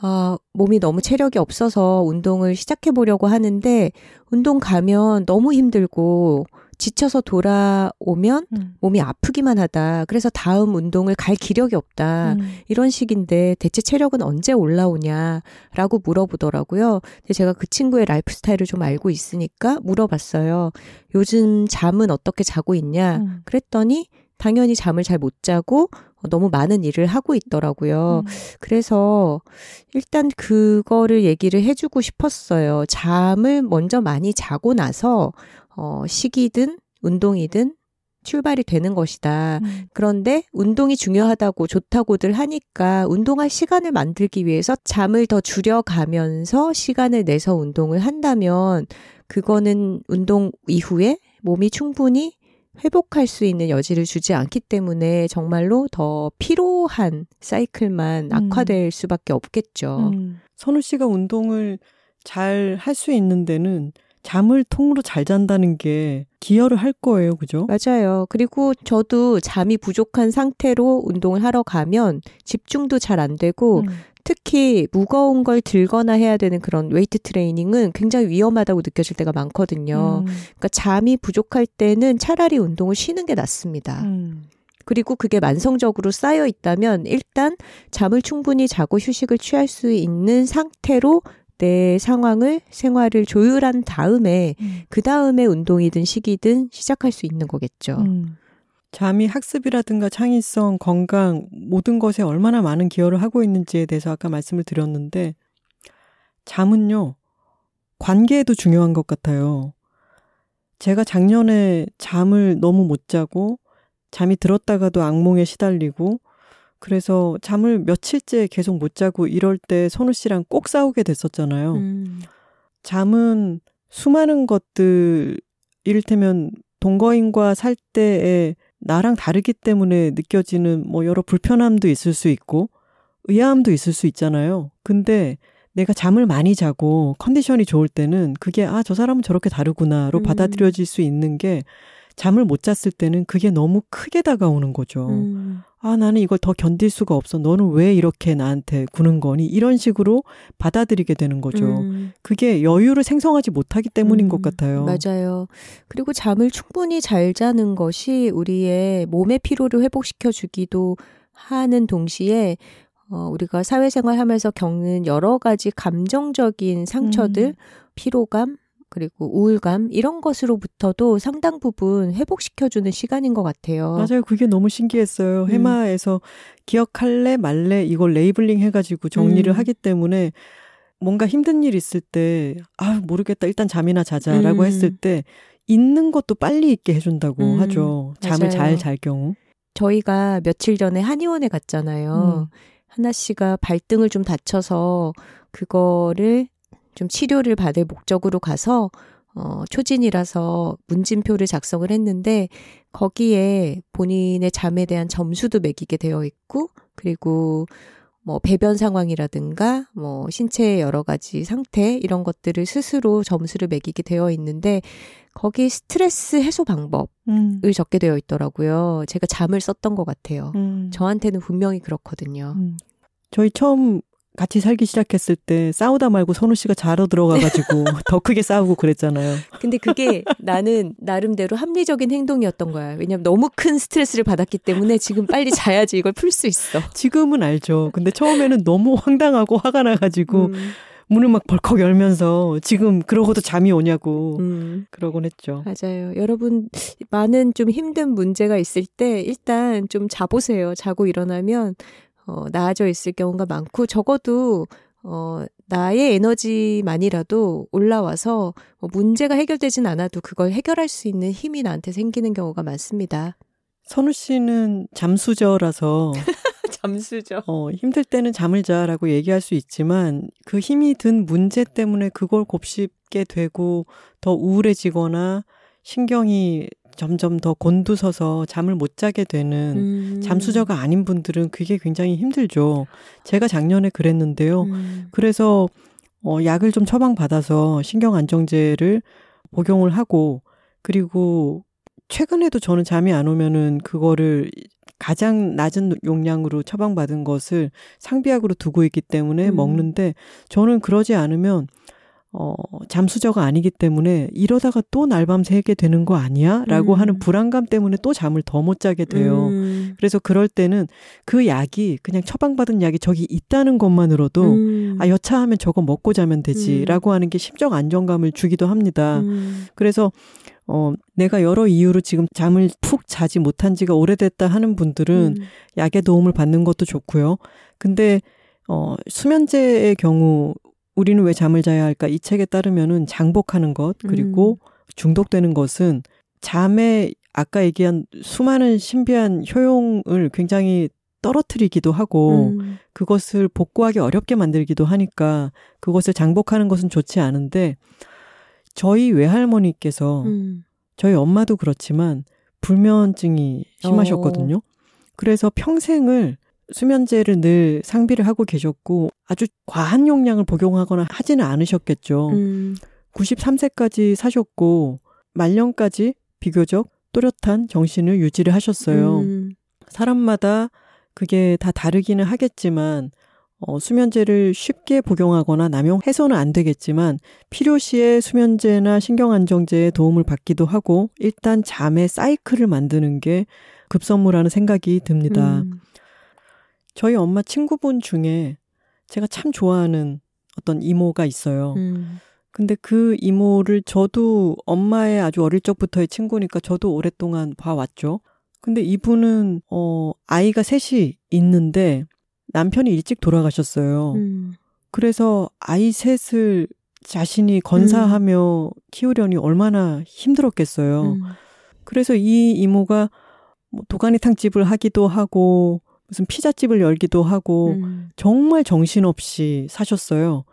S1: 아, 몸이 너무 체력이 없어서 운동을 시작해 보려고 하는데 운동 가면 너무 힘들고 지쳐서 돌아오면 몸이 아프기만 하다. 그래서 다음 운동을 갈 기력이 없다.
S2: 음.
S1: 이런 식인데 대체 체력은 언제 올라오냐라고 물어보더라고요. 근데 제가 그 친구의 라이프 스타일을 좀 알고 있으니까 물어봤어요. 요즘 잠은 어떻게 자고 있냐?
S2: 음.
S1: 그랬더니 당연히 잠을 잘 못 자고 너무 많은 일을 하고 있더라고요.
S2: 음.
S1: 그래서 일단 그거를 얘기를 해주고 싶었어요. 잠을 먼저 많이 자고 나서 어, 식이든 운동이든 출발이 되는 것이다.
S2: 음.
S1: 그런데 운동이 중요하다고 좋다고들 하니까 운동할 시간을 만들기 위해서 잠을 더 줄여가면서 시간을 내서 운동을 한다면 그거는 운동 이후에 몸이 충분히 회복할 수 있는 여지를 주지 않기 때문에 정말로 더 피로한 사이클만
S2: 음.
S1: 악화될 수밖에 없겠죠.
S2: 음. 선우 씨가 운동을 잘 할 수 있는 데는 잠을 통으로 잘 잔다는 게 기여를 할 거예요. 그죠?
S1: 맞아요. 그리고 저도 잠이 부족한 상태로 운동을 하러 가면 집중도 잘 안 되고
S2: 음.
S1: 특히 무거운 걸 들거나 해야 되는 그런 웨이트 트레이닝은 굉장히 위험하다고 느껴질 때가 많거든요.
S2: 음.
S1: 그러니까 잠이 부족할 때는 차라리 운동을 쉬는 게 낫습니다.
S2: 음.
S1: 그리고 그게 만성적으로 쌓여 있다면 일단 잠을 충분히 자고 휴식을 취할 수 있는 상태로 내 상황을 생활을 조율한 다음에
S2: 음.
S1: 그 다음에 운동이든 식이든 시작할 수 있는 거겠죠.
S2: 음. 잠이 학습이라든가 창의성, 건강 모든 것에 얼마나 많은 기여를 하고 있는지에 대해서 아까 말씀을 드렸는데 잠은요 관계에도 중요한 것 같아요. 제가 작년에 잠을 너무 못 자고 잠이 들었다가도 악몽에 시달리고 그래서 잠을 며칠째 계속 못 자고 이럴 때 선우 씨랑 꼭 싸우게 됐었잖아요.
S1: 음.
S2: 잠은 수많은 것들 이를테면 동거인과 살 때에 나랑 다르기 때문에 느껴지는 뭐 여러 불편함도 있을 수 있고 의아함도 있을 수 있잖아요. 근데 내가 잠을 많이 자고 컨디션이 좋을 때는 그게 아, 저 사람은 저렇게 다르구나로
S1: 음.
S2: 받아들여질 수 있는 게 잠을 못 잤을 때는 그게 너무 크게 다가오는 거죠.
S1: 음.
S2: 아, 나는 이걸 더 견딜 수가 없어. 너는 왜 이렇게 나한테 구는 거니? 이런 식으로 받아들이게 되는 거죠.
S1: 음,
S2: 그게 여유를 생성하지 못하기 때문인
S1: 음,
S2: 것 같아요.
S1: 맞아요. 그리고 잠을 충분히 잘 자는 것이 우리의 몸의 피로를 회복시켜 주기도 하는 동시에 어, 우리가 사회생활 하면서 겪는 여러 가지 감정적인 상처들,
S2: 음.
S1: 피로감, 그리고 우울감, 이런 것으로부터도 상당 부분 회복시켜주는 시간인 것 같아요.
S2: 맞아요. 그게 너무 신기했어요.
S1: 음.
S2: 해마에서 기억할래 말래 이걸 labeling 해가지고 정리를
S1: 음.
S2: 하기 때문에 뭔가 힘든 일 있을 때, 아, 모르겠다. 일단 잠이나 자자라고
S1: 음.
S2: 했을 때, 잊는 것도 빨리 잊게 해준다고
S1: 음,
S2: 하죠. 잠을. 잘 잘 경우.
S1: 저희가 며칠 전에 한의원에
S2: 음.
S1: 갔잖아요. 하나 씨가 발등을 좀 다쳐서 그거를 좀 치료를 받을 목적으로 가서 어, 초진이라서 문진표를 작성을 했는데 거기에 본인의 잠에 대한 점수도 매기게 되어 있고 그리고 뭐 배변 상황이라든가 뭐 신체의 여러 가지 상태 이런 것들을 스스로 점수를 매기게 되어 있는데 거기 스트레스 해소 방법을
S2: 음.
S1: 적게 되어 있더라고요. 제가 잠을 썼던 것 같아요.
S2: 음.
S1: 저한테는 분명히 그렇거든요.
S2: 음. 저희 처음 같이 살기 시작했을 때 싸우다 말고 선우 씨가 자러 들어가가지고 더 크게 싸우고 그랬잖아요.
S1: 근데 그게 나는 나름대로 합리적인 행동이었던 거야. 왜냐면 너무 큰 스트레스를 받았기 때문에 지금 빨리 자야지 이걸 풀 수 있어.
S2: 지금은 알죠. 근데 처음에는 너무 황당하고 화가 나가지고
S1: 음,
S2: 문을 막 벌컥 열면서 지금 그러고도 잠이 오냐고
S1: 음,
S2: 그러곤 했죠.
S1: 맞아요. 여러분 많은 좀 힘든 문제가 있을 때 일단 좀 자보세요. 자고 일어나면 어, 나아져 있을 경우가 많고 적어도 어, 나의 에너지만이라도 올라와서 뭐 문제가 해결되진 않아도 그걸 해결할 수 있는 힘이 나한테 생기는 경우가 많습니다.
S2: 선우 씨는 잠수저라서
S1: 잠수죠.
S2: 어, 힘들 때는 잠을 자라고 얘기할 수 있지만 그 힘이 든 문제 때문에 그걸 곱씹게 되고 더 우울해지거나 신경이 점점 더 곤두서서 잠을 못 자게 되는
S1: 음.
S2: 잠수저가 아닌 분들은 그게 굉장히 힘들죠. 제가 작년에 그랬는데요.
S1: 음.
S2: 그래서 어, 약을 좀 처방받아서 신경 안정제를 복용을 하고 그리고 최근에도 저는 잠이 안 오면은 그거를 가장 낮은 용량으로 처방받은 것을 상비약으로 두고 있기 때문에
S1: 음.
S2: 먹는데 저는 그러지 않으면 어, 잠수저가 아니기 때문에 이러다가 또 날밤 새게 되는 거 아니야? 라고
S1: 음.
S2: 하는 불안감 때문에 또 잠을 더 못 자게 돼요.
S1: 음.
S2: 그래서 그럴 때는 그 약이 그냥 처방받은 약이 저기 있다는 것만으로도
S1: 음.
S2: 아 여차하면 저거 먹고 자면 되지 라고 하는 게 심적 안정감을 주기도 합니다.
S1: 음.
S2: 그래서 어 내가 여러 이유로 지금 잠을 푹 자지 못한 지가 오래됐다 하는 분들은
S1: 음.
S2: 약의 도움을 받는 것도 좋고요. 근데 어 수면제의 경우 우리는 왜 잠을 자야 할까? 이 책에 따르면은 장복하는 것 그리고 중독되는 것은 잠에 아까 얘기한 수많은 신비한 효용을 굉장히 떨어뜨리기도 하고
S1: 음.
S2: 그것을 복구하기 어렵게 만들기도 하니까 그것을 장복하는 것은 좋지 않은데 저희 외할머니께서
S1: 음.
S2: 저희 엄마도 그렇지만 불면증이 심하셨거든요. 그래서 평생을 수면제를 늘 상비를 하고 계셨고 아주 과한 용량을 복용하거나 하지는 않으셨겠죠.
S1: 음.
S2: 93세까지 사셨고 말년까지 비교적 또렷한 정신을 유지를 하셨어요.
S1: 음.
S2: 사람마다 그게 다 다르기는 하겠지만 어, 수면제를 쉽게 복용하거나 남용해서는 안 되겠지만 필요시에 수면제나 신경안정제의 도움을 받기도 하고 일단 잠의 사이클을 만드는 게 급선무라는 생각이 듭니다.
S1: 음.
S2: 저희 엄마 친구분 중에 제가 참 좋아하는 어떤 이모가 있어요.
S1: 음.
S2: 근데 그 이모를 저도 엄마의 아주 어릴 적부터의 친구니까 저도 오랫동안 봐왔죠. 근데 이분은 어 아이가 셋이 있는데 남편이 일찍 돌아가셨어요.
S1: 음.
S2: 그래서 아이 셋을 자신이 건사하며 키우려니 얼마나 힘들었겠어요.
S1: 음.
S2: 그래서 이 이모가 뭐 도가니탕집을 하기도 하고 무슨 피자집을 열기도 하고
S1: 음.
S2: 정말 정신없이 사셨어요.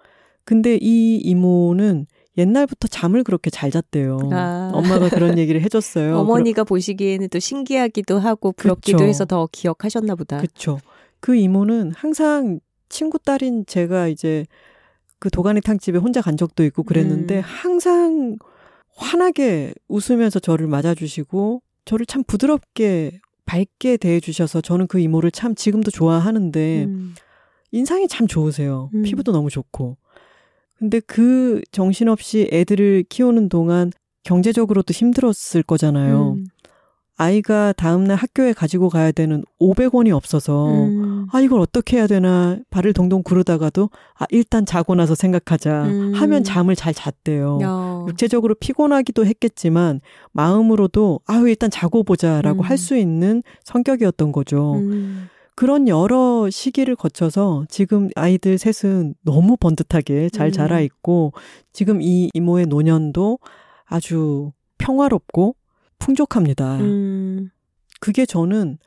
S2: 근데 이 이모는 옛날부터 잠을 그렇게 잘 잤대요.
S1: 아.
S2: 엄마가 그런 얘기를 해줬어요.
S1: 어머니가 보시기에는 또 신기하기도 하고 부럽기도
S2: 그쵸.
S1: 해서 더 기억하셨나 보다.
S2: 그쵸. 그 이모는 항상 친구 딸인 제가 이제 그 도가니탕 집에 혼자 간 적도 있고 그랬는데
S1: 음.
S2: 항상 환하게 웃으면서 저를 맞아주시고 저를 참 부드럽게 밝게 대해주셔서 저는 그 이모를 참 지금도 좋아하는데
S1: 음.
S2: 인상이 참 좋으세요.
S1: 음.
S2: 피부도 너무 좋고. 근데 그 정신없이 애들을 키우는 동안 경제적으로도 힘들었을 거잖아요.
S1: 음.
S2: 아이가 다음날 학교에 가지고 가야 되는 500원이 없어서
S1: 음.
S2: 아 이걸 어떻게 해야 되나 발을 동동 구르다가도 아 일단 자고 나서 생각하자
S1: 음.
S2: 하면 잠을 잘 잤대요.
S1: 야.
S2: 육체적으로 피곤하기도 했겠지만 마음으로도 아유 일단 자고 보자라고
S1: 음.
S2: 할수 있는 성격이었던 거죠.
S1: 음.
S2: 그런 여러 시기를 거쳐서 지금 아이들 셋은 너무 번듯하게 잘
S1: 음.
S2: 자라 있고 지금 이 이모의 노년도 아주 평화롭고 풍족합니다.
S1: 음.
S2: 그게 저는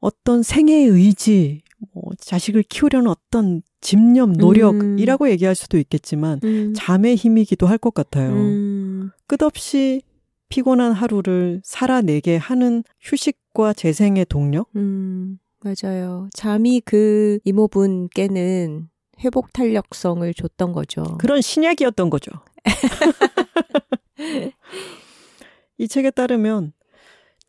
S2: 어떤 생애의 의지, 뭐 자식을 키우려는 어떤 집념, 노력이라고 얘기할 수도 있겠지만
S1: 음.
S2: 잠의 힘이기도 할 것 같아요.
S1: 음.
S2: 끝없이 피곤한 하루를 살아내게 하는 휴식과 재생의 동력?
S1: 음, 맞아요. 잠이 그 이모분께는 회복 탄력성을 줬던 거죠.
S2: 그런 신약이었던 거죠. 이 책에 따르면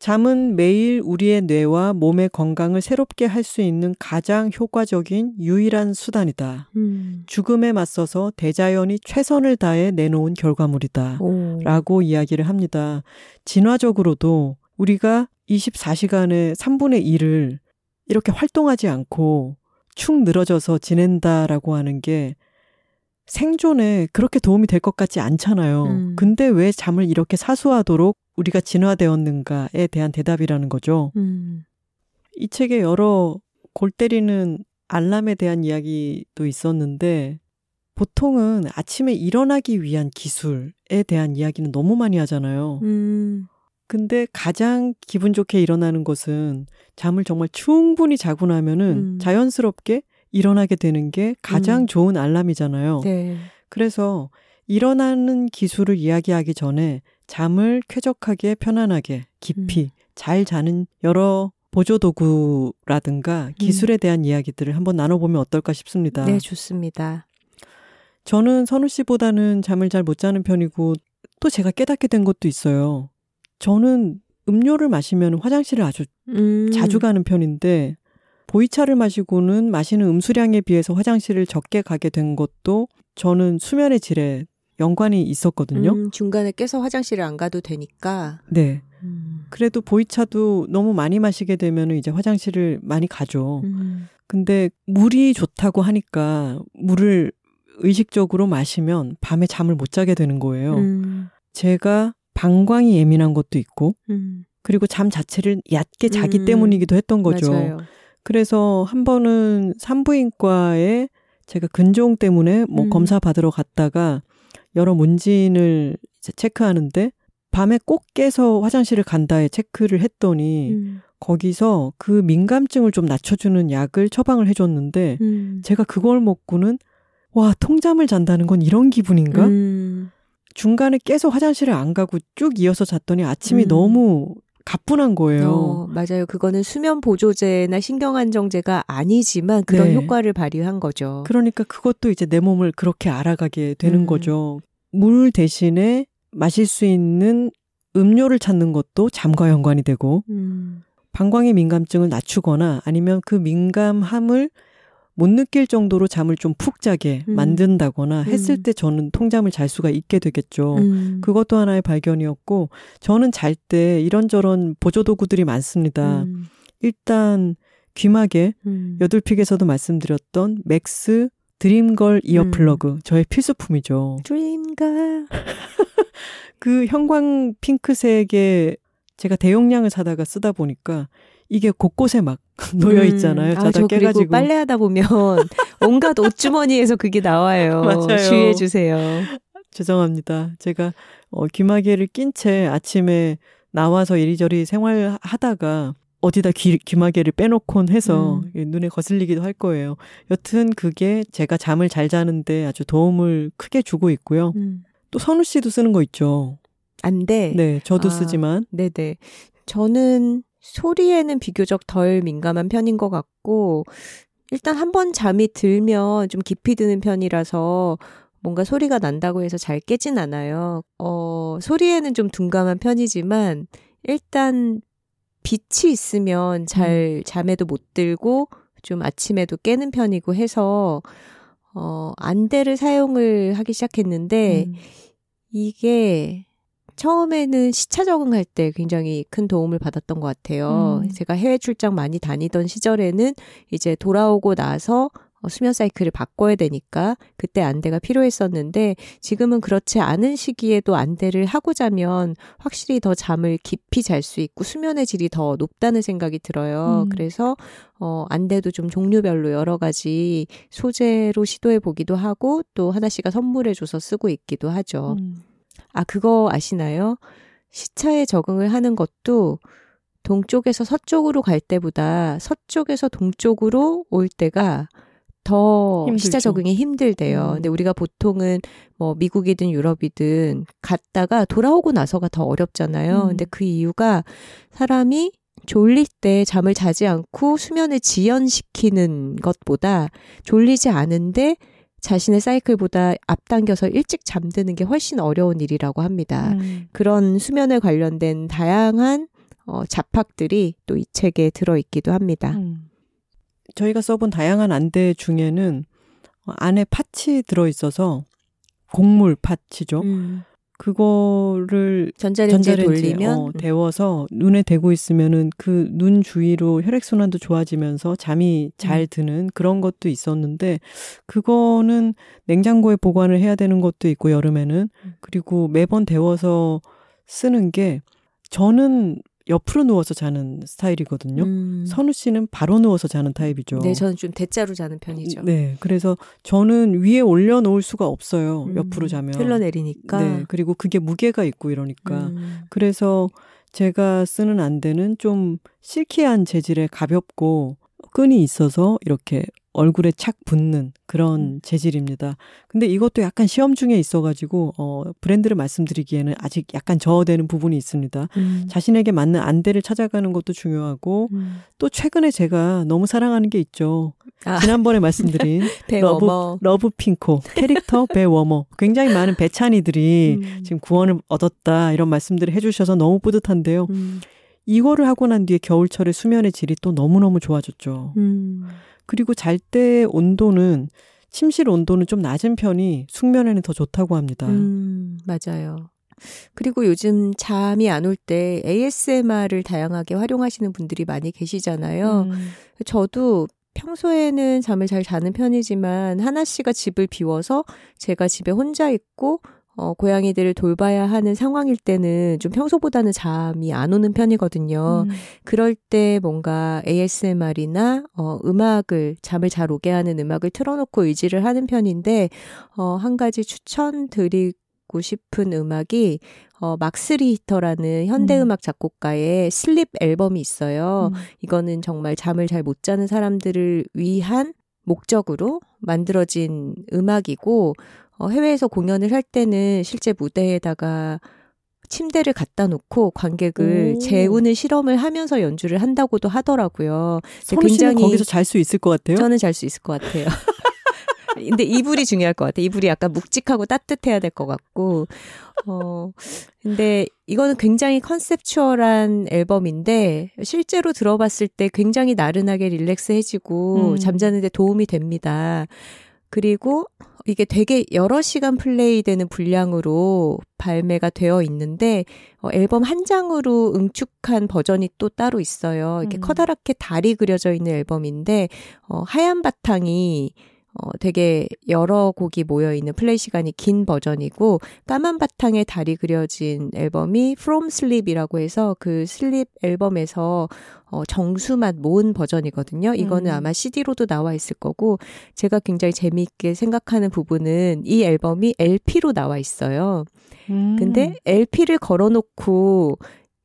S2: 잠은 매일 우리의 뇌와 몸의 건강을 새롭게 할 수 있는 가장 효과적인 유일한 수단이다.
S1: 음.
S2: 죽음에 맞서서 대자연이 최선을 다해 내놓은 결과물이다.
S1: 오.
S2: 라고 이야기를 합니다. 진화적으로도 우리가 24시간의 3분의 1을 이렇게 활동하지 않고 축 늘어져서 지낸다라고 하는 게 생존에 그렇게 도움이 될 것 같지 않잖아요.
S1: 음.
S2: 근데 왜 잠을 이렇게 사수하도록 우리가 진화되었는가에 대한 대답이라는 거죠.
S1: 음.
S2: 이 책에 여러 골 때리는 알람에 대한 이야기도 있었는데 보통은 아침에 일어나기 위한 기술에 대한 이야기는 너무 많이 하잖아요.
S1: 음.
S2: 근데 가장 기분 좋게 일어나는 것은 잠을 정말 충분히 자고 나면은
S1: 음.
S2: 자연스럽게 일어나게 되는 게 가장
S1: 음.
S2: 좋은 알람이잖아요.
S1: 네.
S2: 그래서 일어나는 기술을 이야기하기 전에 잠을 쾌적하게 편안하게 깊이 잘 자는 여러 보조 도구라든가 기술에 대한 이야기들을 한번 나눠보면 어떨까 싶습니다.
S1: 네, 좋습니다.
S2: 저는 선우 씨보다는 잠을 잘 못 자는 편이고 또 제가 깨닫게 된 것도 있어요. 저는 음료를 마시면 화장실을 아주
S1: 음.
S2: 자주 가는 편인데 보이차를 마시고는 마시는 음수량에 비해서 화장실을 적게 가게 된 것도 저는 수면의 질에 연관이 있었거든요.
S1: 음, 중간에 깨서 화장실을 안 가도 되니까.
S2: 네.
S1: 음.
S2: 그래도 보이차도 너무 많이 마시게 되면 이제 화장실을 많이 가죠.
S1: 음.
S2: 근데 물이 좋다고 하니까 물을 의식적으로 마시면 밤에 잠을 못 자게 되는 거예요.
S1: 음.
S2: 제가 방광이 예민한 것도 있고
S1: 음.
S2: 그리고 잠 자체를 얕게 자기
S1: 음.
S2: 때문이기도 했던 거죠.
S1: 맞아요.
S2: 그래서 한 번은 산부인과에 제가 근종 때문에 뭐
S1: 음.
S2: 검사 받으러 갔다가 여러 문진을 이제 체크하는데 밤에 꼭 깨서 화장실을 간다에 체크를 했더니
S1: 음.
S2: 거기서 그 민감증을 좀 낮춰주는 약을 처방을 해줬는데
S1: 음.
S2: 제가 그걸 먹고는 와 통잠을 잔다는 건 이런 기분인가?
S1: 음.
S2: 중간에 깨서 화장실을 안 가고 쭉 이어서 잤더니 아침이
S1: 음.
S2: 너무 가뿐한 거예요.
S1: 어, 맞아요. 그거는 수면 보조제나 신경 안정제가 아니지만 그런
S2: 네.
S1: 효과를 발휘한 거죠.
S2: 그러니까 그것도 이제 내 몸을 그렇게 알아가게 되는
S1: 음.
S2: 거죠. 물 대신에 마실 수 있는 음료를 찾는 것도 잠과 연관이 되고
S1: 음.
S2: 방광의 민감증을 낮추거나 아니면 그 민감함을 못 느낄 정도로 잠을 좀 푹 자게
S1: 음.
S2: 만든다거나 했을
S1: 음.
S2: 때 저는 통잠을 잘 수가 있게 되겠죠.
S1: 음.
S2: 그것도 하나의 발견이었고 저는 잘 때 이런저런 보조 도구들이 많습니다.
S1: 음.
S2: 일단 귀마개
S1: 음.
S2: 여둘픽에서도 말씀드렸던 Mack's Dreamgirl earplug 저의 필수품이죠.
S1: Dreamgirl.
S2: 그 형광 핑크색의 제가 대용량을 사다가 쓰다 보니까 이게 곳곳에 막 놓여 있잖아요.
S1: 음. 아,
S2: 자다 깨가지고.
S1: 빨래하다 보면 온갖 옷주머니에서 그게 나와요.
S2: 맞아요.
S1: 주의해 주세요.
S2: 죄송합니다. 제가 어, 귀마개를 낀 채 아침에 나와서 이리저리 생활하다가 어디다 귀, 귀마개를 빼놓곤 해서
S1: 음.
S2: 눈에 거슬리기도 할 거예요. 여튼 그게 제가 잠을 잘 자는데 아주 도움을 크게 주고 있고요.
S1: 음.
S2: 또 선우 씨도 쓰는 거 있죠.
S1: 안 돼.
S2: 네, 저도
S1: 아.
S2: 쓰지만
S1: 네네. 저는 소리에는 비교적 덜 민감한 편인 것 같고, 일단 한 번 잠이 들면 좀 깊이 드는 편이라서 뭔가 소리가 난다고 해서 잘 깨진 않아요. 어, 소리에는 좀 둔감한 편이지만, 일단 빛이 있으면 잘 잠에도 못 들고 좀 아침에도 깨는 편이고 해서 어 안대를 사용을 하기 시작했는데
S2: 음.
S1: 이게 처음에는 시차 적응할 때 굉장히 큰 도움을 받았던 것 같아요.
S2: 음.
S1: 제가 해외 출장 많이 다니던 시절에는 이제 돌아오고 나서 어, 수면 사이클을 바꿔야 되니까 그때 안대가 필요했었는데 지금은 그렇지 않은 시기에도 안대를 하고 자면 확실히 더 잠을 깊이 잘 수 있고 수면의 질이 더 높다는 생각이 들어요.
S2: 음.
S1: 그래서 어 안대도 좀 종류별로 여러 가지 소재로 시도해 보기도 하고 또 하나씩가 선물해 줘서 쓰고 있기도 하죠.
S2: 음.
S1: 아, 그거 아시나요? 시차에 적응을 하는 것도 동쪽에서 서쪽으로 갈 때보다 서쪽에서 동쪽으로 올 때가 더
S2: 힘들죠.
S1: 시차 적응이 힘들대요.
S2: 음.
S1: 근데 우리가 보통은 뭐 미국이든 유럽이든 갔다가 돌아오고 나서가 더 어렵잖아요.
S2: 음.
S1: 근데 그 이유가 사람이 졸릴 때 잠을 자지 않고 수면을 지연시키는 것보다 졸리지 않은데 자신의 사이클보다 앞당겨서 일찍 잠드는 게 훨씬 어려운 일이라고 합니다.
S2: 음.
S1: 그런 수면에 관련된 다양한 어, 잡학들이 또 이 책에 들어있기도 합니다.
S2: 음. 저희가 써본 다양한 안대 중에는 어, 안에 팥이 들어있어서 곡물 팥이죠.
S1: 음,
S2: 그거를
S1: 전자레인지에
S2: 전자레인지에
S1: 돌리면
S2: 어, 데워서 눈에 대고 있으면은 그 눈 주위로 혈액 순환도 좋아지면서 잠이 잘
S1: 음.
S2: 드는 그런 것도 있었는데 그거는 냉장고에 보관을 해야 되는 것도 있고 여름에는
S1: 음.
S2: 그리고 매번 데워서 쓰는 게 저는 옆으로 누워서 자는 스타일이거든요.
S1: 음.
S2: 선우 씨는 바로 누워서 자는 타입이죠.
S1: 네, 저는 좀 대자로 자는 편이죠.
S2: 네, 그래서 저는 위에 올려놓을 수가 없어요.
S1: 음,
S2: 옆으로 자면.
S1: 흘러내리니까.
S2: 네, 그리고 그게 무게가 있고 이러니까.
S1: 음,
S2: 그래서 제가 쓰는 안대는 좀 실키한 재질의 가볍고 끈이 있어서 이렇게 얼굴에 착 붙는 그런
S1: 음.
S2: 재질입니다. 근데 이것도 약간 시험 중에 있어가지고 어, 브랜드를 말씀드리기에는 아직 약간 저어되는 부분이 있습니다.
S1: 음,
S2: 자신에게 맞는 안대를 찾아가는 것도 중요하고
S1: 음.
S2: 또 최근에 제가 너무 사랑하는 게 있죠.
S1: 아.
S2: 지난번에 말씀드린 러브
S1: 배워머.
S2: 러브 핑코 캐릭터 배 워머 굉장히 많은 배 찬 이들이
S1: 음.
S2: 지금 구원을 얻었다 이런 말씀들을 해주셔서 너무 뿌듯한데요.
S1: 음,
S2: 이거를 하고 난 뒤에 겨울철에 수면의 질이 또 너무너무 좋아졌죠.
S1: 음.
S2: 그리고 잘 때 온도는 침실 온도는 좀 낮은 편이 숙면에는 더 좋다고 합니다.
S1: 음, 맞아요. 그리고 요즘 잠이 안 올 때 ASMR을 다양하게 활용하시는 분들이 많이 계시잖아요.
S2: 음.
S1: 저도 평소에는 잠을 잘 자는 편이지만 하나 씨가 집을 비워서 제가 집에 혼자 있고 어, 고양이들을 돌봐야 하는 상황일 때는 좀 평소보다는 잠이 안 오는 편이거든요.
S2: 음.
S1: 그럴 때 뭔가 ASMR이나 어, 음악을 잠을 잘 오게 하는 음악을 틀어놓고 의지를 하는 편인데 어, 한 가지 추천드리고 싶은 음악이 어, 막스 리히터라는 현대음악 작곡가의 Sleep 앨범이 있어요.
S2: 음.
S1: 이거는 정말 잠을 잘 못 자는 사람들을 위한 목적으로 만들어진 음악이고 어, 해외에서 공연을 할 때는 실제 무대에다가 침대를 갖다 놓고 관객을
S2: 오.
S1: 재우는 실험을 하면서 연주를 한다고도 하더라고요. 굉장히-
S2: 거기서 잘 수 있을 것 같아요.
S1: 저는 잘 수 있을 것 같아요. 근데 이불이 중요할 것 같아요. 이불이 약간 묵직하고 따뜻해야 될 것 같고. 어, 근데 이거는 굉장히 컨셉추얼한 앨범인데 실제로 들어봤을 때 굉장히 나른하게 릴렉스해지고
S2: 음.
S1: 잠자는데 도움이 됩니다. 그리고 이게 되게 여러 시간 플레이되는 분량으로 발매가 되어 있는데 어, 앨범 한 장으로 응축한 버전이 또 따로 있어요. 이렇게
S2: 음.
S1: 커다랗게 달이 그려져 있는 앨범인데 어, 하얀 바탕이 어, 되게 여러 곡이 모여 있는 플레이 시간이 긴 버전이고 까만 바탕에 달이 그려진 앨범이 From Sleep이라고 해서 그 Sleep 앨범에서 어, 정수만 모은 버전이거든요. 이거는
S2: 음.
S1: 아마 CD로도 나와 있을 거고 제가 굉장히 재미있게 생각하는 부분은 이 앨범이 LP로 나와 있어요.
S2: 음.
S1: 근데 LP를 걸어놓고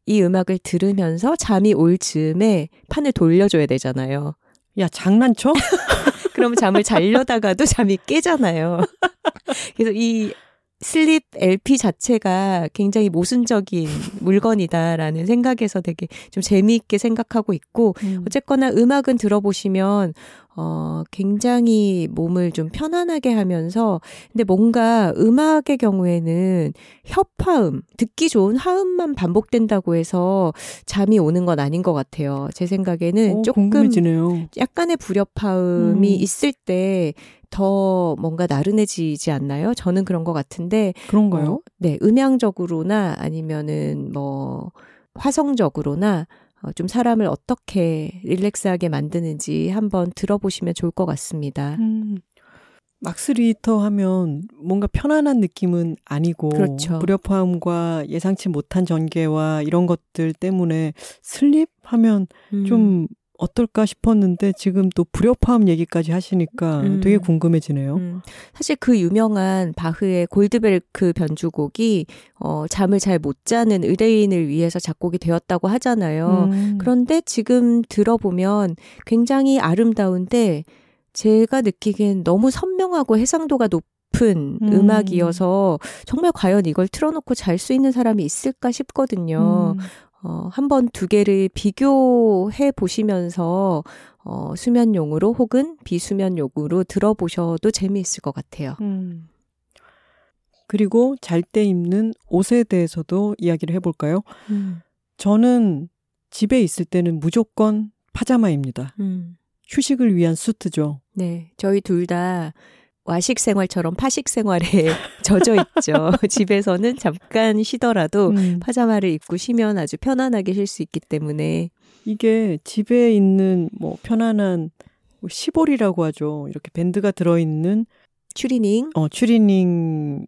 S1: 이 음악을 들으면서 잠이 올 즈음에 판을 돌려줘야 되잖아요.
S2: 야 장난쳐?
S1: 그러면 잠을 자려다가도 잠이 깨잖아요. 그래서 이 슬립 LP 자체가 굉장히 모순적인 물건이다라는 생각에서 되게 좀 재미있게 생각하고 있고
S2: 음.
S1: 어쨌거나 음악은 들어보시면 어, 굉장히 몸을 좀 편안하게 하면서, 근데 뭔가 음악의 경우에는 협화음, 듣기 좋은 화음만 반복된다고 해서 잠이 오는 건 아닌 것 같아요. 제 생각에는
S2: 어,
S1: 조금
S2: 궁금해지네요.
S1: 약간의 불협화음이
S2: 음.
S1: 있을 때 더 뭔가 나른해지지 않나요? 저는 그런 것 같은데,
S2: 그런가요?
S1: 어, 네, 음향적으로나 아니면은 뭐 화성적으로나 어, 좀 사람을 어떻게 relax하게 만드는지 한번 들어보시면 좋을 것 같습니다.
S2: 음, 막스 리히터 하면 뭔가 편안한 느낌은 아니고
S1: 그렇죠.
S2: 불협화음과 예상치 못한 전개와 이런 것들 때문에 Sleep 하면
S1: 음.
S2: 좀 어떨까 싶었는데 지금 또 불협화음 얘기까지 하시니까
S1: 음.
S2: 되게 궁금해지네요.
S1: 음, 사실 그 유명한 바흐의 골드베르크 변주곡이 어, 잠을 잘 못 자는 의뢰인을 위해서 작곡이 되었다고 하잖아요.
S2: 음.
S1: 그런데 지금 들어보면 굉장히 아름다운데 제가 느끼기엔 너무 선명하고 해상도가 높은
S2: 음.
S1: 음. 악이어서 정말 과연 이걸 틀어놓고 잘 수 있는 사람이 있을까 싶거든요.
S2: 음.
S1: 어, 한번 두 개를 비교해 보시면서 어, 수면용으로 혹은 비수면용으로 들어보셔도 재미있을 것 같아요.
S2: 음. 그리고 잘 때 입는 옷에 대해서도 이야기를 해볼까요?
S1: 음,
S2: 저는 집에 있을 때는 무조건 파자마입니다.
S1: 음.
S2: 휴식을 위한 수트죠.
S1: 네, 저희 둘 다 와식 생활처럼 파식 생활에 젖어 있죠. 집에서는 잠깐 쉬더라도
S2: 음.
S1: 파자마를 입고 쉬면 아주 편안하게 쉴 수 있기 때문에
S2: 이게 집에 있는 뭐 편안한 뭐 시볼이라고 하죠. 이렇게 밴드가 들어 있는
S1: 추리닝
S2: 어, 추리닝이나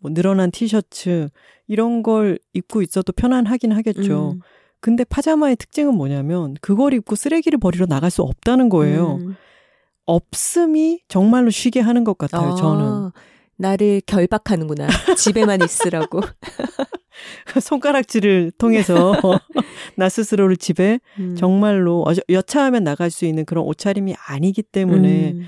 S2: 뭐 늘어난 티셔츠 이런 걸 입고 있어도 편안하긴 하겠죠.
S1: 음,
S2: 근데 파자마의 특징은 뭐냐면 그걸 입고 쓰레기를 버리러 나갈 수 없다는 거예요.
S1: 음.
S2: 없음이 정말로 쉬게 하는 것 같아요.
S1: 아,
S2: 저는
S1: 나를 결박하는구나. 집에만 있으라고.
S2: 손가락질을 통해서 나 스스로를 집에
S1: 음.
S2: 정말로 어- 여차하면 나갈 수 있는 그런 옷차림이 아니기 때문에
S1: 음.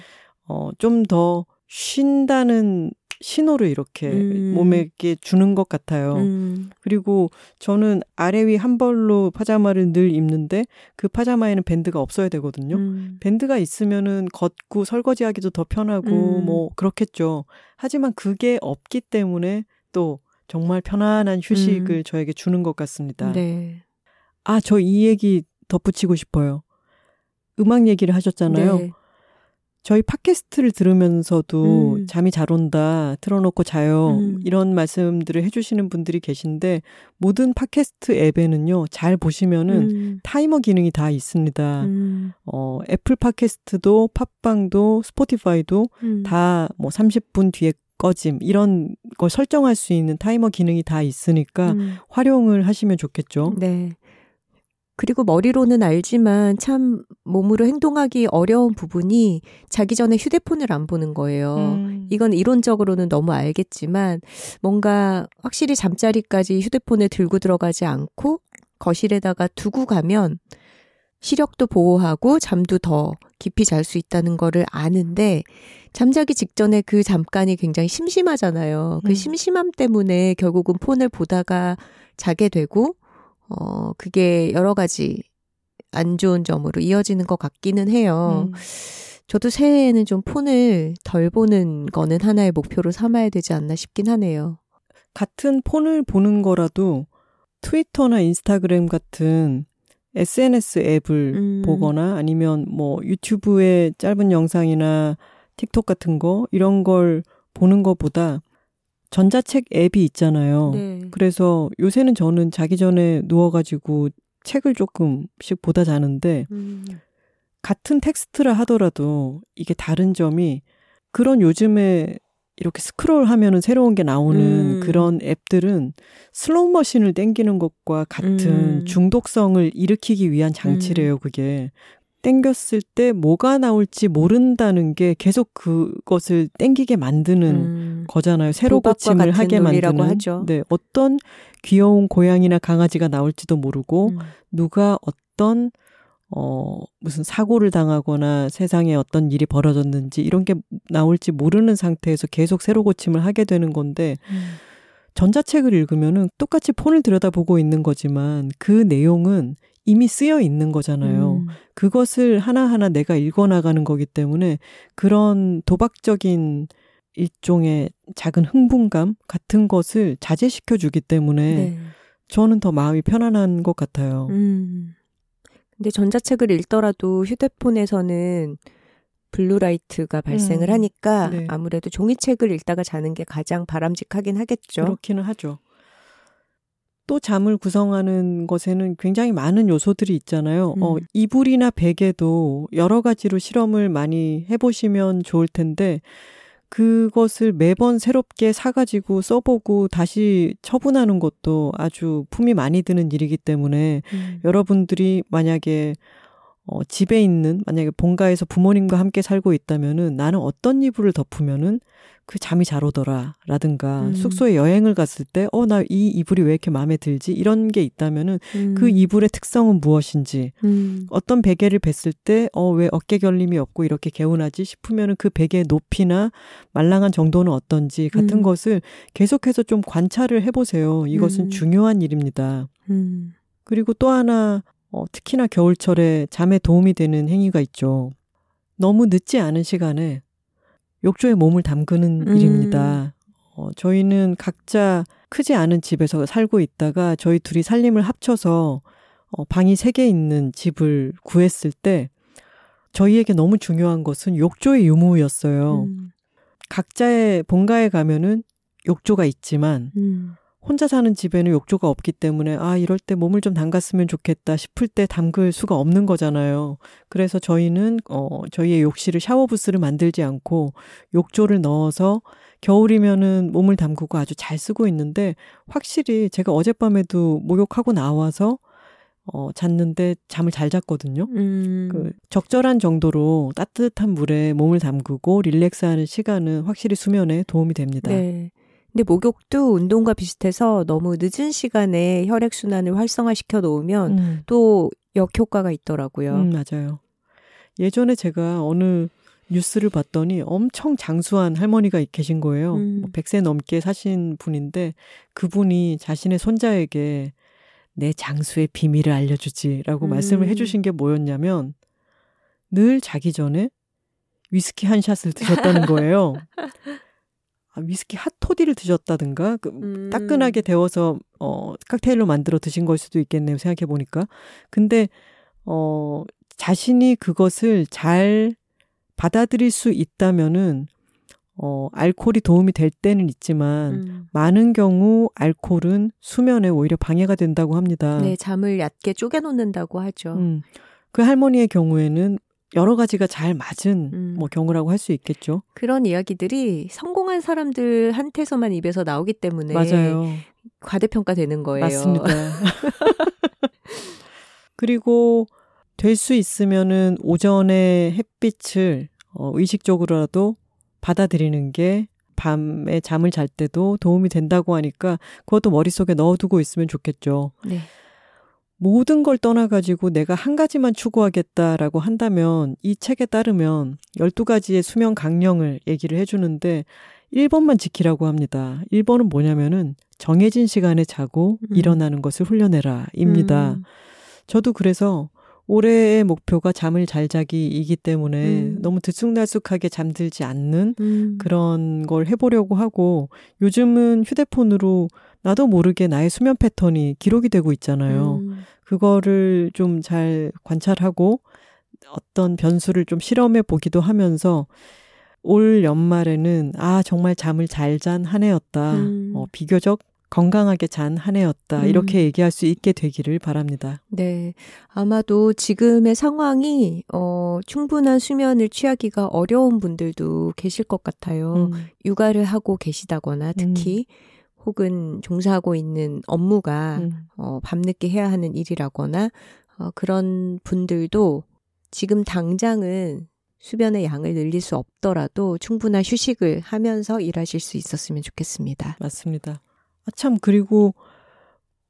S2: 어, 좀 더 쉰다는 신호를 이렇게
S1: 음.
S2: 몸에게 주는 것 같아요.
S1: 음.
S2: 그리고 저는 아래 위 한 벌로 파자마를 늘 입는데 그 파자마에는 밴드가 없어야 되거든요.
S1: 음.
S2: 밴드가 있으면은 걷고 설거지하기도 더 편하고
S1: 음.
S2: 뭐 그렇겠죠. 하지만 그게 없기 때문에 또 정말 편안한 휴식을 저에게 주는 것 같습니다.
S1: 음. 네.
S2: 아, 저 이 얘기 덧붙이고 싶어요. 음악 얘기를 하셨잖아요.
S1: 네.
S2: 저희 팟캐스트를 들으면서도
S1: 음.
S2: 잠이 잘 온다, 틀어놓고 자요,
S1: 음.
S2: 이런 말씀들을 해주시는 분들이 계신데, 모든 팟캐스트 앱에는요, 잘 보시면은
S1: 음.
S2: 타이머 기능이 다 있습니다.
S1: 음.
S2: 어, 애플 팟캐스트도, 팟빵도, 스포티파이도
S1: 음.
S2: 다 뭐 30분 뒤에 꺼짐, 이런 걸 설정할 수 있는 타이머 기능이 다 있으니까
S1: 음.
S2: 활용을 하시면 좋겠죠.
S1: 네. 그리고 머리로는 알지만 참 몸으로 행동하기 어려운 부분이 자기 전에 휴대폰을 안 보는 거예요.
S2: 음.
S1: 이건 이론적으로는 너무 알겠지만 뭔가 확실히 잠자리까지 휴대폰을 들고 들어가지 않고 거실에다가 두고 가면 시력도 보호하고 잠도 더 깊이 잘 수 있다는 거를 아는데 잠자기 직전에 그 잠깐이 굉장히 심심하잖아요. 그
S2: 음.
S1: 심심함 때문에 결국은 폰을 보다가 자게 되고 어 그게 여러 가지 안 좋은 점으로 이어지는 것 같기는 해요.
S2: 음.
S1: 저도 새해에는 좀 폰을 덜 보는 거는 하나의 목표로 삼아야 되지 않나 싶긴 하네요.
S2: 같은 폰을 보는 거라도 트위터나 인스타그램 같은 SNS 앱을
S1: 음.
S2: 보거나 아니면 뭐 유튜브의 짧은 영상이나 틱톡 같은 거 이런 걸 보는 것보다 전자책 앱이 있잖아요.
S1: 네.
S2: 그래서 요새는 저는 자기 전에 누워가지고 책을 조금씩 보다 자는데
S1: 음.
S2: 같은 텍스트라 하더라도 이게 다른 점이 그런 요즘에 이렇게 스크롤 하면은 새로운 게 나오는
S1: 음.
S2: 그런 앱들은 슬롯머신을 땡기는 것과 같은
S1: 음.
S2: 중독성을 일으키기 위한 장치래요, 그게. 땡겼을 때 뭐가 나올지 모른다는 게 계속 그것을 땡기게 만드는
S1: 음.
S2: 거잖아요. 새로 고침을 하게 만드는.
S1: 하죠.
S2: 네, 어떤 귀여운 고양이나 강아지가 나올지도 모르고
S1: 음.
S2: 누가 어떤 어 무슨 사고를 당하거나 세상에 어떤 일이 벌어졌는지 이런 게 나올지 모르는 상태에서 계속 새로 고침을 하게 되는 건데
S1: 음.
S2: 전자책을 읽으면은 똑같이 폰을 들여다보고 있는 거지만 그 내용은 이미 쓰여 있는 거잖아요.
S1: 음.
S2: 그것을 하나하나 내가 읽어나가는 거기 때문에 그런 도박적인 일종의 작은 흥분감 같은 것을 자제시켜 주기 때문에 네. 저는 더 마음이 편안한 것 같아요. 음.
S1: 근데 전자책을 읽더라도 휴대폰에서는 blue light가 발생을 음. 하니까 네. 아무래도 종이책을 읽다가 자는 게 가장 바람직하긴 하겠죠.
S2: 그렇기는 하죠. 또 잠을 구성하는 것에는 굉장히 많은 요소들이 있잖아요. 어, 음. 어, 이불이나 베개도 여러 가지로 실험을 많이 해보시면 좋을 텐데, 그것을 매번 새롭게 사가지고 써보고 다시 처분하는 것도 아주 품이 많이 드는 일이기 때문에 음. 여러분들이 만약에 어, 집에 있는 만약에 본가에서 부모님과 함께 살고 있다면은 나는 어떤 이불을 덮으면은 그 잠이 잘 오더라라든가 음. 숙소에 여행을 갔을 때 어 나 이 이불이 왜 이렇게 마음에 들지 이런 게 있다면은 음. 그 이불의 특성은 무엇인지 음. 어떤 베개를 뱄을 때 어 왜 어깨 결림이 없고 이렇게 개운하지 싶으면은 그 베개의 높이나 말랑한 정도는 어떤지 같은 음. 것을 계속해서 좀 관찰을 해보세요. 이것은 음. 중요한 일입니다. 음. 그리고 또 하나 어, 특히나 겨울철에 잠에 도움이 되는 행위가 있죠. 너무 늦지 않은 시간에 욕조에 몸을 담그는 음. 일입니다. 어, 저희는 각자 크지 않은 집에서 살고 있다가 저희 둘이 살림을 합쳐서 어, 방이 세 개 있는 집을 구했을 때 저희에게 너무 중요한 것은 욕조의 유무였어요. 음. 각자의 본가에 가면은 욕조가 있지만 음. 혼자 사는 집에는 욕조가 없기 때문에 아 이럴 때 몸을 좀 담갔으면 좋겠다 싶을 때 담글 수가 없는 거잖아요. 그래서 저희는 어 저희의 욕실을 샤워 부스를 만들지 않고 욕조를 넣어서 겨울이면은 몸을 담그고 아주 잘 쓰고 있는데 확실히 제가 어젯밤에도 목욕하고 나와서 어, 잤는데 잠을 잘 잤거든요. 음. 그 적절한 정도로 따뜻한 물에 몸을 담그고 릴렉스하는 시간은 확실히 수면에 도움이 됩니다. 네.
S1: 근데 목욕도 운동과 비슷해서 너무 늦은 시간에 혈액순환을 활성화시켜 놓으면 음. 또 역효과가 있더라고요.
S2: 음, 맞아요. 예전에 제가 어느 뉴스를 봤더니 엄청 장수한 할머니가 계신 거예요. 음. 뭐 100세 넘게 사신 분인데 그분이 자신의 손자에게 내 장수의 비밀을 알려주지라고 음. 말씀을 해주신 게 뭐였냐면 늘 자기 전에 위스키 한 샷을 드셨다는 거예요. 아, 위스키 핫토디를 드셨다든가 그 음. 따끈하게 데워서 어 칵테일로 만들어 드신 걸 수도 있겠네요. 생각해 보니까. 근데 어 자신이 그것을 잘 받아들일 수 있다면은 어 알코올이 도움이 될 때는 있지만 음. 많은 경우 알코올은 수면에 오히려 방해가 된다고 합니다.
S1: 네, 잠을 얕게 쪼개 놓는다고 하죠. 음.
S2: 그 할머니의 경우에는 여러 가지가 잘 맞은 음. 뭐 경우라고 할 수 있겠죠.
S1: 그런 이야기들이 성공한 사람들한테서만 입에서 나오기 때문에
S2: 맞아요.
S1: 과대평가되는 거예요.
S2: 맞습니다. 그리고 될 수 있으면은 오전에 햇빛을 어, 의식적으로라도 받아들이는 게 밤에 잠을 잘 때도 도움이 된다고 하니까 그것도 머릿속에 넣어두고 있으면 좋겠죠. 네. 모든 걸 떠나가지고 내가 한 가지만 추구하겠다라고 한다면 이 책에 따르면 12가지의 수면 강령을 얘기를 해주는데 1번만 지키라고 합니다. 1번은 뭐냐면은 정해진 시간에 자고 음. 일어나는 것을 훈련해라 입니다. 음. 저도 그래서 올해의 목표가 잠을 잘 자기이기 때문에 음. 너무 들쑥날쑥하게 잠들지 않는 음. 그런 걸 해보려고 하고 요즘은 휴대폰으로 나도 모르게 나의 수면 패턴이 기록이 되고 있잖아요. 음. 그거를 좀 잘 관찰하고 어떤 변수를 좀 실험해 보기도 하면서 올 연말에는 아 정말 잠을 잘 잔 한 해였다. 음. 어, 비교적 건강하게 잔 한 해였다. 음. 이렇게 얘기할 수 있게 되기를 바랍니다.
S1: 네. 아마도 지금의 상황이, 어, 충분한 수면을 취하기가 어려운 분들도 계실 것 같아요. 음. 육아를 하고 계시다거나 특히. 음. 혹은 종사하고 있는 업무가 음. 어, 밤늦게 해야 하는 일이라거나 어, 그런 분들도 지금 당장은 수변의 양을 늘릴 수 없더라도 충분한 휴식을 하면서 일하실 수 있었으면 좋겠습니다.
S2: 맞습니다. 아, 참, 그리고,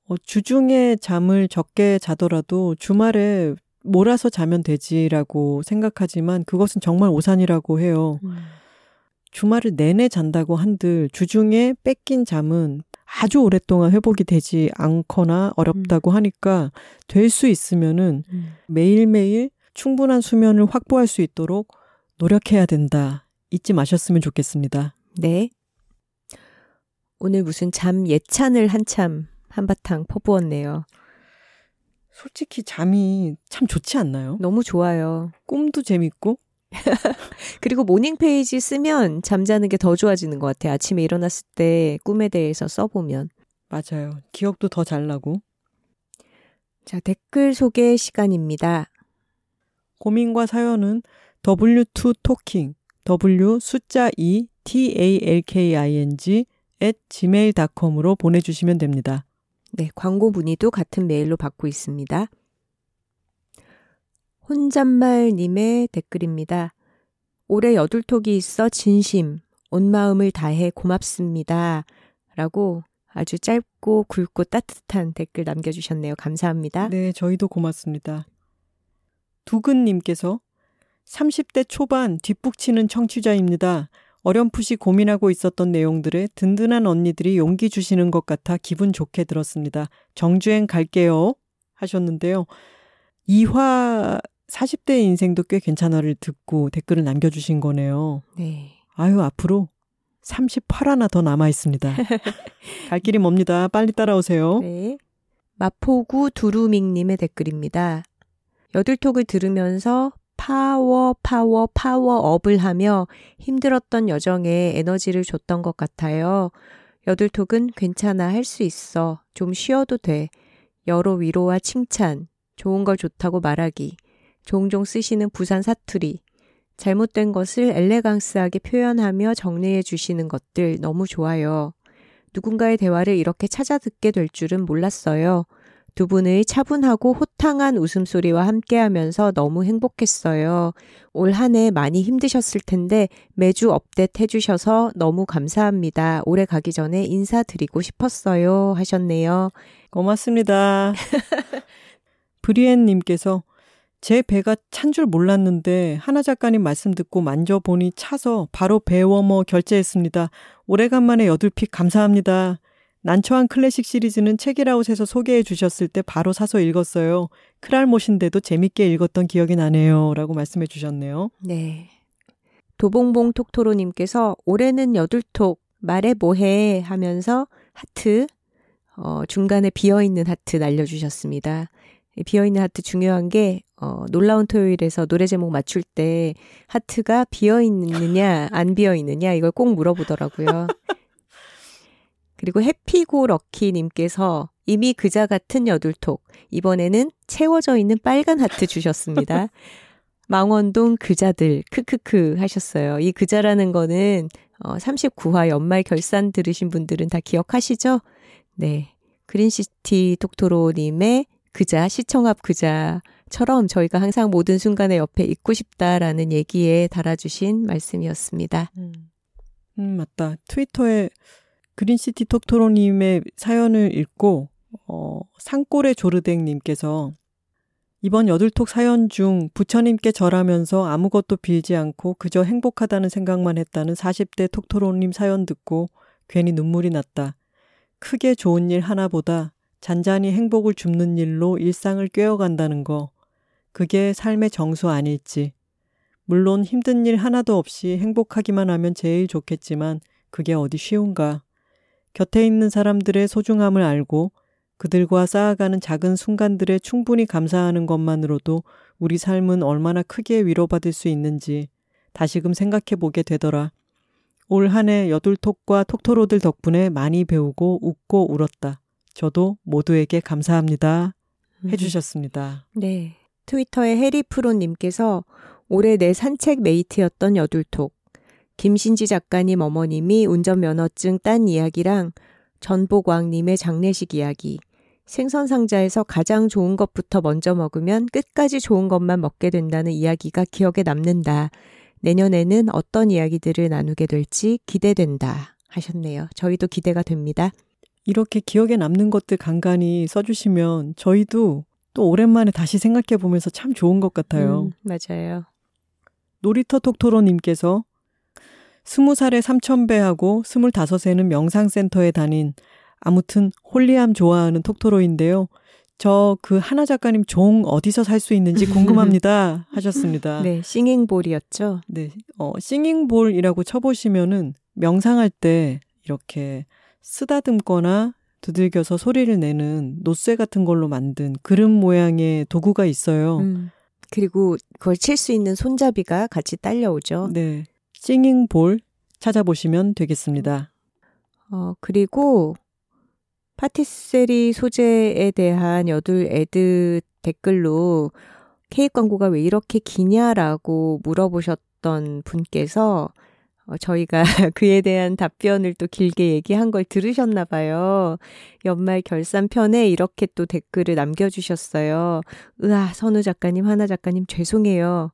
S2: 어, 주중에 잠을 적게 자더라도 주말에 몰아서 자면 되지라고 생각하지만 그것은 정말 오산이라고 해요. 음. 주말을 내내 잔다고 한들 주중에 뺏긴 잠은 아주 오랫동안 회복이 되지 않거나 어렵다고 하니까 될 수 있으면은
S1: 음.
S2: 매일매일 충분한 수면을 확보할 수 있도록 노력해야 된다. 잊지 마셨으면 좋겠습니다.
S1: 네. 오늘 무슨 잠 예찬을 한참 한바탕 퍼부었네요.
S2: 솔직히 잠이 참 좋지 않나요?
S1: 너무 좋아요.
S2: 꿈도 재밌고
S1: 그리고 morning page 쓰면 잠자는 게 더 좋아지는 것 같아요. 아침에 일어났을 때 꿈에 대해서 써보면.
S2: 맞아요. 기억도 더 잘 나고
S1: 자, 댓글 소개 시간입니다.
S2: 고민과 사연은 W2 토킹 W 숫자 2 T A L K I N G at gmail.com으로 보내주시면 됩니다.
S1: 네, 광고 문의도 같은 메일로 받고 있습니다. 혼잣말님의 댓글입니다. 올해 여둘톡이 있어 진심, 온 마음을 다해 고맙습니다. 라고 아주 짧고 굵고 따뜻한 댓글 남겨주셨네요. 감사합니다.
S2: 네, 저희도 고맙습니다. 두근님께서 30대 초반 뒷북치는 청취자입니다. 어렴풋이 고민하고 있었던 내용들에 든든한 언니들이 용기 주시는 것 같아 기분 좋게 들었습니다. 정주행 갈게요. 하셨는데요. 이화 40대 인생도 꽤 괜찮아를 듣고 댓글을 남겨주신 거네요.
S1: 네.
S2: 아유, 앞으로 38 하나 더 남아 있습니다. 갈 길이 멉니다. 빨리 따라오세요.
S1: 네. 마포구 두루밍님의 댓글입니다. 여둘톡을 들으면서 파워, 파워, 파워업을 하며 힘들었던 여정에 에너지를 줬던 것 같아요. 여둘톡은 괜찮아, 할 수 있어. 좀 쉬어도 돼. 여러 위로와 칭찬, 좋은 걸 좋다고 말하기, 종종 쓰시는 부산 사투리, 잘못된 것을 elegance하게 표현하며 정리해 주시는 것들 너무 좋아요. 누군가의 대화를 이렇게 찾아 듣게 될 줄은 몰랐어요. 두 분의 차분하고 호탕한 웃음소리와 함께 하면서 너무 행복했어요. 올 한 해 많이 힘드셨을 텐데 매주 업데이트 해주셔서 너무 감사합니다. 올해 가기 전에 인사드리고 싶었어요. 하셨네요.
S2: 고맙습니다. 브리엔님께서 제 배가 찬 줄 몰랐는데 하나 작가님 말씀 듣고 만져보니 차서 바로 배워머 결제했습니다. 오래간만에 여둘픽 감사합니다. 난처한 클래식 시리즈는 책읽아웃에서 소개해 주셨을 때 바로 사서 읽었어요. 클알못인데도 재밌게 읽었던 기억이 나네요. 라고 말씀해 주셨네요.
S1: 네. 도봉봉 톡토로님께서 올해는 여둘톡 말해 뭐해 하면서 하트 어, 중간에 비어 있는 하트 날려주셨습니다. 비어있는 하트 중요한 게 어, 놀라운 토요일에서 노래 제목 맞출 때 하트가 비어 있느냐 안 비어 있느냐 이걸 꼭 물어보더라고요. 그리고 해피고 럭키님께서 이미 그자 같은 여둘톡 이번에는 채워져 있는 빨간 하트 주셨습니다. 망원동 그자들 크크크 하셨어요. 이 그자라는 거는 어, 39화 연말 결산 들으신 분들은 다 기억하시죠? 네. 그린시티 톡토로님의 그자, 시청 앞 그자처럼 저희가 항상 모든 순간에 옆에 있고 싶다라는 얘기에 달아주신 말씀이었습니다.
S2: 음, 음 맞다. 트위터에 그린시티 톡토로님의 사연을 읽고, 어, 산골의 조르댕님께서 이번 여둘톡 사연 중 부처님께 절하면서 아무것도 빌지 않고 그저 행복하다는 생각만 했다는 40대 톡토로님 사연 듣고 괜히 눈물이 났다. 크게 좋은 일 하나보다 잔잔히 행복을 줍는 일로 일상을 꿰어간다는 거. 그게 삶의 정수 아닐지. 물론 힘든 일 하나도 없이 행복하기만 하면 제일 좋겠지만 그게 어디 쉬운가. 곁에 있는 사람들의 소중함을 알고 그들과 쌓아가는 작은 순간들에 충분히 감사하는 것만으로도 우리 삶은 얼마나 크게 위로받을 수 있는지 다시금 생각해 보게 되더라. 올 한 해 여둘톡과 톡토로들 덕분에 많이 배우고 웃고 울었다. 저도 모두에게 감사합니다. 해주셨습니다.
S1: 네. 트위터에 해리프로님께서 올해 내 산책 메이트였던 여둘톡. 김신지 작가님 어머님이 운전면허증 딴 이야기랑 전복왕님의 장례식 이야기. 생선 상자에서 가장 좋은 것부터 먼저 먹으면 끝까지 좋은 것만 먹게 된다는 이야기가 기억에 남는다. 내년에는 어떤 이야기들을 나누게 될지 기대된다. 하셨네요. 저희도 기대가 됩니다.
S2: 이렇게 기억에 남는 것들 간간히 써주시면 저희도 또 오랜만에 다시 생각해 보면서 참 좋은 것 같아요.
S1: 음, 맞아요.
S2: 놀이터 톡토로님께서 스무 살에 삼천배하고 스물다섯에는 명상센터에 다닌 아무튼 holy함 좋아하는 톡토로인데요. 저 그 하나 작가님 종 어디서 살 수 있는지 궁금합니다 하셨습니다.
S1: 네, singing bowl이었죠.
S2: 네, 어, singing bowl이라고 쳐보시면은 명상할 때 이렇게 쓰다듬거나 두들겨서 소리를 내는 노쇠 같은 걸로 만든 그릇 모양의 도구가 있어요. 음,
S1: 그리고 그걸 칠 수 있는 손잡이가 같이 딸려오죠.
S2: 네, 싱잉 볼 찾아보시면 되겠습니다.
S1: 어, 그리고 파티세리 소재에 대한 여둘 애드 댓글로 케이크 광고가 왜 이렇게 기냐라고 물어보셨던 분께서 어, 저희가 그에 대한 답변을 또 길게 얘기한 걸 들으셨나 봐요. 연말 결산편에 이렇게 또 댓글을 남겨주셨어요. 으아, 선우 작가님, 하나 작가님, 죄송해요.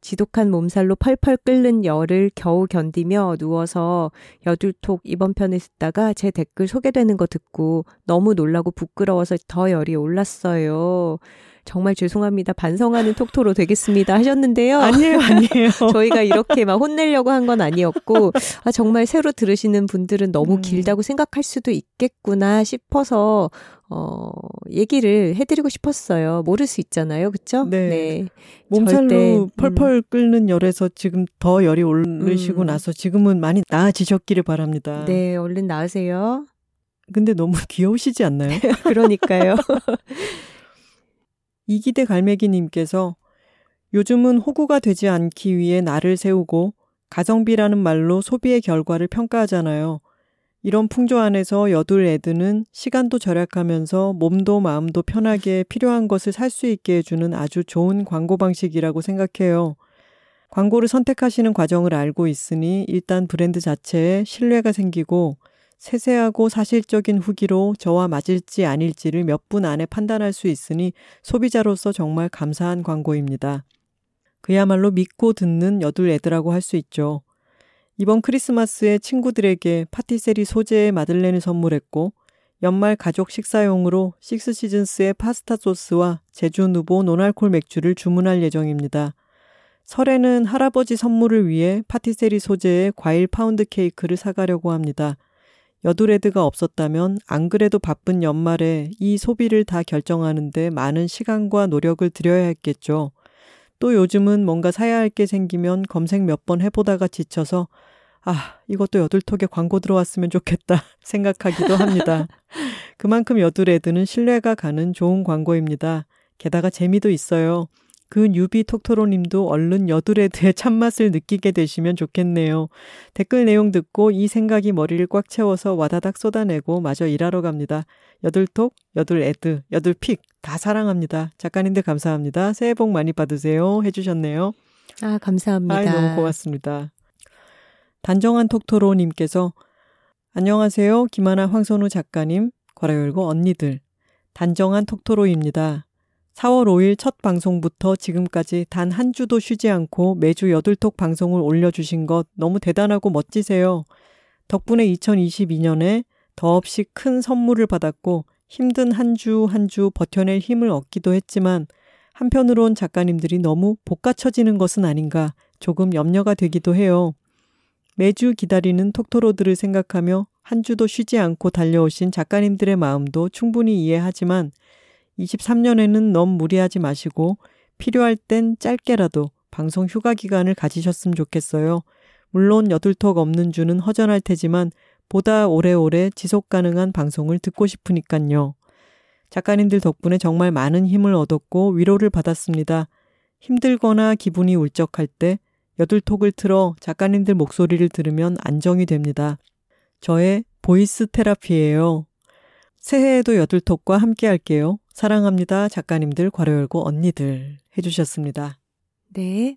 S1: 지독한 몸살로 펄펄 끓는 열을 겨우 견디며 누워서 여둘톡 이번 편을 듣다가 제 댓글 소개되는 거 듣고 너무 놀라고 부끄러워서 더 열이 올랐어요. 정말 죄송합니다. 반성하는 톡토로 되겠습니다. 하셨는데요.
S2: 아니에요, 아니에요.
S1: 저희가 이렇게 막 혼내려고 한 건 아니었고, 아, 정말 새로 들으시는 분들은 너무 음. 길다고 생각할 수도 있겠구나 싶어서, 어, 얘기를 해드리고 싶었어요. 모를 수 있잖아요. 그쵸?
S2: 네. 네. 몸살로 절대, 음. 펄펄 음. 끓는 열에서 지금 더 열이 오르시고 음. 나서 지금은 많이 나아지셨기를 바랍니다.
S1: 네, 얼른 나으세요.
S2: 근데 너무 귀여우시지 않나요?
S1: 그러니까요.
S2: 이기대 갈매기님께서 요즘은 호구가 되지 않기 위해 나를 세우고 가성비라는 말로 소비의 결과를 평가하잖아요. 이런 풍조 안에서 여둘 애드는 시간도 절약하면서 몸도 마음도 편하게 필요한 것을 살 수 있게 해주는 아주 좋은 광고 방식이라고 생각해요. 광고를 선택하시는 과정을 알고 있으니 일단 브랜드 자체에 신뢰가 생기고 세세하고 사실적인 후기로 저와 맞을지 아닐지를 몇 분 안에 판단할 수 있으니 소비자로서 정말 감사한 광고입니다. 그야말로 믿고 듣는 여둘애드라고 할 수 있죠. 이번 크리스마스에 친구들에게 파티세리 소재의 마들렌을 선물했고 연말 가족 식사용으로 식스 시즌스의 파스타 소스와 제주 누보 non-alcohol 맥주를 주문할 예정입니다. 설에는 할아버지 선물을 위해 파티세리 소재의 과일 파운드 케이크를 사가려고 합니다. 여둘애드가 없었다면 안 그래도 바쁜 연말에 이 소비를 다 결정하는데 많은 시간과 노력을 들여야 했겠죠. 또 요즘은 뭔가 사야 할 게 생기면 검색 몇 번 해보다가 지쳐서 아, 이것도 여둘톡에 광고 들어왔으면 좋겠다 생각하기도 합니다. 그만큼 여드레드는 신뢰가 가는 좋은 광고입니다. 게다가 재미도 있어요. 그 뉴비 톡토로님도 얼른 여드레드의 참맛을 느끼게 되시면 좋겠네요. 댓글 내용 듣고 이 생각이 머리를 꽉 채워서 와다닥 쏟아내고 마저 일하러 갑니다. 여들톡, 여들애드, 여들픽 다 사랑합니다. 작가님들 감사합니다. 새해 복 많이 받으세요. 해주셨네요.
S1: 아 감사합니다. 아,
S2: 너무 고맙습니다. 단정한 톡토로님께서 안녕하세요. 김하나 황선우 작가님, 괄호 열고 언니들. 단정한 톡토로입니다. 4월 5일 첫 방송부터 지금까지 단 한 주도 쉬지 않고 매주 여덟톡 방송을 올려주신 것 너무 대단하고 멋지세요. 덕분에 2022년에 더없이 큰 선물을 받았고 힘든 한주 한 주 버텨낼 힘을 얻기도 했지만 한편으론 작가님들이 너무 볶아쳐지는 것은 아닌가 조금 염려가 되기도 해요. 매주 기다리는 톡토로들을 생각하며 한 주도 쉬지 않고 달려오신 작가님들의 마음도 충분히 이해하지만 23년에는 너무 무리하지 마시고 필요할 땐 짧게라도 방송 휴가 기간을 가지셨으면 좋겠어요. 물론 여둘턱 없는 주는 허전할 테지만 보다 오래오래 지속 가능한 방송을 듣고 싶으니깐요. 작가님들 덕분에 정말 많은 힘을 얻었고 위로를 받았습니다. 힘들거나 기분이 울적할 때 여둘톡을 틀어 작가님들 목소리를 들으면 안정이 됩니다. 저의 voice therapy예요. 새해에도 여둘톡과 함께 할게요. 사랑합니다. 작가님들, 괄호 열고 언니들 해주셨습니다.
S1: 네.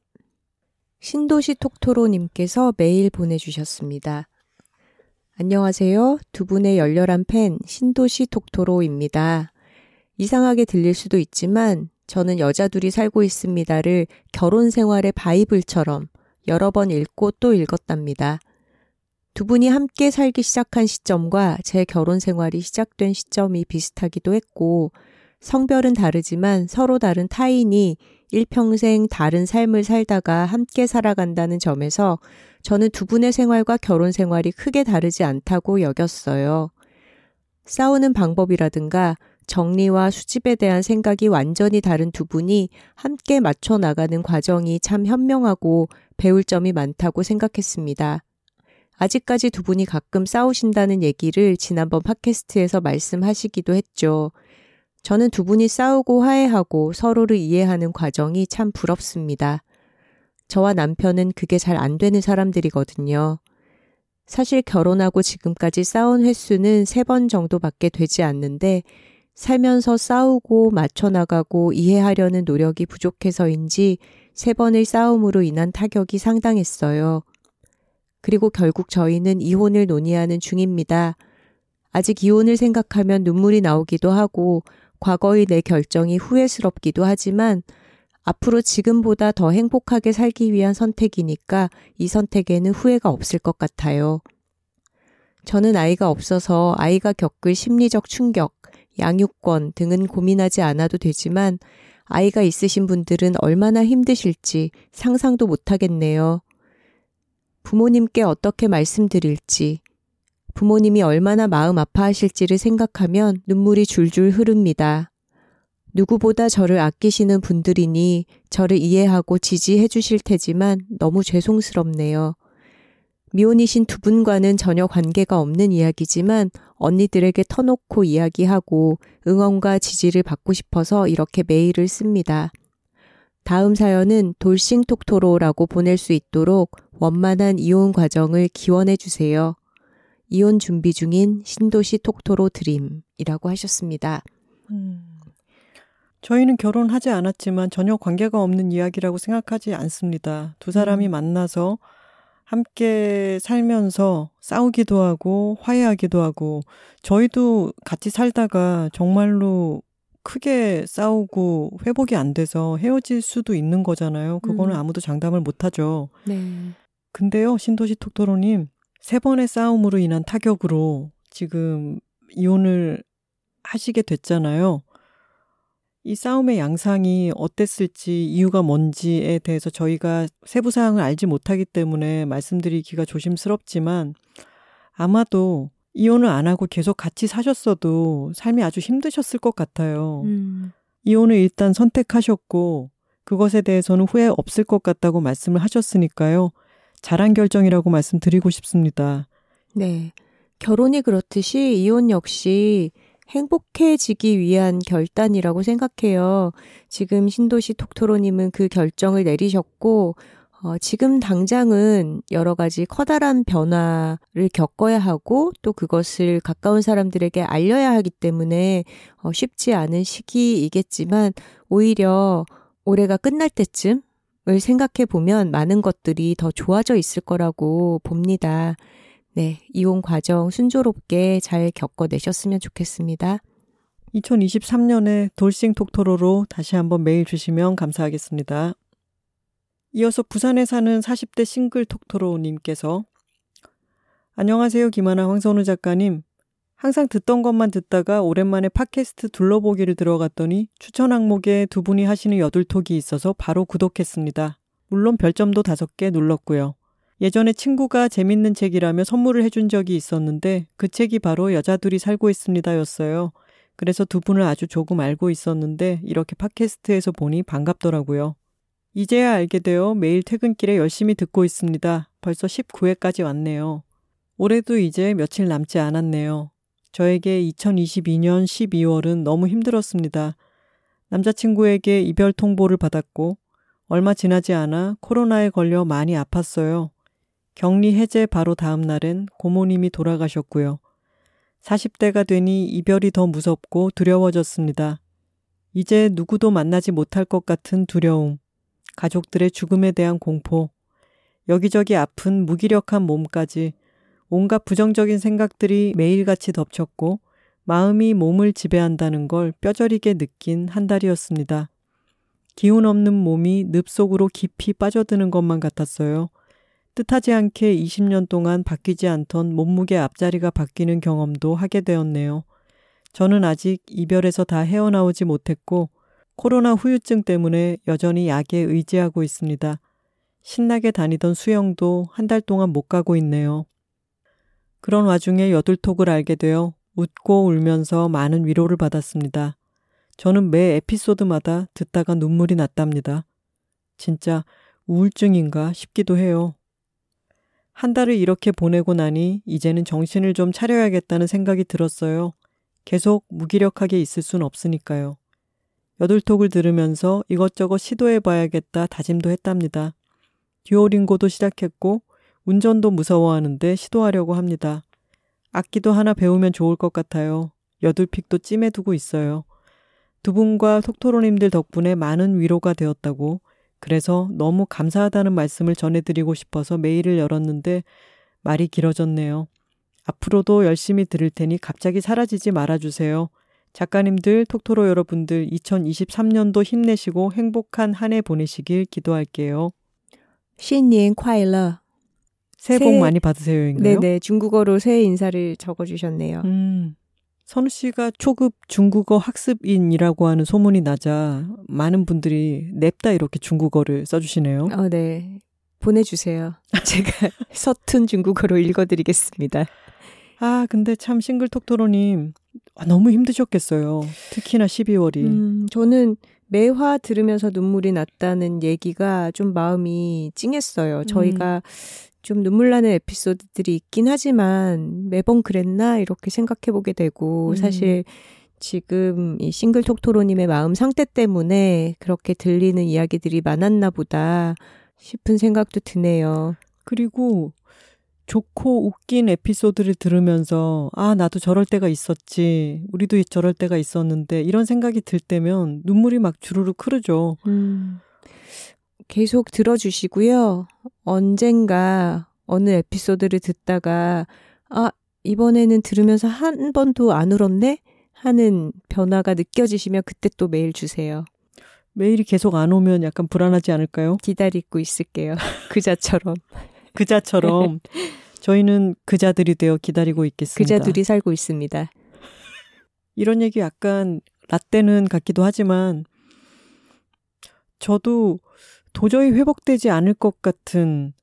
S1: 신도시 톡토로님께서 메일 보내주셨습니다. 안녕하세요. 두 분의 열렬한 팬, 신도시 톡토로입니다. 이상하게 들릴 수도 있지만, 저는 여자 둘이 살고 있습니다를 결혼 생활의 바이블처럼 여러 번 읽고 또 읽었답니다. 두 분이 함께 살기 시작한 시점과 제 결혼 생활이 시작된 시점이 비슷하기도 했고, 성별은 다르지만 서로 다른 타인이 일평생 다른 삶을 살다가 함께 살아간다는 점에서 저는 두 분의 생활과 결혼 생활이 크게 다르지 않다고 여겼어요. 싸우는 방법이라든가 정리와 수집에 대한 생각이 완전히 다른 두 분이 함께 맞춰 나가는 과정이 참 현명하고 배울 점이 많다고 생각했습니다. 아직까지 두 분이 가끔 싸우신다는 얘기를 지난번 팟캐스트에서 말씀하시기도 했죠. 저는 두 분이 싸우고 화해하고 서로를 이해하는 과정이 참 부럽습니다. 저와 남편은 그게 잘 안 되는 사람들이거든요. 사실 결혼하고 지금까지 싸운 횟수는 세 번 정도밖에 되지 않는데 살면서 싸우고 맞춰나가고 이해하려는 노력이 부족해서인지 세 번의 싸움으로 인한 타격이 상당했어요. 그리고 결국 저희는 이혼을 논의하는 중입니다. 아직 이혼을 생각하면 눈물이 나오기도 하고 과거의 내 결정이 후회스럽기도 하지만 앞으로 지금보다 더 행복하게 살기 위한 선택이니까 이 선택에는 후회가 없을 것 같아요. 저는 아이가 없어서 아이가 겪을 심리적 충격, 양육권 등은 고민하지 않아도 되지만 아이가 있으신 분들은 얼마나 힘드실지 상상도 못하겠네요. 부모님께 어떻게 말씀드릴지, 부모님이 얼마나 마음 아파하실지를 생각하면 눈물이 줄줄 흐릅니다. 누구보다 저를 아끼시는 분들이니 저를 이해하고 지지해 주실 테지만 너무 죄송스럽네요. 미혼이신 두 분과는 전혀 관계가 없는 이야기지만 언니들에게 터놓고 이야기하고 응원과 지지를 받고 싶어서 이렇게 메일을 씁니다. 다음 사연은 돌싱톡토로라고 보낼 수 있도록 원만한 이혼 과정을 기원해 주세요. 이혼 준비 중인 신도시 톡토로 드림이라고 하셨습니다. 음.
S2: 저희는 결혼하지 않았지만 전혀 관계가 없는 이야기라고 생각하지 않습니다. 두 사람이 음. 만나서 함께 살면서 싸우기도 하고 화해하기도 하고 저희도 같이 살다가 정말로 크게 싸우고 회복이 안 돼서 헤어질 수도 있는 거잖아요. 그거는 음. 아무도 장담을 못 하죠. 네. 근데요, 신도시 톡토로님, 세 번의 싸움으로 인한 타격으로 지금 이혼을 하시게 됐잖아요. 이 싸움의 양상이 어땠을지 이유가 뭔지에 대해서 저희가 세부 사항을 알지 못하기 때문에 말씀드리기가 조심스럽지만 아마도 이혼을 안 하고 계속 같이 사셨어도 삶이 아주 힘드셨을 것 같아요. 음. 이혼을 일단 선택하셨고 그것에 대해서는 후회 없을 것 같다고 말씀을 하셨으니까요. 잘한 결정이라고 말씀드리고 싶습니다.
S1: 네. 결혼이 그렇듯이 이혼 역시 행복해지기 위한 결단이라고 생각해요. 지금 신도시 톡토로님은 그 결정을 내리셨고, 어, 지금 당장은 여러 가지 커다란 변화를 겪어야 하고 또 그것을 가까운 사람들에게 알려야 하기 때문에 어, 쉽지 않은 시기이겠지만 오히려 올해가 끝날 때쯤을 생각해 보면 많은 것들이 더 좋아져 있을 거라고 봅니다. 네, 이혼 과정 순조롭게 잘 겪어내셨으면 좋겠습니다.
S2: 2023년에 돌싱 톡토로로 다시 한번 메일 주시면 감사하겠습니다. 이어서 부산에 사는 40대 싱글 톡토로님께서 안녕하세요. 김하나 황선우 작가님. 항상 듣던 것만 듣다가 오랜만에 팟캐스트 둘러보기를 들어갔더니 추천 항목에 두 분이 하시는 여둘톡이 있어서 바로 구독했습니다. 물론 별점도 다섯 개 눌렀고요. 예전에 친구가 재밌는 책이라며 선물을 해준 적이 있었는데 그 책이 바로 여자들이 살고 있습니다 였어요. 그래서 두 분을 아주 조금 알고 있었는데 이렇게 팟캐스트에서 보니 반갑더라고요. 이제야 알게 되어 매일 퇴근길에 열심히 듣고 있습니다. 벌써 19회까지 왔네요. 올해도 이제 며칠 남지 않았네요. 저에게 2022년 12월은 너무 힘들었습니다. 남자친구에게 이별 통보를 받았고 얼마 지나지 않아 코로나에 걸려 많이 아팠어요. 격리 해제 바로 다음 날엔 고모님이 돌아가셨고요. 40대가 되니 이별이 더 무섭고 두려워졌습니다. 이제 누구도 만나지 못할 것 같은 두려움, 가족들의 죽음에 대한 공포, 여기저기 아픈 무기력한 몸까지 온갖 부정적인 생각들이 매일같이 덮쳤고 마음이 몸을 지배한다는 걸 뼈저리게 느낀 한 달이었습니다. 기운 없는 몸이 늪 속으로 깊이 빠져드는 것만 같았어요. 뜻하지 않게 20년 동안 바뀌지 않던 몸무게 앞자리가 바뀌는 경험도 하게 되었네요. 저는 아직 이별에서 다 헤어나오지 못했고 코로나 후유증 때문에 여전히 약에 의지하고 있습니다. 신나게 다니던 수영도 한 달 동안 못 가고 있네요. 그런 와중에 여둘톡을 알게 되어 웃고 울면서 많은 위로를 받았습니다. 저는 매 에피소드마다 듣다가 눈물이 났답니다. 진짜 우울증인가 싶기도 해요. 한 달을 이렇게 보내고 나니 이제는 정신을 좀 차려야겠다는 생각이 들었어요. 계속 무기력하게 있을 순 없으니까요. 여덟톡을 들으면서 이것저것 시도해봐야겠다 다짐도 했답니다. 듀오링고도 시작했고 운전도 무서워하는데 시도하려고 합니다. 악기도 하나 배우면 좋을 것 같아요. 여둘픽도 찜해 두고 있어요. 두 분과 톡토로님들 덕분에 많은 위로가 되었다고 그래서 너무 감사하다는 말씀을 전해드리고 싶어서 메일을 열었는데 말이 길어졌네요. 앞으로도 열심히 들을 테니 갑자기 사라지지 말아주세요. 작가님들, 톡토로 여러분들 2023년도 힘내시고 행복한 한 해 보내시길 기도할게요.
S1: 신년 快乐.
S2: 새해 복 많이 받으세요인가요?
S1: 네네 중국어로 새해 인사를 적어주셨네요.
S2: 음. 선우 씨가 초급 중국어 학습인이라고 하는 소문이 나자 많은 분들이 냅다 이렇게 중국어를 써주시네요.
S1: 어, 네. 보내주세요. 제가 서툰 중국어로 읽어드리겠습니다.
S2: 아, 근데 참 싱글톡토로님, 아, 너무 힘드셨겠어요. 특히나 12월이.
S1: 음, 저는 매화 들으면서 눈물이 났다는 얘기가 좀 마음이 찡했어요. 저희가 음. 좀 눈물 나는 에피소드들이 있긴 하지만 매번 그랬나 이렇게 생각해 보게 되고 음. 사실 지금 이 싱글 톡토로님의 마음 상태 때문에 그렇게 들리는 이야기들이 많았나 보다 싶은 생각도 드네요.
S2: 그리고 좋고 웃긴 에피소드를 들으면서 아 나도 저럴 때가 있었지 우리도 저럴 때가 있었는데 이런 생각이 들 때면 눈물이 막 주르륵 흐르죠. 음.
S1: 계속 들어주시고요. 언젠가 어느 에피소드를 듣다가 아 이번에는 들으면서 한 번도 안 울었네 하는 변화가 느껴지시면 그때 또 메일 주세요.
S2: 메일이 계속 안 오면 약간 불안하지 않을까요?
S1: 기다리고 있을게요. 그자처럼.
S2: 그자처럼 저희는 그자들이 되어 기다리고 있겠습니다.
S1: 그자들이 살고 있습니다.
S2: 이런 얘기 약간 라떼는 같기도 하지만 저도 도저히 회복되지 않을 것 같은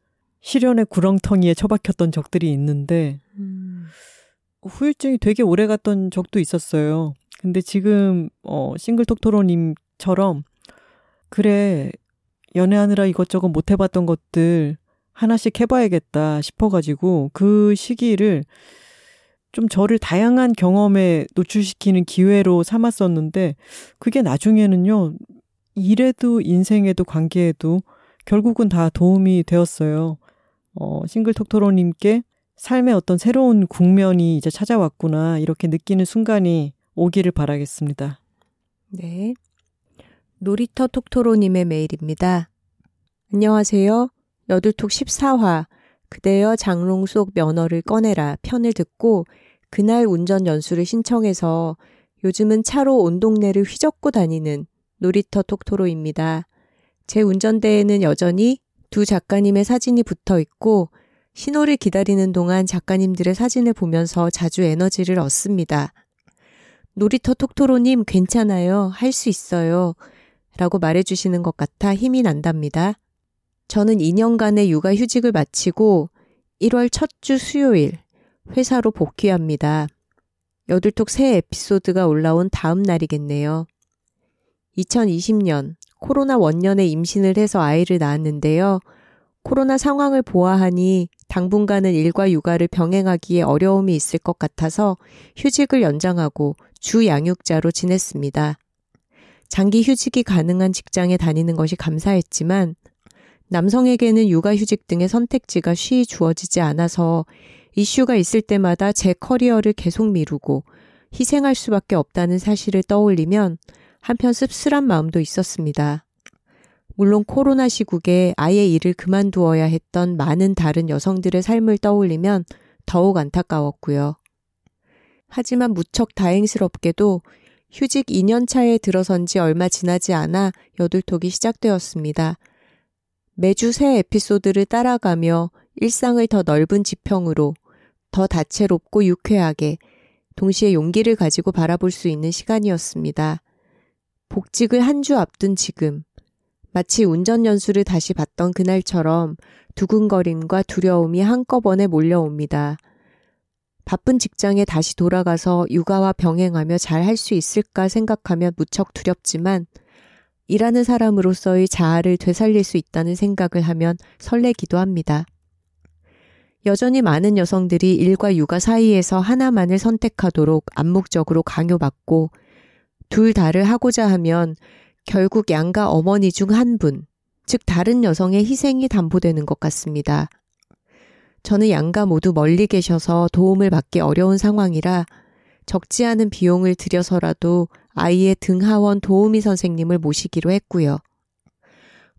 S2: 시련의 구렁텅이에 처박혔던 적들이 있는데 음. 후유증이 되게 오래 갔던 적도 있었어요. 근데 지금 어 싱글톡토로님처럼 그래 연애하느라 이것저것 못 해봤던 것들 하나씩 해봐야겠다 싶어가지고 그 시기를 좀 저를 다양한 경험에 노출시키는 기회로 삼았었는데 그게 나중에는요 일에도 인생에도 관계에도 결국은 다 도움이 되었어요. 어, 싱글톡토로님께 삶의 어떤 새로운 국면이 이제 찾아왔구나 이렇게 느끼는 순간이 오기를 바라겠습니다.
S1: 네. 놀이터 톡토로님의 메일입니다. 안녕하세요. 여둘톡 14화 그대여 장롱 속 면허를 꺼내라 편을 듣고 그날 운전 연수를 신청해서 요즘은 차로 온 동네를 휘젓고 다니는 놀이터 톡토로입니다. 제 운전대에는 여전히 두 작가님의 사진이 붙어 있고 신호를 기다리는 동안 작가님들의 사진을 보면서 자주 에너지를 얻습니다. 놀이터 톡토로님 괜찮아요. 할 수 있어요. 라고 말해주시는 것 같아 힘이 난답니다. 저는 2년간의 육아 휴직을 마치고 1월 첫 주 수요일 회사로 복귀합니다. 여둘톡 새 에피소드가 올라온 다음 날이겠네요. 2020년 코로나 원년에 임신을 해서 아이를 낳았는데요. 코로나 상황을 보아하니 당분간은 일과 육아를 병행하기에 어려움이 있을 것 같아서 휴직을 연장하고 주 양육자로 지냈습니다. 장기 휴직이 가능한 직장에 다니는 것이 감사했지만 남성에게는 육아휴직 등의 선택지가 쉬이 주어지지 않아서 이슈가 있을 때마다 제 커리어를 계속 미루고 희생할 수밖에 없다는 사실을 떠올리면 한편 씁쓸한 마음도 있었습니다. 물론 코로나 시국에 아예 일을 그만두어야 했던 많은 다른 여성들의 삶을 떠올리면 더욱 안타까웠고요. 하지만 무척 다행스럽게도 휴직 2년 차에 들어선 지 얼마 지나지 않아 여둘톡이 시작되었습니다. 매주 새 에피소드를 따라가며 일상을 더 넓은 지평으로 더 다채롭고 유쾌하게 동시에 용기를 가지고 바라볼 수 있는 시간이었습니다. 복직을 한 주 앞둔 지금, 마치 운전 연수를 다시 봤던 그날처럼 두근거림과 두려움이 한꺼번에 몰려옵니다. 바쁜 직장에 다시 돌아가서 육아와 병행하며 잘 할 수 있을까 생각하면 무척 두렵지만 일하는 사람으로서의 자아를 되살릴 수 있다는 생각을 하면 설레기도 합니다. 여전히 많은 여성들이 일과 육아 사이에서 하나만을 선택하도록 암묵적으로 강요받고 둘 다를 하고자 하면 결국 양가 어머니 중 한 분, 즉 다른 여성의 희생이 담보되는 것 같습니다. 저는 양가 모두 멀리 계셔서 도움을 받기 어려운 상황이라 적지 않은 비용을 들여서라도 아이의 등하원 도우미 선생님을 모시기로 했고요.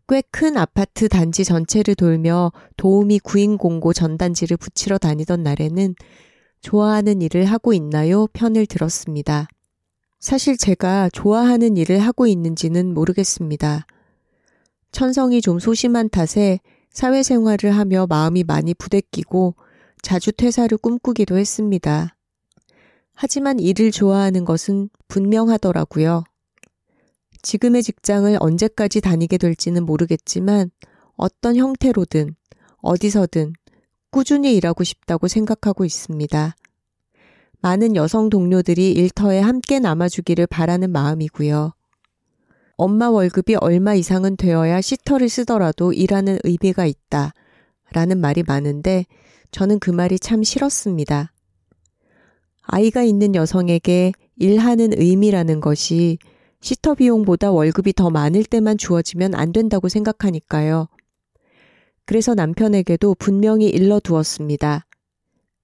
S1: 꽤 큰 아파트 단지 전체를 돌며 도우미 구인 공고 전단지를 붙이러 다니던 날에는 좋아하는 일을 하고 있나요? 편을 들었습니다. 사실 제가 좋아하는 일을 하고 있는지는 모르겠습니다. 천성이 좀 소심한 탓에 사회생활을 하며 마음이 많이 부대끼고 자주 퇴사를 꿈꾸기도 했습니다. 하지만 일을 좋아하는 것은 분명하더라고요. 지금의 직장을 언제까지 다니게 될지는 모르겠지만 어떤 형태로든 어디서든 꾸준히 일하고 싶다고 생각하고 있습니다. 많은 여성 동료들이 일터에 함께 남아주기를 바라는 마음이고요. 엄마 월급이 얼마 이상은 되어야 시터를 쓰더라도 일하는 의미가 있다. 라는 말이 많은데 저는 그 말이 참 싫었습니다. 아이가 있는 여성에게 일하는 의미라는 것이 시터 비용보다 월급이 더 많을 때만 주어지면 안 된다고 생각하니까요. 그래서 남편에게도 분명히 일러두었습니다.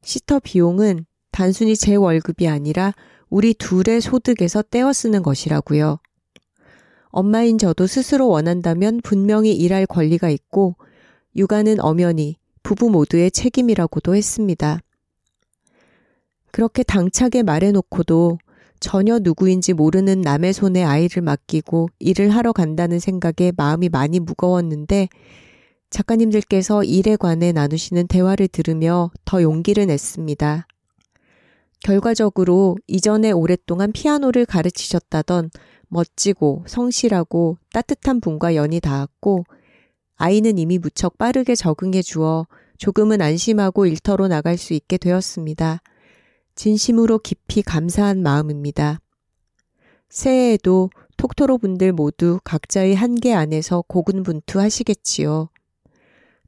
S1: 시터 비용은 단순히 제 월급이 아니라 우리 둘의 소득에서 떼어 쓰는 것이라고요. 엄마인 저도 스스로 원한다면 분명히 일할 권리가 있고 육아는 엄연히 부부 모두의 책임이라고도 했습니다. 그렇게 당차게 말해놓고도 전혀 누구인지 모르는 남의 손에 아이를 맡기고 일을 하러 간다는 생각에 마음이 많이 무거웠는데 작가님들께서 일에 관해 나누시는 대화를 들으며 더 용기를 냈습니다. 결과적으로 이전에 오랫동안 피아노를 가르치셨다던 멋지고 성실하고 따뜻한 분과 연이 닿았고 아이는 이미 무척 빠르게 적응해 주어 조금은 안심하고 일터로 나갈 수 있게 되었습니다. 진심으로 깊이 감사한 마음입니다. 새해에도 톡토로 분들 모두 각자의 한계 안에서 고군분투 하시겠지요.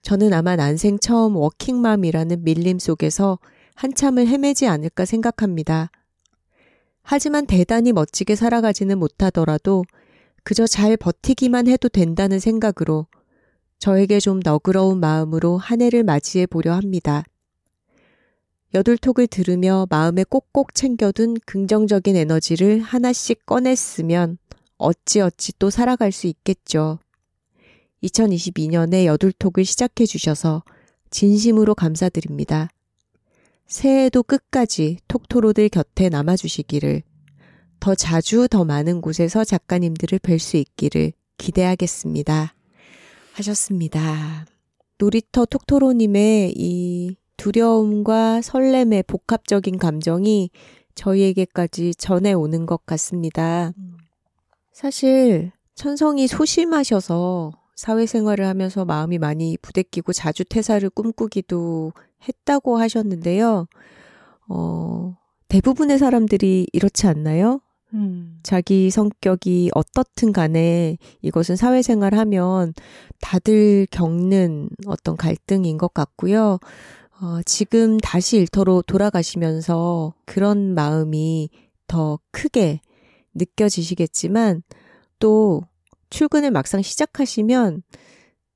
S1: 저는 아마 난생 처음 워킹맘이라는 밀림 속에서 한참을 헤매지 않을까 생각합니다. 하지만 대단히 멋지게 살아가지는 못하더라도 그저 잘 버티기만 해도 된다는 생각으로 저에게 좀 너그러운 마음으로 한 해를 맞이해 보려 합니다. 여둘톡을 들으며 마음에 꼭꼭 챙겨둔 긍정적인 에너지를 하나씩 꺼냈으면 어찌어찌 또 살아갈 수 있겠죠. 2022년에 여둘톡을 시작해 주셔서 진심으로 감사드립니다. 새해에도 끝까지 톡토로들 곁에 남아주시기를 더 자주 더 많은 곳에서 작가님들을 뵐 수 있기를 기대하겠습니다. 하셨습니다. 놀이터 톡토로님의 이 두려움과 설렘의 복합적인 감정이 저희에게까지 전해오는 것 같습니다. 사실 천성이 소심하셔서 사회생활을 하면서 마음이 많이 부대끼고 자주 퇴사를 꿈꾸기도 했다고 하셨는데요. 어, 대부분의 사람들이 이렇지 않나요? 음. 자기 성격이 어떻든 간에 이것은 사회생활 하면 다들 겪는 어떤 갈등인 것 같고요. 어, 지금 다시 일터로 돌아가시면서 그런 마음이 더 크게 느껴지시겠지만 또 출근을 막상 시작하시면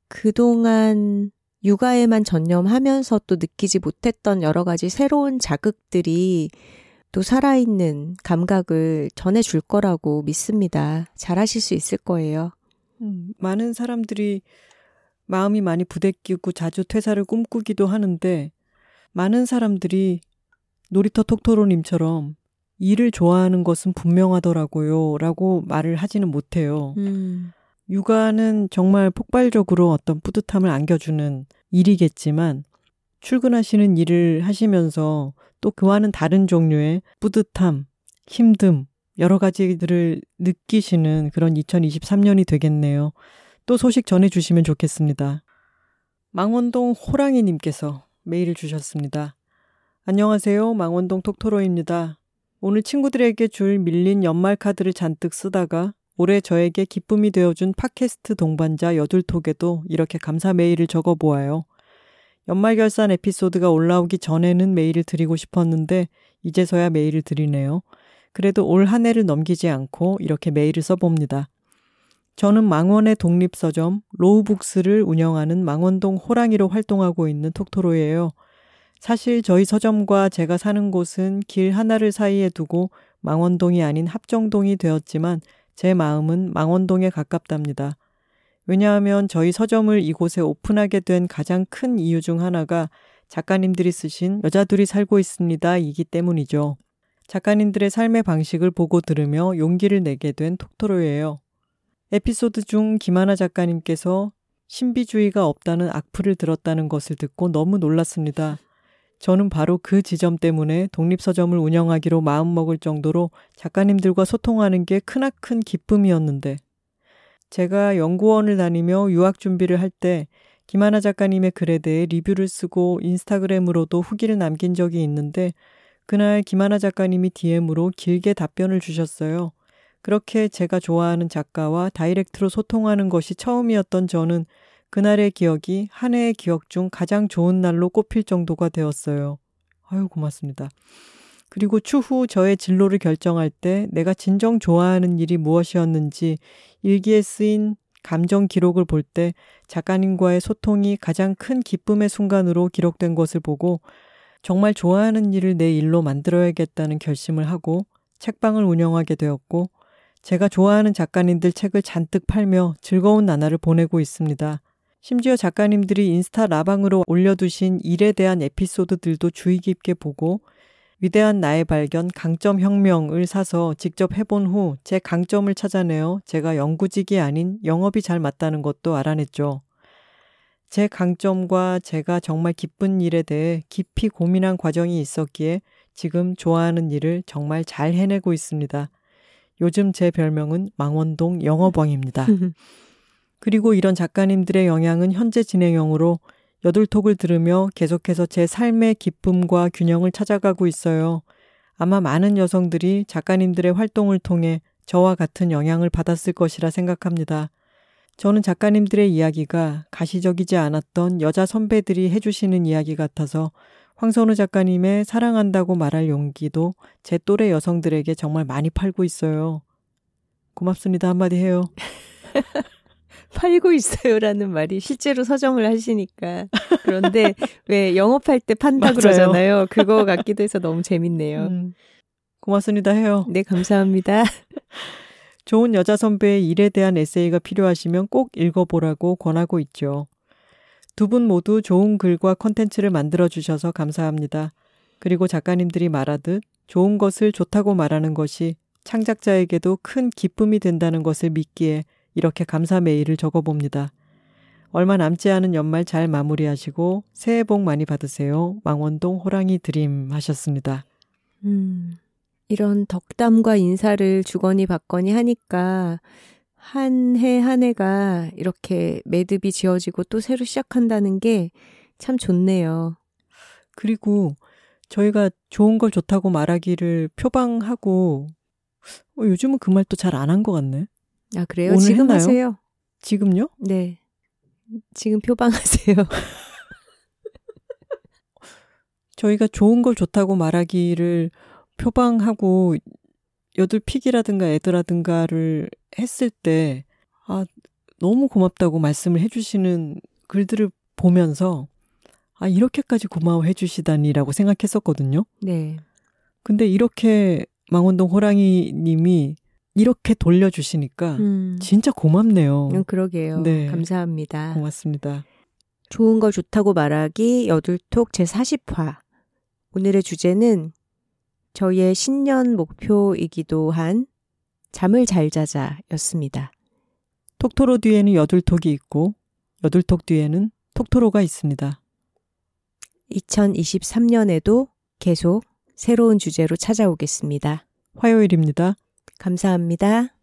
S1: 그동안 육아에만 전념하면서 또 느끼지 못했던 여러 가지 새로운 자극들이 또 살아있는 감각을 전해줄 거라고 믿습니다. 잘하실 수 있을 거예요.
S2: 음, 많은 사람들이 마음이 많이 부대끼고 자주 퇴사를 꿈꾸기도 하는데 많은 사람들이 놀이터 톡토로님처럼 일을 좋아하는 것은 분명하더라고요. 라고 말을 하지는 못해요. 음. 육아는 정말 폭발적으로 어떤 뿌듯함을 안겨주는 일이겠지만 출근하시는 일을 하시면서 또 그와는 다른 종류의 뿌듯함, 힘듦, 여러 가지들을 느끼시는 그런 2023년이 되겠네요. 또 소식 전해주시면 좋겠습니다. 망원동 호랑이님께서 메일을 주셨습니다. 안녕하세요. 망원동 톡토로입니다. 오늘 친구들에게 줄 밀린 연말 카드를 잔뜩 쓰다가 올해 저에게 기쁨이 되어준 팟캐스트 동반자 여둘톡에도 이렇게 감사 메일을 적어 보아요. 연말 결산 에피소드가 올라오기 전에는 메일을 드리고 싶었는데 이제서야 메일을 드리네요. 그래도 올 한 해를 넘기지 않고 이렇게 메일을 써봅니다. 저는 망원의 독립서점 로우북스를 운영하는 망원동 호랑이로 활동하고 있는 톡토로예요. 사실 저희 서점과 제가 사는 곳은 길 하나를 사이에 두고 망원동이 아닌 합정동이 되었지만 제 마음은 망원동에 가깝답니다. 왜냐하면 저희 서점을 이곳에 오픈하게 된 가장 큰 이유 중 하나가 작가님들이 쓰신 여자들이 살고 있습니다. 이기 때문이죠. 작가님들의 삶의 방식을 보고 들으며 용기를 내게 된 톡토로예요. 에피소드 중 김하나 작가님께서 신비주의가 없다는 악플을 들었다는 것을 듣고 너무 놀랐습니다. 저는 바로 그 지점 때문에 독립서점을 운영하기로 마음먹을 정도로 작가님들과 소통하는 게 크나큰 기쁨이었는데, 제가 연구원을 다니며 유학 준비를 할 때 김하나 작가님의 글에 대해 리뷰를 쓰고 인스타그램으로도 후기를 남긴 적이 있는데, 그날 김하나 작가님이 DM으로 길게 답변을 주셨어요. 그렇게 제가 좋아하는 작가와 다이렉트로 소통하는 것이 처음이었던 저는 그날의 기억이 한 해의 기억 중 가장 좋은 날로 꼽힐 정도가 되었어요. 아유, 고맙습니다. 그리고 추후 저의 진로를 결정할 때 내가 진정 좋아하는 일이 무엇이었는지 일기에 쓰인 감정 기록을 볼 때 작가님과의 소통이 가장 큰 기쁨의 순간으로 기록된 것을 보고 정말 좋아하는 일을 내 일로 만들어야겠다는 결심을 하고 책방을 운영하게 되었고 제가 좋아하는 작가님들 책을 잔뜩 팔며 즐거운 나날을 보내고 있습니다. 심지어 작가님들이 인스타 라방으로 올려두신 일에 대한 에피소드들도 주의 깊게 보고 위대한 나의 발견 강점 혁명을 사서 직접 해본 후 제 강점을 찾아내어 제가 연구직이 아닌 영업이 잘 맞다는 것도 알아냈죠. 제 강점과 제가 정말 기쁜 일에 대해 깊이 고민한 과정이 있었기에 지금 좋아하는 일을 정말 잘 해내고 있습니다. 요즘 제 별명은 망원동 영업왕입니다. 그리고 이런 작가님들의 영향은 현재 진행형으로 여둘톡을 들으며 계속해서 제 삶의 기쁨과 균형을 찾아가고 있어요. 아마 많은 여성들이 작가님들의 활동을 통해 저와 같은 영향을 받았을 것이라 생각합니다. 저는 작가님들의 이야기가 가시적이지 않았던 여자 선배들이 해주시는 이야기 같아서 황선우 작가님의 사랑한다고 말할 용기도 제 또래 여성들에게 정말 많이 팔고 있어요. 고맙습니다. 한마디 해요.
S1: 팔고 있어요라는 말이 실제로 서점을 하시니까 그런데 왜 영업할 때 판다 그러잖아요. 그거 같기도 해서 너무 재밌네요. 음,
S2: 고맙습니다 해요.
S1: 네, 감사합니다.
S2: 좋은 여자 선배의 일에 대한 에세이가 필요하시면 꼭 읽어보라고 권하고 있죠. 두 분 모두 좋은 글과 컨텐츠를 만들어 주셔서 감사합니다. 그리고 작가님들이 말하듯 좋은 것을 좋다고 말하는 것이 창작자에게도 큰 기쁨이 된다는 것을 믿기에 이렇게 감사 메일을 적어 봅니다. 얼마 남지 않은 연말 잘 마무리하시고 새해 복 많이 받으세요. 망원동 호랑이 드림 하셨습니다.
S1: 음, 이런 덕담과 인사를 주거니 받거니 하니까 한 해 한 해가 이렇게 매듭이 지어지고 또 새로 시작한다는 게 참 좋네요.
S2: 그리고 저희가 좋은 걸 좋다고 말하기를 표방하고 어, 요즘은 그 말 또 잘 안 한 것 같네.
S1: 아, 그래요? 지금 했나요? 하세요.
S2: 지금요?
S1: 네. 지금 표방하세요.
S2: 저희가 좋은 걸 좋다고 말하기를 표방하고 여덟픽이라든가 애들라든가를 했을 때, 아, 너무 고맙다고 말씀을 해주시는 글들을 보면서, 아, 이렇게까지 고마워해 주시다니라고 생각했었거든요.
S1: 네.
S2: 근데 이렇게 망원동 호랑이 님이 이렇게 돌려주시니까 음. 진짜 고맙네요.
S1: 음, 그러게요. 네. 감사합니다.
S2: 고맙습니다.
S1: 좋은 거 좋다고 말하기 여둘톡 제40화. 오늘의 주제는 저희의 신년 목표이기도 한 잠을 잘 자자 였습니다.
S2: 톡토로 뒤에는 여둘톡이 있고 여둘톡 뒤에는 톡토로가 있습니다.
S1: 2023년에도 계속 새로운 주제로 찾아오겠습니다.
S2: 화요일입니다.
S1: 감사합니다.